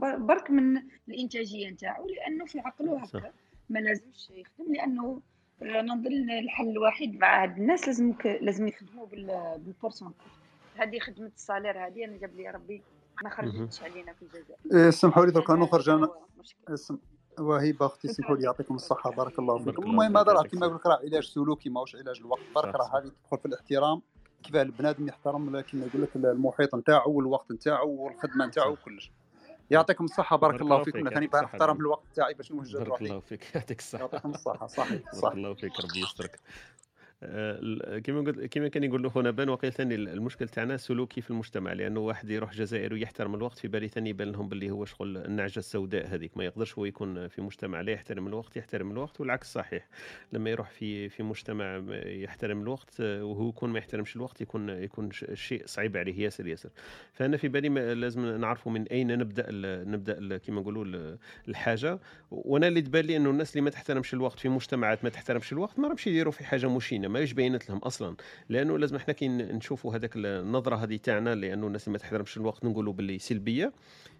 بر- برك من الإنتاجية نتاعو لأنه في عقله. هكا ما لازمش يخدم لأنه أنا نظن الحل الوحيد مع هاد الناس لازم لازم يخدموا بال- بال pourcentage. هذه خدمة الصالير هذه أنا جاب لي ربي ما خرجتش علينا في الجزائر إيه، اسمحوا لي درك نخرج أنا وهبه أختي لك. يعطيكم الصحة بارك الله فيكم المهم هذا راه كما يقول لك راه علاج سلوكي ماهوش علاج الوقت برك راه. هذه تدخل في الاحترام كيف البنادم يحترم كما يقول لك المحيط نتاعو والوقت نتاعو والخدمة نتاعو. وكلش يعطيكم الصحة بارك بارك الله فيكم فيك، ثاني يعطيك باه الصحة نحترم ديما. الوقت تاعي باش نوجد بارك الله فيك يعطيك الصحة يعطيكم الصحة صحيح بارك الله فيك ربي يسترك كما قلت كما كان يقول خونا بان وقيل ثاني المشكل تاعنا سلوكي في المجتمع لأنه واحد يروح جزائر ويحترم الوقت في بالي ثاني يبان لهم باللي هو شغل النعجة السوداء هذيك. ما يقدرش هو يكون في مجتمع لا يحترم الوقت يحترم الوقت والعكس صحيح. لما يروح في في مجتمع يحترم الوقت آه، وهو يكون ما يحترمش الوقت يكون يكون شيء صعيب عليه ياسر ياسر. فأنا في بالي لازم نعرفوا من أين نبدأ نبدأ كما نقولوا ال- الحاجة. وأنا اللي تبان لي أنه الناس اللي ما تحترمش الوقت في مجتمعات ما تحترمش الوقت ما راهمش يديروا في حاجة مشينة. ما بينت لهم أصلا. لأنه لازم إحنا كي نشوفوا هذاك النظرة هذه تاعنا لأنه الناس اللي ما تحترمش الوقت نقولوا باللي سلبية.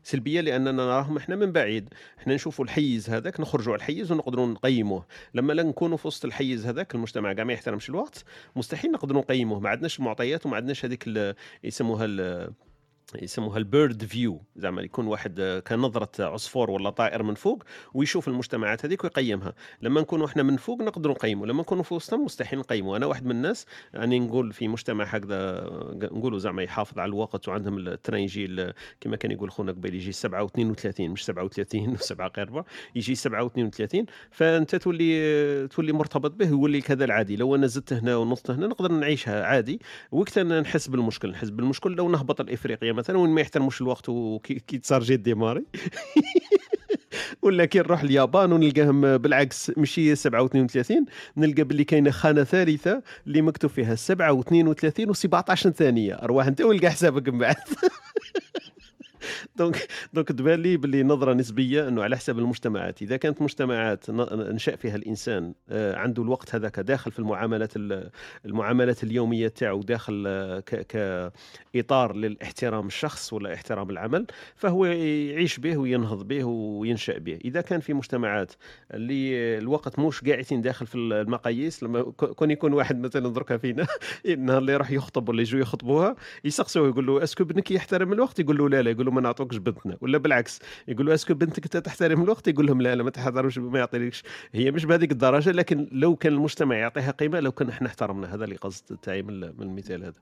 سلبية لأننا نراهم إحنا من بعيد. إحنا نشوفوا الحيز هذاك نخرجوا على الحيز ونقدروا نقيموه. لما لا نكونوا في وسط الحيز هذاك المجتمع كاع ما يحترمش الوقت مستحيل نقدروا نقيموه. ما عندناش المعطيات وما عندناش هذيك يسموها يسموها البيرد فيو زعما يكون واحد آه، كنظرة عصفور ولا طائر من فوق ويشوف المجتمعات هذيك ويقيمها. لما نكونوا إحنا من فوق نقدروا نقيموا لما نكونوا في وسطهم مستحيل نقيموا. أنا واحد من الناس يعني نقول في مجتمع هكذا آه، نقولوا زعما يحافظ على الوقت وعندهم الترين يجي كما كان يقول خونا قبيل يجي 7 و32 مش 37 و7 قربة يجي 7 و32 فأنت تولي تولي مرتبط به يولي كذا العادي. لو أنا زدت هنا ونصت هنا نقدر نعيشها عادي وقت أنا نحس بالمشكل. نحس بالمشكل لو نهبط الافريقيا مثلا وين ما يحترموش الوقت وكي كي تصار جي ديماري. ولا كي نروح اليابان ونلقاهم بالعكس ماشي 7 و32 نلقى باللي كاينة خانة ثالثة اللي مكتوب فيها 7 و32 و17 ثانية. أرواح أنت والقى حسابك من بعد. donc donc تبان لي باللي نظرة نسبية إنه على حسب المجتمعات. إذا كانت مجتمعات نشأ فيها الإنسان آه، عنده الوقت هذاك داخل في المعاملات ال- المعاملات اليومية تاعو داخل آه، كإطار للاحترام الشخص ولا احترام العمل فهو يعيش به وينهض به وينشأ به. إذا كان في مجتمعات اللي الوقت موش قاعدين داخل في المقاييس لما كون يكون واحد مثلا دركا فينا النهار اللي يروح يخطب ولا يجوا يخطبوها يسقسوه يقول له est-ce que ابنك يحترم الوقت؟ يقول له لا لا. يقول له ما نعطوكش بنتنا ولا بالعكس يقول له est-ce que بنتك تحترم الوقت يقول لهم لا لا ما تحترمش ما يعطيلكش. هي مش بهذيك الدرجة لكن لو كان المجتمع يعطيها قيمة لو كان إحنا احترمنا. هذا اللي قصد تاعي من المثال هذا.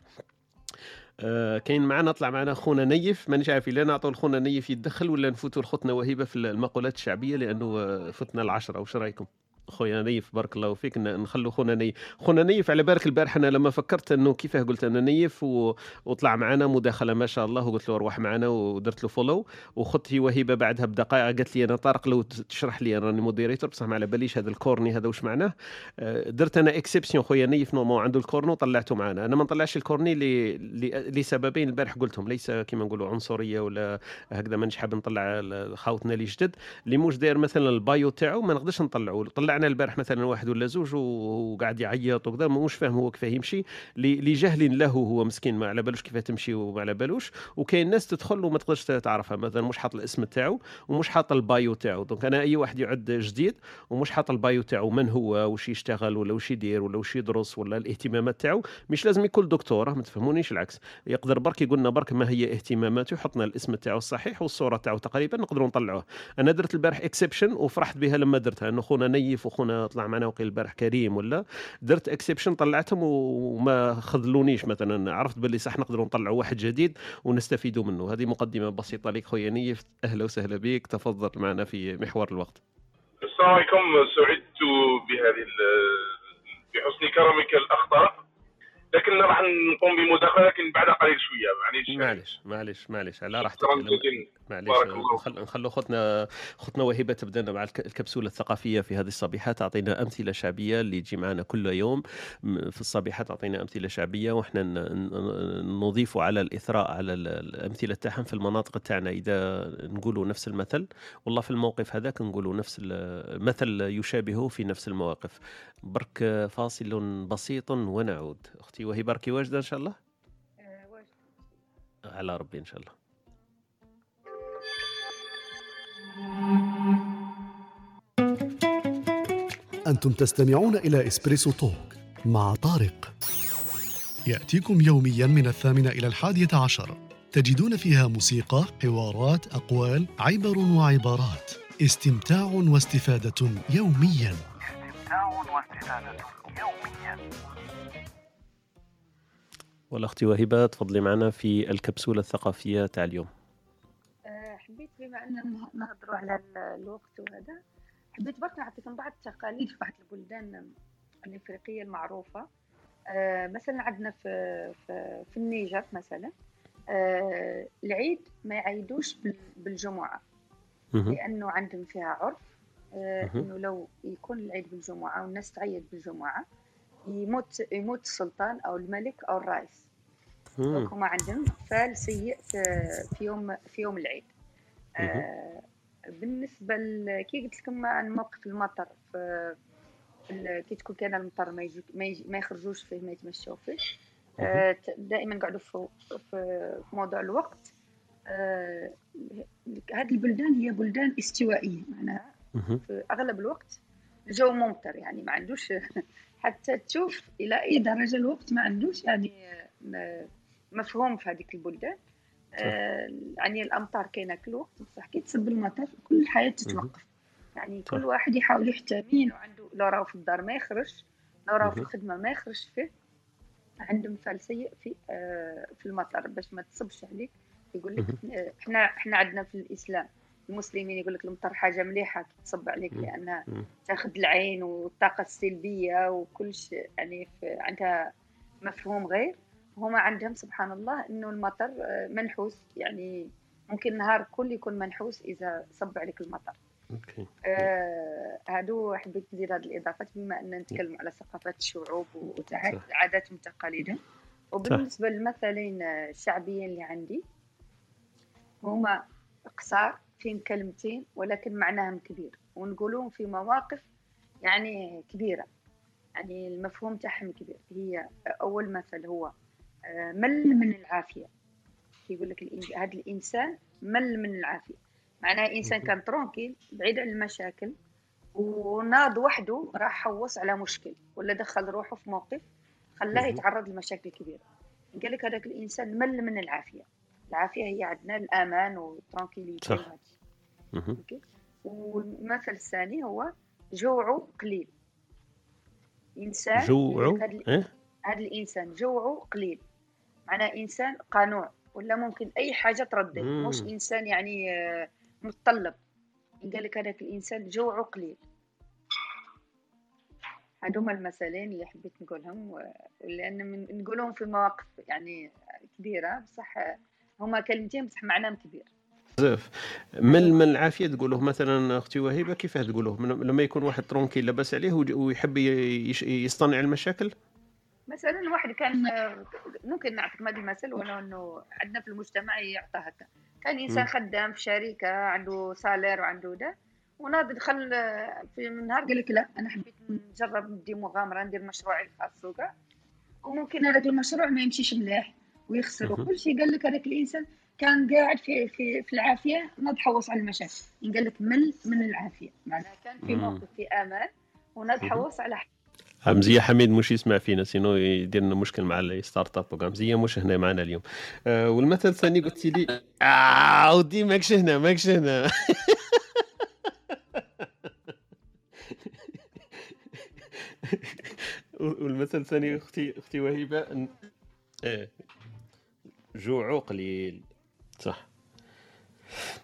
آه كاين معنا طلع معنا خونا نيف. مانيش عارف إلا نعطوا لخونا نيف يتدخل ولا نفوتوا لخوتنا وهبه في المقولات الشعبية لأنه آه، فتنا العشرة. واش رأيكم؟ خويا نيف بارك الله فيك. نخلو خونا نيف. خونا نيف على بالك البارح أنا لما فكرت إنه كيفاه قلت أنا نيف و... وطلع معنا مداخلة ما شاء الله وقلت له روح معنا ودرت له follow وخدتي وهبه بعدها بدقائق قالت لي أنا طارق لو تشرح لي أنا راني modérateur بصح ما على باليش هذا الكورني هذا واش معناه؟ آه، درت أنا exception خويا نيف normal عنده الكورنو طلعته معنا. أنا ما نطلعش الكورني ل- ل- لسببين البارح قلتهم. ليس كما نقولوا عنصرية ولا هكذا مانيش حاب نطلع خاوتنا اللي جدد. اللي موش داير مثلا ال bio تاعو ما نقدرش نطلعه طلعت طلعنا البارح مثلا واحد ولا زوج وقاعد يعيط وكذا مش فاهم هو كيفاه يمشي. لجهل له هو مسكين ما على بالوش كيفاه تمشي وما على بالوش. وكاين ناس تدخل وما تقدرش تعرفها مثلا مش حاط الاسم تاعو ومش حاط ال bio تاعو. donc أنا أي واحد يعد جديد ومش حاط ال bio تاعو من هو وش يشتغل ولا وش يدير ولا وش يدرس ولا الاهتمامات تاعو مش لازم يكون دكتور ما تفهمونيش العكس. يقدر برك يقول لنا برك ما هي اهتماماته يحطنا الاسم تاعو الصحيح والصورة تاعو تقريبا نقدروا نطلعوه. أنا درت البارح exception وفرحت بها لما درتها انه خونا نيف وخونا طلع معنا وقيل البارح كريم ولا؟ درت exception طلعتهم وما خذلونيش مثلا. عرفت باللي صح نقدروا نطلعوا واحد جديد ونستفيدوا منه. هذه مقدمة بسيطة لك خويا نيف. أهلا وسهلا بك. تفضل معنا في محور الوقت. السلام عليكم. سعدت بهذه بحسن كرمك الاخ طارق لكن راح نقوم بمداخلة لكن بعد قليل شوية معليش. معلش معلش معلش على راحتك. معليش. نخلو خوتنا خوتنا وهبه تبدا مع الك- الكبسولة الثقافية في هذه الصبيحة. تعطينا أمثلة شعبية اللي يجي معنا كل يوم في الصبيحة تعطينا أمثلة شعبية وإحنا نضيف على الإثراء على ال- الأمثلة تاعهم في المناطق تاعنا. إذا نقولوا نفس المثل والله في الموقف هذاك نقولوا نفس المثل يشابهه في نفس المواقف. برك فاصل بسيط ونعود. أختي وهي بركي واجدة إن شاء الله؟ على ربي إن شاء الله. أنتم تستمعون إلى إسبريسو توك مع طارق. يأتيكم يوميا من الثامنة إلى الحادية عشر. تجدون فيها موسيقى، حوارات، أقوال، عبر وعبارات. استمتاع واستفادة يوميا. استمتاع واستفادة يوميا والله أختي وهبة تفضلي معنا في الكبسولة الثقافية تاع اليوم آه، حبيت بما أن نه- نهضروا على ال- الوقت وهذا حبيت برك نعطيكم بعض التقاليد في بعض البلدان الإفريقية المعروفة آه، مثلا عندنا في في, في النيجر مثلا آه، العيد ما يعيدوش بال- بالجمعة. لأنه عندهم فيها عرف. إنه لو يكون العيد بالجمعة والناس تعيد بالجمعة يموت يموت السلطان أو الملك أو الرئيس. هما عندهم فال سيء في يوم في يوم العيد. آه بالنسبة ل- كي قلت لكم عن موقف المطر في, كي تكون كان المطر ما يجي ما, يجي ما يخرجوش فيه ما يتمشوا فيه. آه دائما نقعدوا في, في, موضوع الوقت. آه هذه البلدان هي بلدان استوائية معناها. في أغلب الوقت الجو ممطر يعني ما عندوش حتى تشوف إلى أي درجة الوقت ما عندوش يعني مفهوم في هذيك البلدان آه، يعني الأمطار كاينة كل وقت بصح كي تصب المطر كل الحياة تتوقف. يعني كل. واحد يحاول يحتمي وعنده لو راهو في الدار ما يخرج لو راهو في. الخدمة ما يخرج فيه عندهم فال سيء في آه، في المطر. باش ما تصبش عليك يقول لك إحنا إحنا عندنا في الإسلام المسلمين يقول لك المطر حاجة مليحة كي تصب عليك. لأنها. تاخذ العين والطاقة السلبية وكل شيء. يعني عندها مفهوم غير. هما عندهم سبحان الله إنه المطر آه، منحوس. يعني ممكن نهار كل يكون منحوس إذا صب عليك المطر. أوكي. آه هادو حبيت ندير هذه الإضافات بما أن نتكلم على ثقافات الشعوب وعاداتهم وتقاليدهم. وبالنسبة للمثلين الشعبيين اللي عندي هما قصار فيهم كلمتين ولكن معناهم كبير. ونقولوهم في مواقف يعني كبيرة. يعني المفهوم تاعهم كبير. هي أول مثل هو آه، مل من العافية. يقول لك هذا الإنسان مل من العافية. معناها إنسان كان tranquille بعيد عن المشاكل وناض وحده راح حوص على مشكل ولا دخل روحه في موقف خلاه. يتعرض لمشاكل كبيرة. قال لك هذاك الإنسان مل من العافية. العافية هي عندنا الأمان وال tranquillité صح. والمثل الثاني هو جوعه قليل. إنسان جوعه هذا إيه؟ الإنسان جوعه قليل. معناه إنسان قانوع ولا ممكن أي حاجة ترضيه مم. مش إنسان يعني آه، متطلب. قال لك هذاك الإنسان جوعه قليل. هذوما المثلين اللي حبيت نقولهم لأن من- نقولهم في مواقف يعني كبيرة بصح هما كلمتين بصح معناهم كبير. بزاف. من من العافية تقوله مثلا أختي وهبه كيفاه تقوله لما يكون واحد ترونكي لاباس عليه ويحب يصطنع المشاكل؟ مثلا واحد كان ممكن نعطيك هذا المثل ولو إنه عندنا في المجتمع يعطى هكا. كان إنسان. خدام في شركة عنده سالير وعنده ده وناض دخل في نهار قال لك لا أنا حبيت نجرب ندير مغامرة ندير مشروعي الخاص وكاع وممكن هذاك المشروع ما يمشيش مليح. ويخسر. وكل شيء قال لك هذاك الإنسان كان قاعد في في في العافية ناض حوص على المشاكل. قال لك مل من العافية. معناها كان في. موقف في أمان وناض مهم. حوص على مزيه حميد مش يسمع فينا سينو يدير لنا مشكل مع الستارت أب مزيه مش هنا معنا اليوم. آه والمثل الثاني قلت لي آه ودي ماكش هنا ماكش هنا. والمثل الثاني أختي أختي وهبه إن- إيه. جوع قليل صح.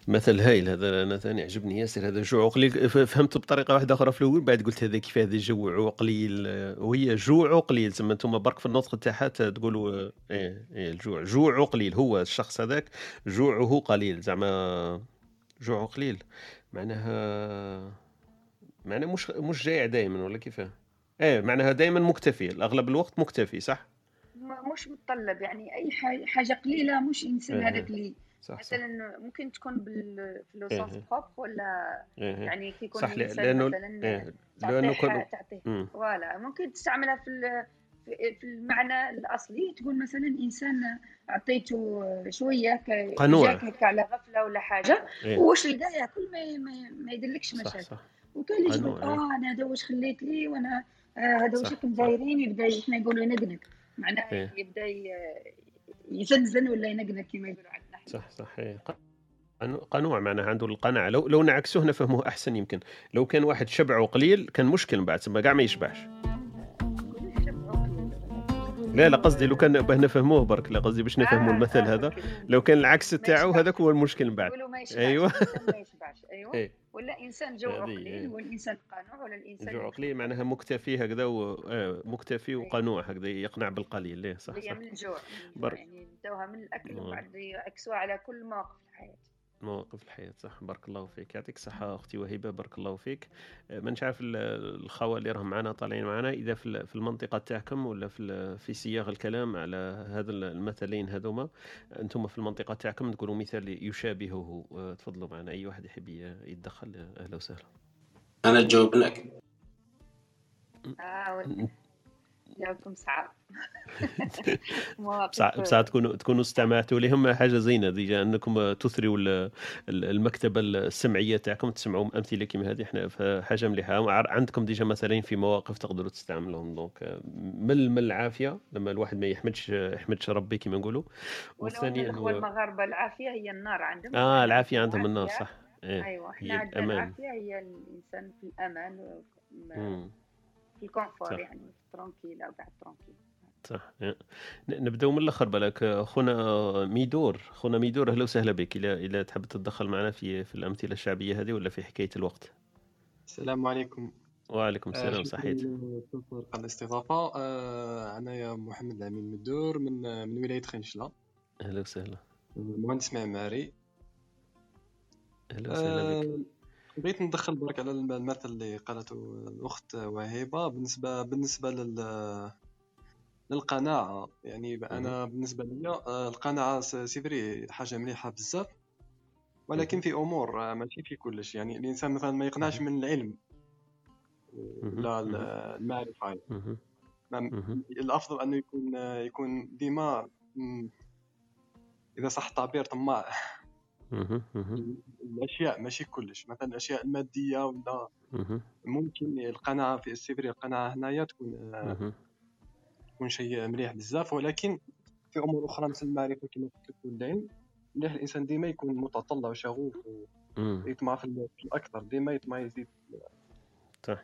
مثل هايل هذا أنا ثاني عجبني ياسر هذا جوع قليل فهمته بطريقة واحدة أخرى في الأول بعد قلت هذا كيف هذا جوع قليل وهي جوع قليل تسمى أنتم برك في النطق تاعها تقولوا إيه إيه الجوع جوع قليل هو الشخص هذاك جوعه قليل زعما جوعه قليل معناها معناها مش مش جايع دائما ولا كيفاه؟ إيه معناها دائما مكتفي اغلب الوقت مكتفي صح؟ مش متطلب يعني أي حاجة قليلة مش إنسان إيه. هذاك اللي صح صح مثلا ممكن تكون بال في لو إيه. سونس بروبر ولا إيه. يعني كي يكون صح لأنه مثلا إيه. لأنه كل تعطيه. فوالا ممكن تستعملها في في المعنى الأصلي تقول مثلا إنسان أعطيته شوية قنوع. هكا على غفلة ولا حاجة إيه. واش لقى ياكل ما, ما, ما يدلكش صح مشاكل صح وكان اللي يقول إيه. آه أنا هذا واش خليت لي وأنا آه هذا واش راكم. دايرين يبدأ إحنا نقولوا ينقنق معناها إيه. يبدأ ي- يزنزن ولا ينقنق كما يقولوا عندنا صح صح. إيه. قنوع معناها عنده القناعة. لو لو نعكسوه نفهموه أحسن يمكن. لو كان واحد شبعه قليل كان مشكل من بعد ثم كاع ما يشبعش. لا لا قصدي لو كان باه نفهموه برك لا قصدي باش نفهموا آه، المثل آه، هذا. لو كان العكس تاعو. هذاك هو المشكل من بعد يقولوا ما يشبعش أيوه أيوه إيه. ولا إنسان جوعه هذه، قليل إيه. هو الانسان القانوع ولا الإنسان جوع قليل معناها مكتفي هكذا و... آه مكتفي وقنوع هكذا يقنع بالقليل ليه صح هي صح من الجوع يعني بداوها من الأكل. وبعد يعكسوها على كل مواقف الحياة مواقف الحياة صح؟ بارك الله فيك. يعطيك الصحة أختي وهبة بارك الله فيك. آه، ما نعرف ال- الخوة اللي راهم معنا طالعين معنا إذا في ال- في المنطقة تاعكم ولا في في سياق الكلام على هذا ال- المثلين هذوما أنتم في المنطقة تاعكم تقولوا مثال يشابهه. آه، تفضلوا معنا. أي واحد يحب يتدخل آه، أهلا وسهلا. أنا نجاوب لك صعب. مواقف بصح تكونوا تكونوا استمعتوا لهم. حاجة زينة déjà أنكم تثروا ال- ال- المكتبة السمعية تاعكم تسمعوا أمثلة كيما هذه. إحنا فحاجه مليحة. عندكم déjà مثلا في مواقف تقدروا تستعملوهم donc من من العافية. لما الواحد ما يحمدش يحمدش ربي كما نقولوا. ولو أن والثاني الاخوه انه المغاربه العافية هي النار عندهم. آه العافية عندهم النار صح. إيه أيوه إحنا عندنا العافية هي الإنسان في الأمان. في ال confort صح. يعني tranquille أو قاعد tranquille صح. ن- نبداو من الأخر بالك. خونا ميدور خونا ميدور أهلا وسهلا بك. إلى إلى تحب تتدخل معنا في في الأمثلة الشعبية هذه ولا في حكاية الوقت؟ السلام عليكم. وعليكم السلام شكرا صحيت. للفرصة على الاستضافة. آه، أنا محمد الأمين مدور من من ولاية خنشلة. أهلا وسهلا. مهندس معماري. أهلا وسهلا بك. آه، بغيت ندخل برك على الم- المثل اللي قالته الأخت وهيبة بالنسبة بالنسبة لل للقناعة يعني أنا بالنسبة لي آه، القناعة س- سيفري حاجة مليحة بزاف ولكن في أمور آه، ماشي في كلش يعني الإنسان مثلا ما يقنعش من العلم ولا ال- المعرفة يعني. مهم. ما- مهم. الأفضل أنه يكون يكون ديما إذا صح التعبير طماع. الأشياء ماشي كلش مثلا الأشياء المادية ولا. ممكن القناعه في السيفري القناعه هنايا تكون. تكون شيء مليح بزاف ولكن في أمور أخرى مثل المعرفة كما قلت لك والعلم مليح الإنسان ديما يكون متطلع وشغوف. ويطمع في الأكثر ديما يطمع يزيد صح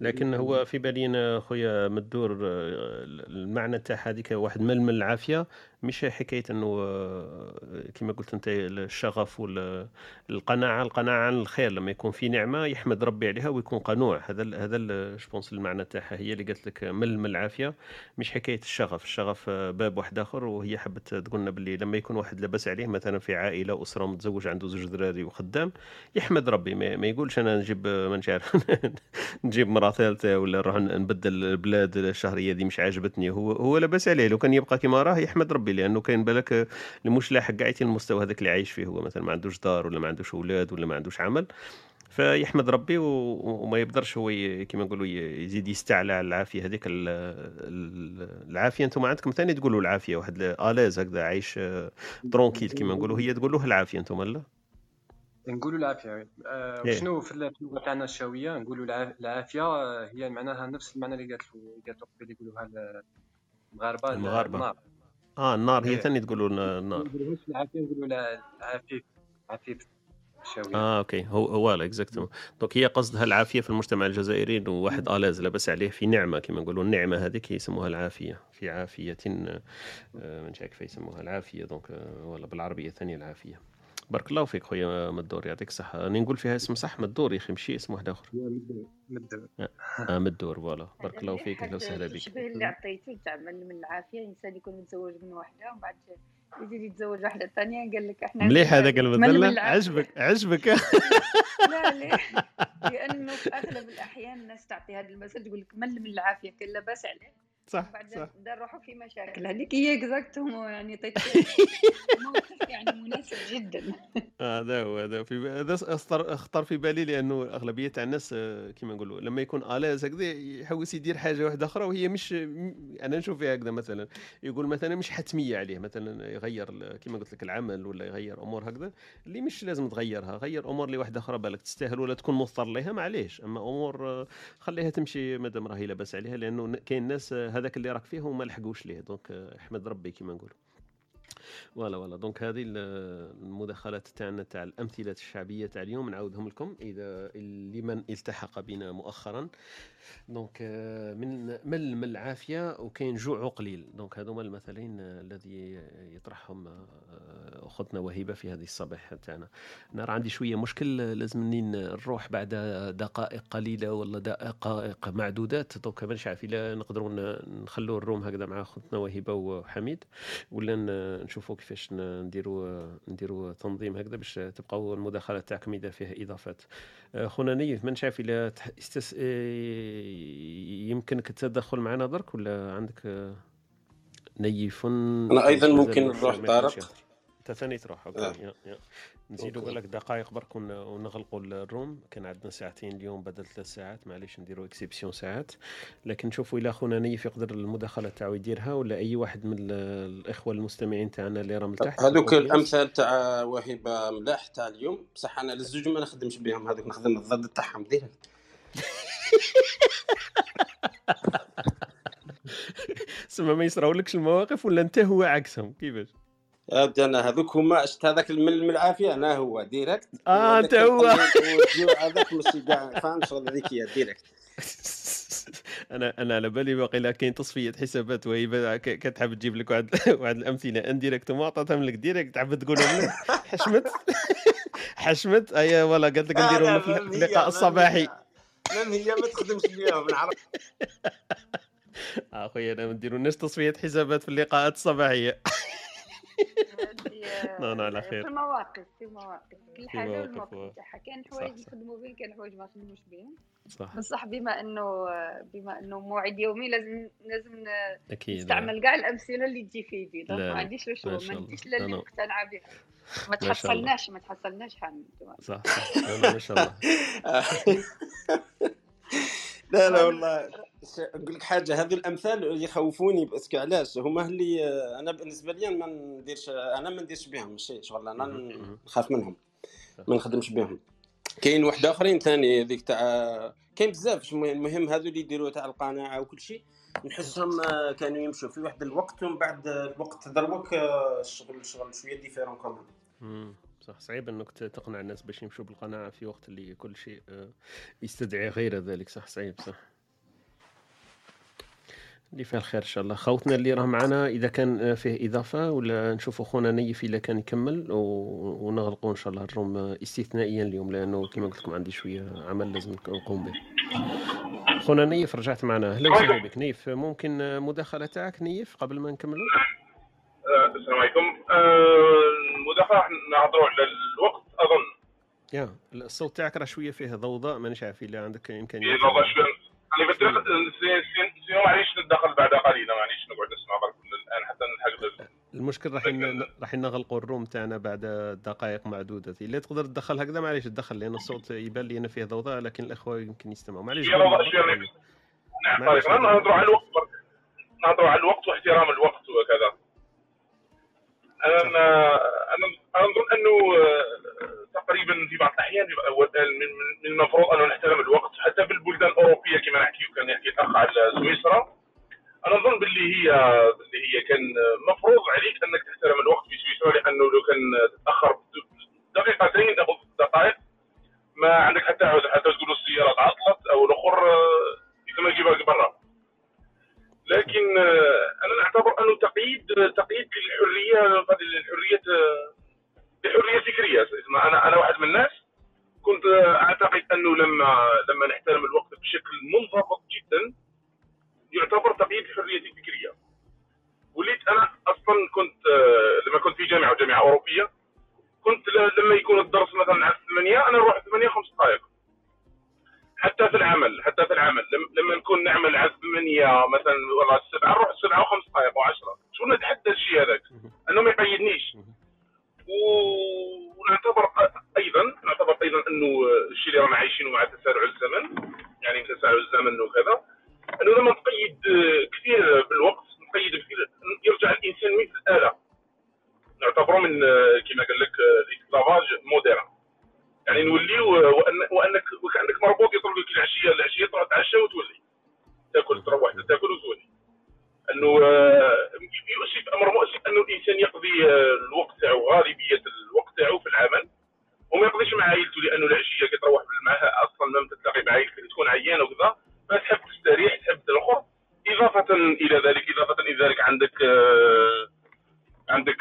لكن هو في بالي أنا خويا مدور آه، المعنى تاع هذيك واحد مل من العافية مش حكاية إنه آه، كما قلت أنت الشغف والقناعه القناعة عن الخير لما يكون في نعمة يحمد ربي عليها ويكون قنوع. هذا ال- هذا جوبونس المعنى تاعها هي اللي قالت لك مل من العافية مش حكاية الشغف. الشغف آه، باب واحد آخر وهي حبت تقول لنا باللي لما يكون واحد لاباس عليه مثلا في عائلة أسرة متزوج عنده زوج دراري وخدام يحمد ربي. ما, ما يقولش أنا نجيب ما نعرف نجيب مرة ثالثة ولا نروح نبدل البلاد الشهرية دي مش عاجبتني. هو هو لاباس عليه. لو كان يبقى كما راه يحمد ربي لأنه كاين بالك مش لاحق قاعد المستوى هذاك اللي عايش فيه هو. مثلا ما عندوش دار ولا ما عندوش أولاد ولا ما عندوش عمل فيحمد ربي وما يقدرش هو كما نقولوا يزيد يستعلى على العافية. هذيك ال- ال- العافية. أنتم عندكم ثاني تقولوا العافية. واحد اليز هكذا عايش ترونكيل كما نقولوا. هي تقول له العافية أنتم لا نقولوا العافية. آه إيه. وشنو في اللغة تاعنا الشاوية؟ نقولوا الع- العافية. هي معناها نفس المعنى اللي قالت له قالت قبل يقولوها ال- المغاربة المغاربة. النار. آه النار. هي إيه. ثاني تقولوا النار. نقولوهاش العافية نقولوا العفيف عفيف الشاوية. آه أوكي. هو هو اكزاكتومون دونك هي قصدها العافيه في المجتمع الجزائري؟ إنه واحد آلاز لاباس عليه في نعمة كما نقولوا النعمة هذيك يسموها العافية. في عافية آه، من شاء كيف يسموها العافية. دونك آه، ولا بالعربية ثانية العافية. بارك الله فيك خويا مدور يعطيك الصحة. راني نقول فيها اسم صح مدور يا أخي ماشي اسم واحد آخر. مد آه مدور voilà. بارك الله فيك أهلا وسهلا بك. التشبيه اللي عطيته تاع من من العافية. الإنسان يكون متزوج من واحدة ومن بعد يزيد يتزوج واحدة ثانية قال لك إحنا مليح هذاك من العافية. عجبك عجبك. لا ليه؟ لأنه في أغلب الأحيان الناس تعطي هذا المثل تقول لك مل من العافية كان لاباس عليك. صح بعد صح. بدا نروحوا في مشاكل. هذيك هي exactement يعني عطيت موقف يعني مناسب جدا. آه، هذا هو هذا في هذا اخطر اخطر في بالي لأنه أغلبية تاع الناس آه، كيما نقولوا لما يكون à l'aise هكذا يحوس يدير حاجة واحدة أخرى وهي مش أنا نشوف فيها هكذا مثلا. يقول مثلا مش حتمية عليه مثلا يغير كيما قلت لك العمل ولا يغير أمور هكذا اللي مش لازم تغيرها. غير أمور اللي واحدة أخرى بالك تستاهل ولا تكون مضطر لها معليش. أما أمور آه، خليها تمشي مادام راهي لاباس عليها لأنه كاين ناس آه، هذاك اللي راك فيه وما لحقوش ليه. donc آه، احمد ربي كيما نقول voilà voilà. donc هذه ال- المداخلات تاعنا تاع الأمثلة الشعبية تاع اليوم. نعاودهم لكم إذا لمن التحق بنا مؤخرا. donc آه، من مل من العافيه وكاين جوع قليل. donc هذوما المثلين آه، الذي يطرحهم آه، أختنا وهبه في هذه الصباح تاعنا. راه عندي شوية مشكل لازمني نروح بعد دقائق قليلة ولا دقائق معدودات. donc مانيش عارف إلا نقدروا نخلوا ال room هكذا مع أختنا وهبه وحميد. ولا ن- نشوفوا كيفاش نديروا نديروا تنظيم هكذا باش تبقاو المداخلات تاعكم إذا فيها إضافات. آه، خونا نيف ما نعرف إلا تح- استس... آه، يمكنك التدخل معنا درك ولا عندك آه، نيف؟ أنا أيضاً ممكن نروح طارق. انت ثاني تروح أوكي. آه. يا يا. نزيدوا أوكي. بالك دقائق برك ون- ونغلقوا ال room. كان عندنا ساعتين اليوم بدل ثلاث ساعات. معليش نديروا exception ساعات. لكن نشوفوا إلى خونا نيف يقدر المداخلة تاعو يديرها ولا أي واحد من ال- الإخوة المستمعين تاعنا اللي راهم لتحت هذوك. الأمثال تاع وهبه ملاح تاع اليوم. بصح أنا للزوج ما نخدمش بهم. هذوك نخدم الضد تاعهم. ديريكت سما ما يصراولكش المواقف ولا انت هو عكسهم. كيفاش؟ ودي أنا هذوك هما شت هذاك المل من العافية أنا هو direct آه أنت هو. هذاك ماشي كاع فاهم شغل هذيك هي direct أنا أنا على بالي باقي كاين تصفية حسابات وهي كتحب تجيب لك واحد واحد الأمثلة indirect وما عطاتهم لك direct تعبد تقولهم لك حشمت؟ حشمت؟ أي والله قالت لك نديرهم في اللقاء الصباحي. même هي ما تخدمش بهم نعرف. أخويا أنا ما نديرولناش تصفية حسابات في اللقاءات الصباحية. لا لا على في خير المواقف في مواقف. كل حاجة مواقف، والموقف و- تاعها كاين حوايج. نخدموا بهم كاين حوايج ما نخدموش بهم صح. بصح بما إنه بما إنه موعد يومي لازم لازم أكيد نستعمل كاع الأمثلة اللي تجي في يدي. ما عنديش لا ما شغل شاء ما الله. نديش لا اللي. مقتنعه بها. ما. تحصلناش ما تحصلناش حامد صح ما شاء الله. لا لا والله. نقول لك حاجة هذو الأمثال يخوفوني باسكو علاش؟ هما اللي أنا بالنسبة لي ما نديرش أنا ما نديرش بهم ماشي شغل أنا نخاف منهم ما نخدمش بهم. كاين واحد آخرين ثاني هذيك تاع كاين بزاف المهم هذو اللي يديروا تاع القناعة وكل شيء نحسهم آه، كانوا يمشوا في واحد الوقت ومن بعد الوقت دروك آه، الشغل الشغل شوية ديفيرون مم. صح صعيب إنك تقنع الناس باش يمشوا بالقناعة في وقت اللي كل شيء آه، يستدعي غير ذلك صح صعيب صح. اللي فيه الخير إن شاء الله. خوتنا اللي راه معنا إذا كان فيه إضافة ولا نشوفوا خونا نيف اذا كان يكمل و- ونغلقوا إن شاء الله ال room استثنائيا اليوم لأنه كما قلت لكم عندي شوية عمل لازم نقوم به. خونا نيف رجعت معنا. أهلا وسهلا بك. نيف ممكن مداخلة تاعك؟ نيف قبل ما نكملوا آه، السلام عليكم. آه، المداخلة راح نهضروا على الوقت أظن. يا الصوت تاعك راه شوية فيه ضوضاء مانيش عارف إلا عندك امكانيه إيه، والله شوية سي- sinon معليش قليلا معليش نقعد نسمع الآن حتى نلحق المشكل راح راح نغلقوا ال room تاعنا بعد دقائق معدودة. إلا تقدر تدخل هكذا معليش تدخل لأن الصوت يبان لي أنا فيه ضوضاء لكن الإخوة يمكن يستمعوا. معليش شوية نعم نهضروا على الوقت نهضروا على الوقت واحترام الوقت وكذا. أنا أنا نظن أنه آه، تقريبا في بعض الأحيان من المفروض أنه نحترم الوقت حتى بالبلدان الأوروبية كما نحكي وكان يحكي الأخ على سويسرا. أنا نظن باللي هي باللي هي كان مفروض عليك أنك تحترم الوقت في سويسرا لأنه لو كان تتاخر دقيقتين أو دقائق ما عندك حتى حتى تقول السيارة تعطلت أو الأخر آه، يتم يجيبك برا. لكن آه، أنا نعتبر أنه تقييد تقييد للحرية قد الحرية الحريه فكرية. أنا أنا واحد من الناس كنت أعتقد أنه لما لما نحترم الوقت بشكل منضبط جدا يعتبر تقييد الحريه الفكريه وليت أنا أصلا كنت لما كنت في جامعة وجامعة أوروبية كنت لما يكون الدرس مثلا على 8 أنا نروح 8 5 دقائق. حتى في العمل حتى في العمل. لم- لما نكون نعمل على 8 مثلا والله 7 نروح 7 و5 دقائق و10 شو نتحدى الشيء هذاك؟ أنه ما يقيدنيش. ونعتبر أيضا نعتبر أيضا أنه الشيء اللي رانا عايشينه مع تسارع الزمن يعني تسارع الزمن وكذا أنه لما نقيد كثير بالوقت نقيد كثير يرجع الإنسان مثل الآلة نعتبره من كما قال لك ال esclavage moderne. يعني نوليو وأن وأنك وكأنك مربوط يطلق لك العشية العشية تروح تعشى وتولي. تأكل تروح تأكل وتولي. أنه آه، يؤسف أمر مؤسف أنه الإنسان يقضي آه، الوقت تاعو غالبية الوقت تاعو في العمل وما يقضيش مع عائلته لأنه العشية كي تروح معها أصلا ما تتلاقي مع عائلتك تكون عيان وكذا فتحب تستريح تحب الآخر إضافة إلى ذلك إضافة إلى ذلك عندك آه، عندك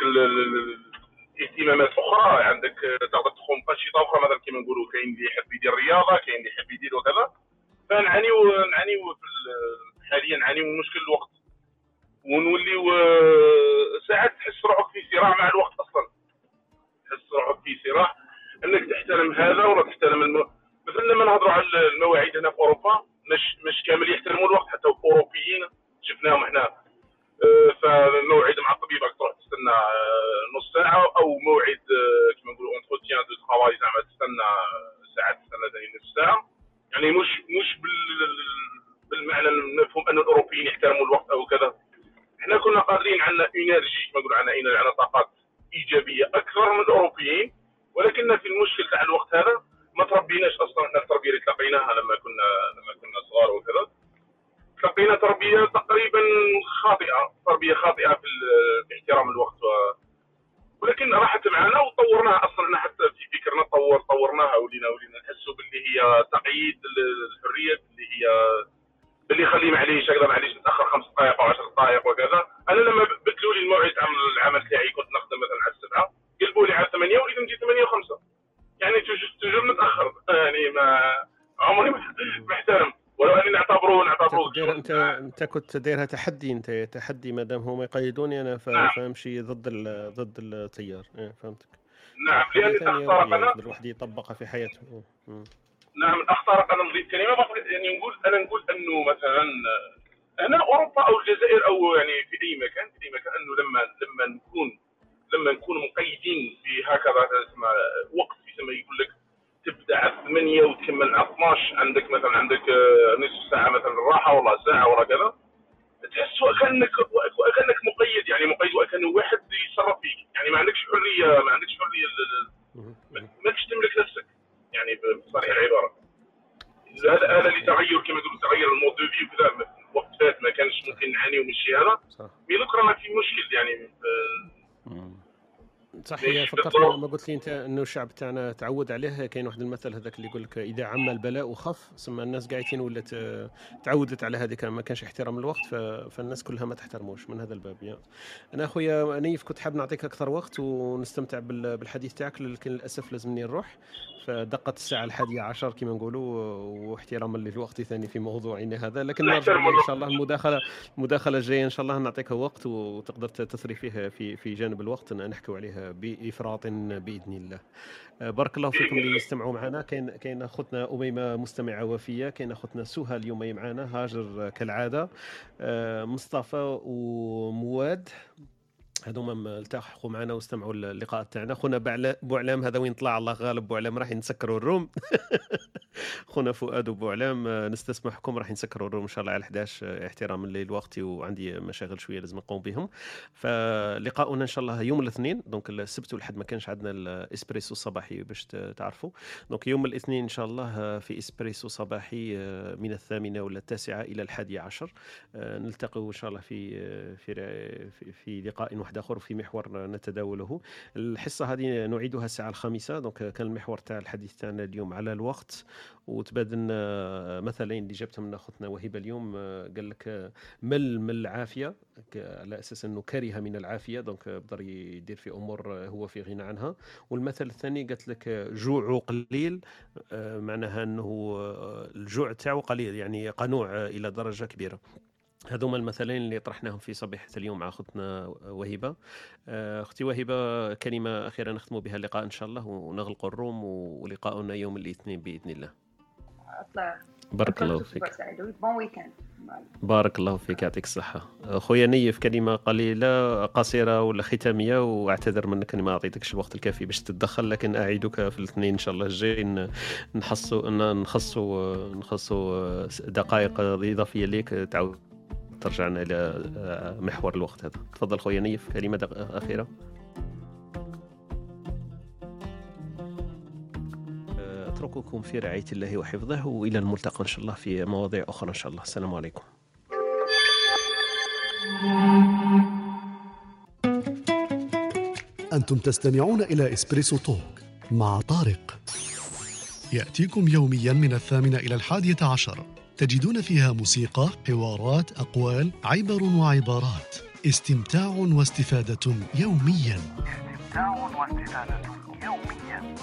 الاهتمامات أخرى عندك تقدر تقوم بانشطه أخرى مثلا كما نقولوا كاين اللي يحب يدير رياضه كاين اللي يحب يدير وكذا. فنعانيو نعانيو حاليا نعانيو من مشكل الوقت. ونوليو آه، ساعات تحس روحك في صراع مع الوقت أصلا. تحس روحك في صراع. إنك تحترم هذا ولا تحترم الم... مثلا لما نهضروا على المواعيد هنا في أوروبا مش مش كامل يحترموا الوقت حتى الأوروبيين شفناهم إحنا آه، فموعد مع الطبيب تروح تستنى آه، نص ساعة أو موعد أنت كنت دايرها تحدي أنت تحدي ما دام هما يقيدوني أنا نعم. فأمشي ضد ال- ضد التيار. إيه، فهمتك. نعم لأن رؤية أنا الواحد يطبقها في حياته. نعم اختارق أنا نضيف كلمه يعني نقول أنا نقول أنه مثلا هنا أوروبا أو الجزائر أو يعني في أي مكان في أي مكان أنه لما لما نكون لما نكون مقيدين في هكذا وقت يسمى يقول لك تبدأ على 8 وتكمل على 12 عندك مثلا عندك آه، نصف ساعة مثلا راحة ولا ساعة ولا كذا. تحس وكانك وكانك مقيد يعني مقيد وكانه واحد يتصرف فيك. يعني ما عندكش حرية ما عندكش حرية ماكش تملك نفسك. يعني بصريح العبارة. هذا هذا لتغير كما يقولوا تغير ال mode de vie وكذا. وقت فات ما كانش ممكن نعانيو من الشيء هذا. صح. mais donc رانا في مشكل يعني آه، صح هي بالضبط؟ لما قلت لي أنت أنه الشعب تاعنا تعود عليه. كاين واحد المثل هذاك اللي يقول لك إذا عم البلاء خف ثم الناس قاعدين ولات آه، تعودت على هذيك ما كانش احترام الوقت فالناس كلها ما تحترموش من هذا الباب يا. أنا أخويا نيف كنت حاب نعطيك أكثر وقت ونستمتع بال- بالحديث تاعك لكن للأسف لازمني نروح. فدقت الساعة الحادية عشر كما نقولوا واحتراما للوقت ثاني في موضوعنا هذا لكن نرجع إن شاء الله المداخلة المداخلة الجاية إن شاء الله نعطيك وقت وتقدر تثري فيه في في جانب الوقت نحكوا عليها بإفراط بإذن الله. آه، بارك الله فيكم اللي يستمعوا معنا. كاين كاين اخوتنا أميمة مستمعة وفية كاين اخوتنا سهى اليوم معنا هاجر كالعادة. آه، مصطفى ومواد. هذوما التحقوا معنا واستمعوا اللقاء تاعنا. خونا بوعلام هذا وين طلع؟ الله غالب بوعلام راح نسكروا ال room. خونا فؤاد وبوعلام آه، نستسمحكم راح نسكروا ال room إن شاء الله على 11 آه، احتراما للوقت وعندي مشاغل شوية لازم نقوم بهم. فلقاؤنا إن شاء الله يوم الاثنين donc السبت والحد ما كانش عندنا الاسبريسو الصباحي باش تعرفوا. donc يوم الاثنين إن شاء الله آه، في إسبريسو صباحي من الثامنة ولا التاسعة إلى الحادية عشر. نلتقي إن شاء الله في في- في لقاء واحد. آخر وفي محور نتداوله. الحصة هذه نعيدها الساعة الخامسة. donc كان المحور تاع الحديث تاعنا اليوم على الوقت. وتبادلنا مثلين اللي جبتهم من اخوتنا وهبة اليوم. قال لك مل من العافيه على أساس إنه كره من العافية. donc بقدر يدير في أمور هو في غنى عنها. والمثل الثاني قالت لك آه، جوع قليل. معناها إنه الجوع تاعو قليل. يعني قنوع إلى درجة كبيرة. هذوما المثلين اللي طرحناهم في صبيحة اليوم مع أختنا وهبة آه، أختي وهبة كلمة أخيرة نختم بها اللقاء إن شاء الله ونغلق الروم ولقاؤنا يوم الاثنين بإذن الله. أطلع. بارك الله فيك. بارك الله فيك يعطيك الصحة. خويا نيف كلمة قليلة قصيرة ولا ختامية وأعتذر منك أني ما أعطيتكش الوقت الكافي باش تتدخل لكن أعيدك في الاثنين إن شاء الله الجاي. ن- نحصوا ن- نخصوا نخصوا دقائق إضافية ليك تعاود ترجعنا إلى محور الوقت هذا. تفضل خويا نيف كلمة دق- أخيرة. أترككم في رعاية الله وحفظه وإلى الملتقى إن شاء الله في مواضيع أخرى إن شاء الله. السلام عليكم. أنتم تستمعون إلى إسبريسو توك مع طارق. يأتيكم يوميا من الثامنة إلى الحادية عشر. تجدون فيها موسيقى حوارات أقوال عبر وعبارات. استمتاع واستفادة يوميا. استمتاع واستفادة يوميا.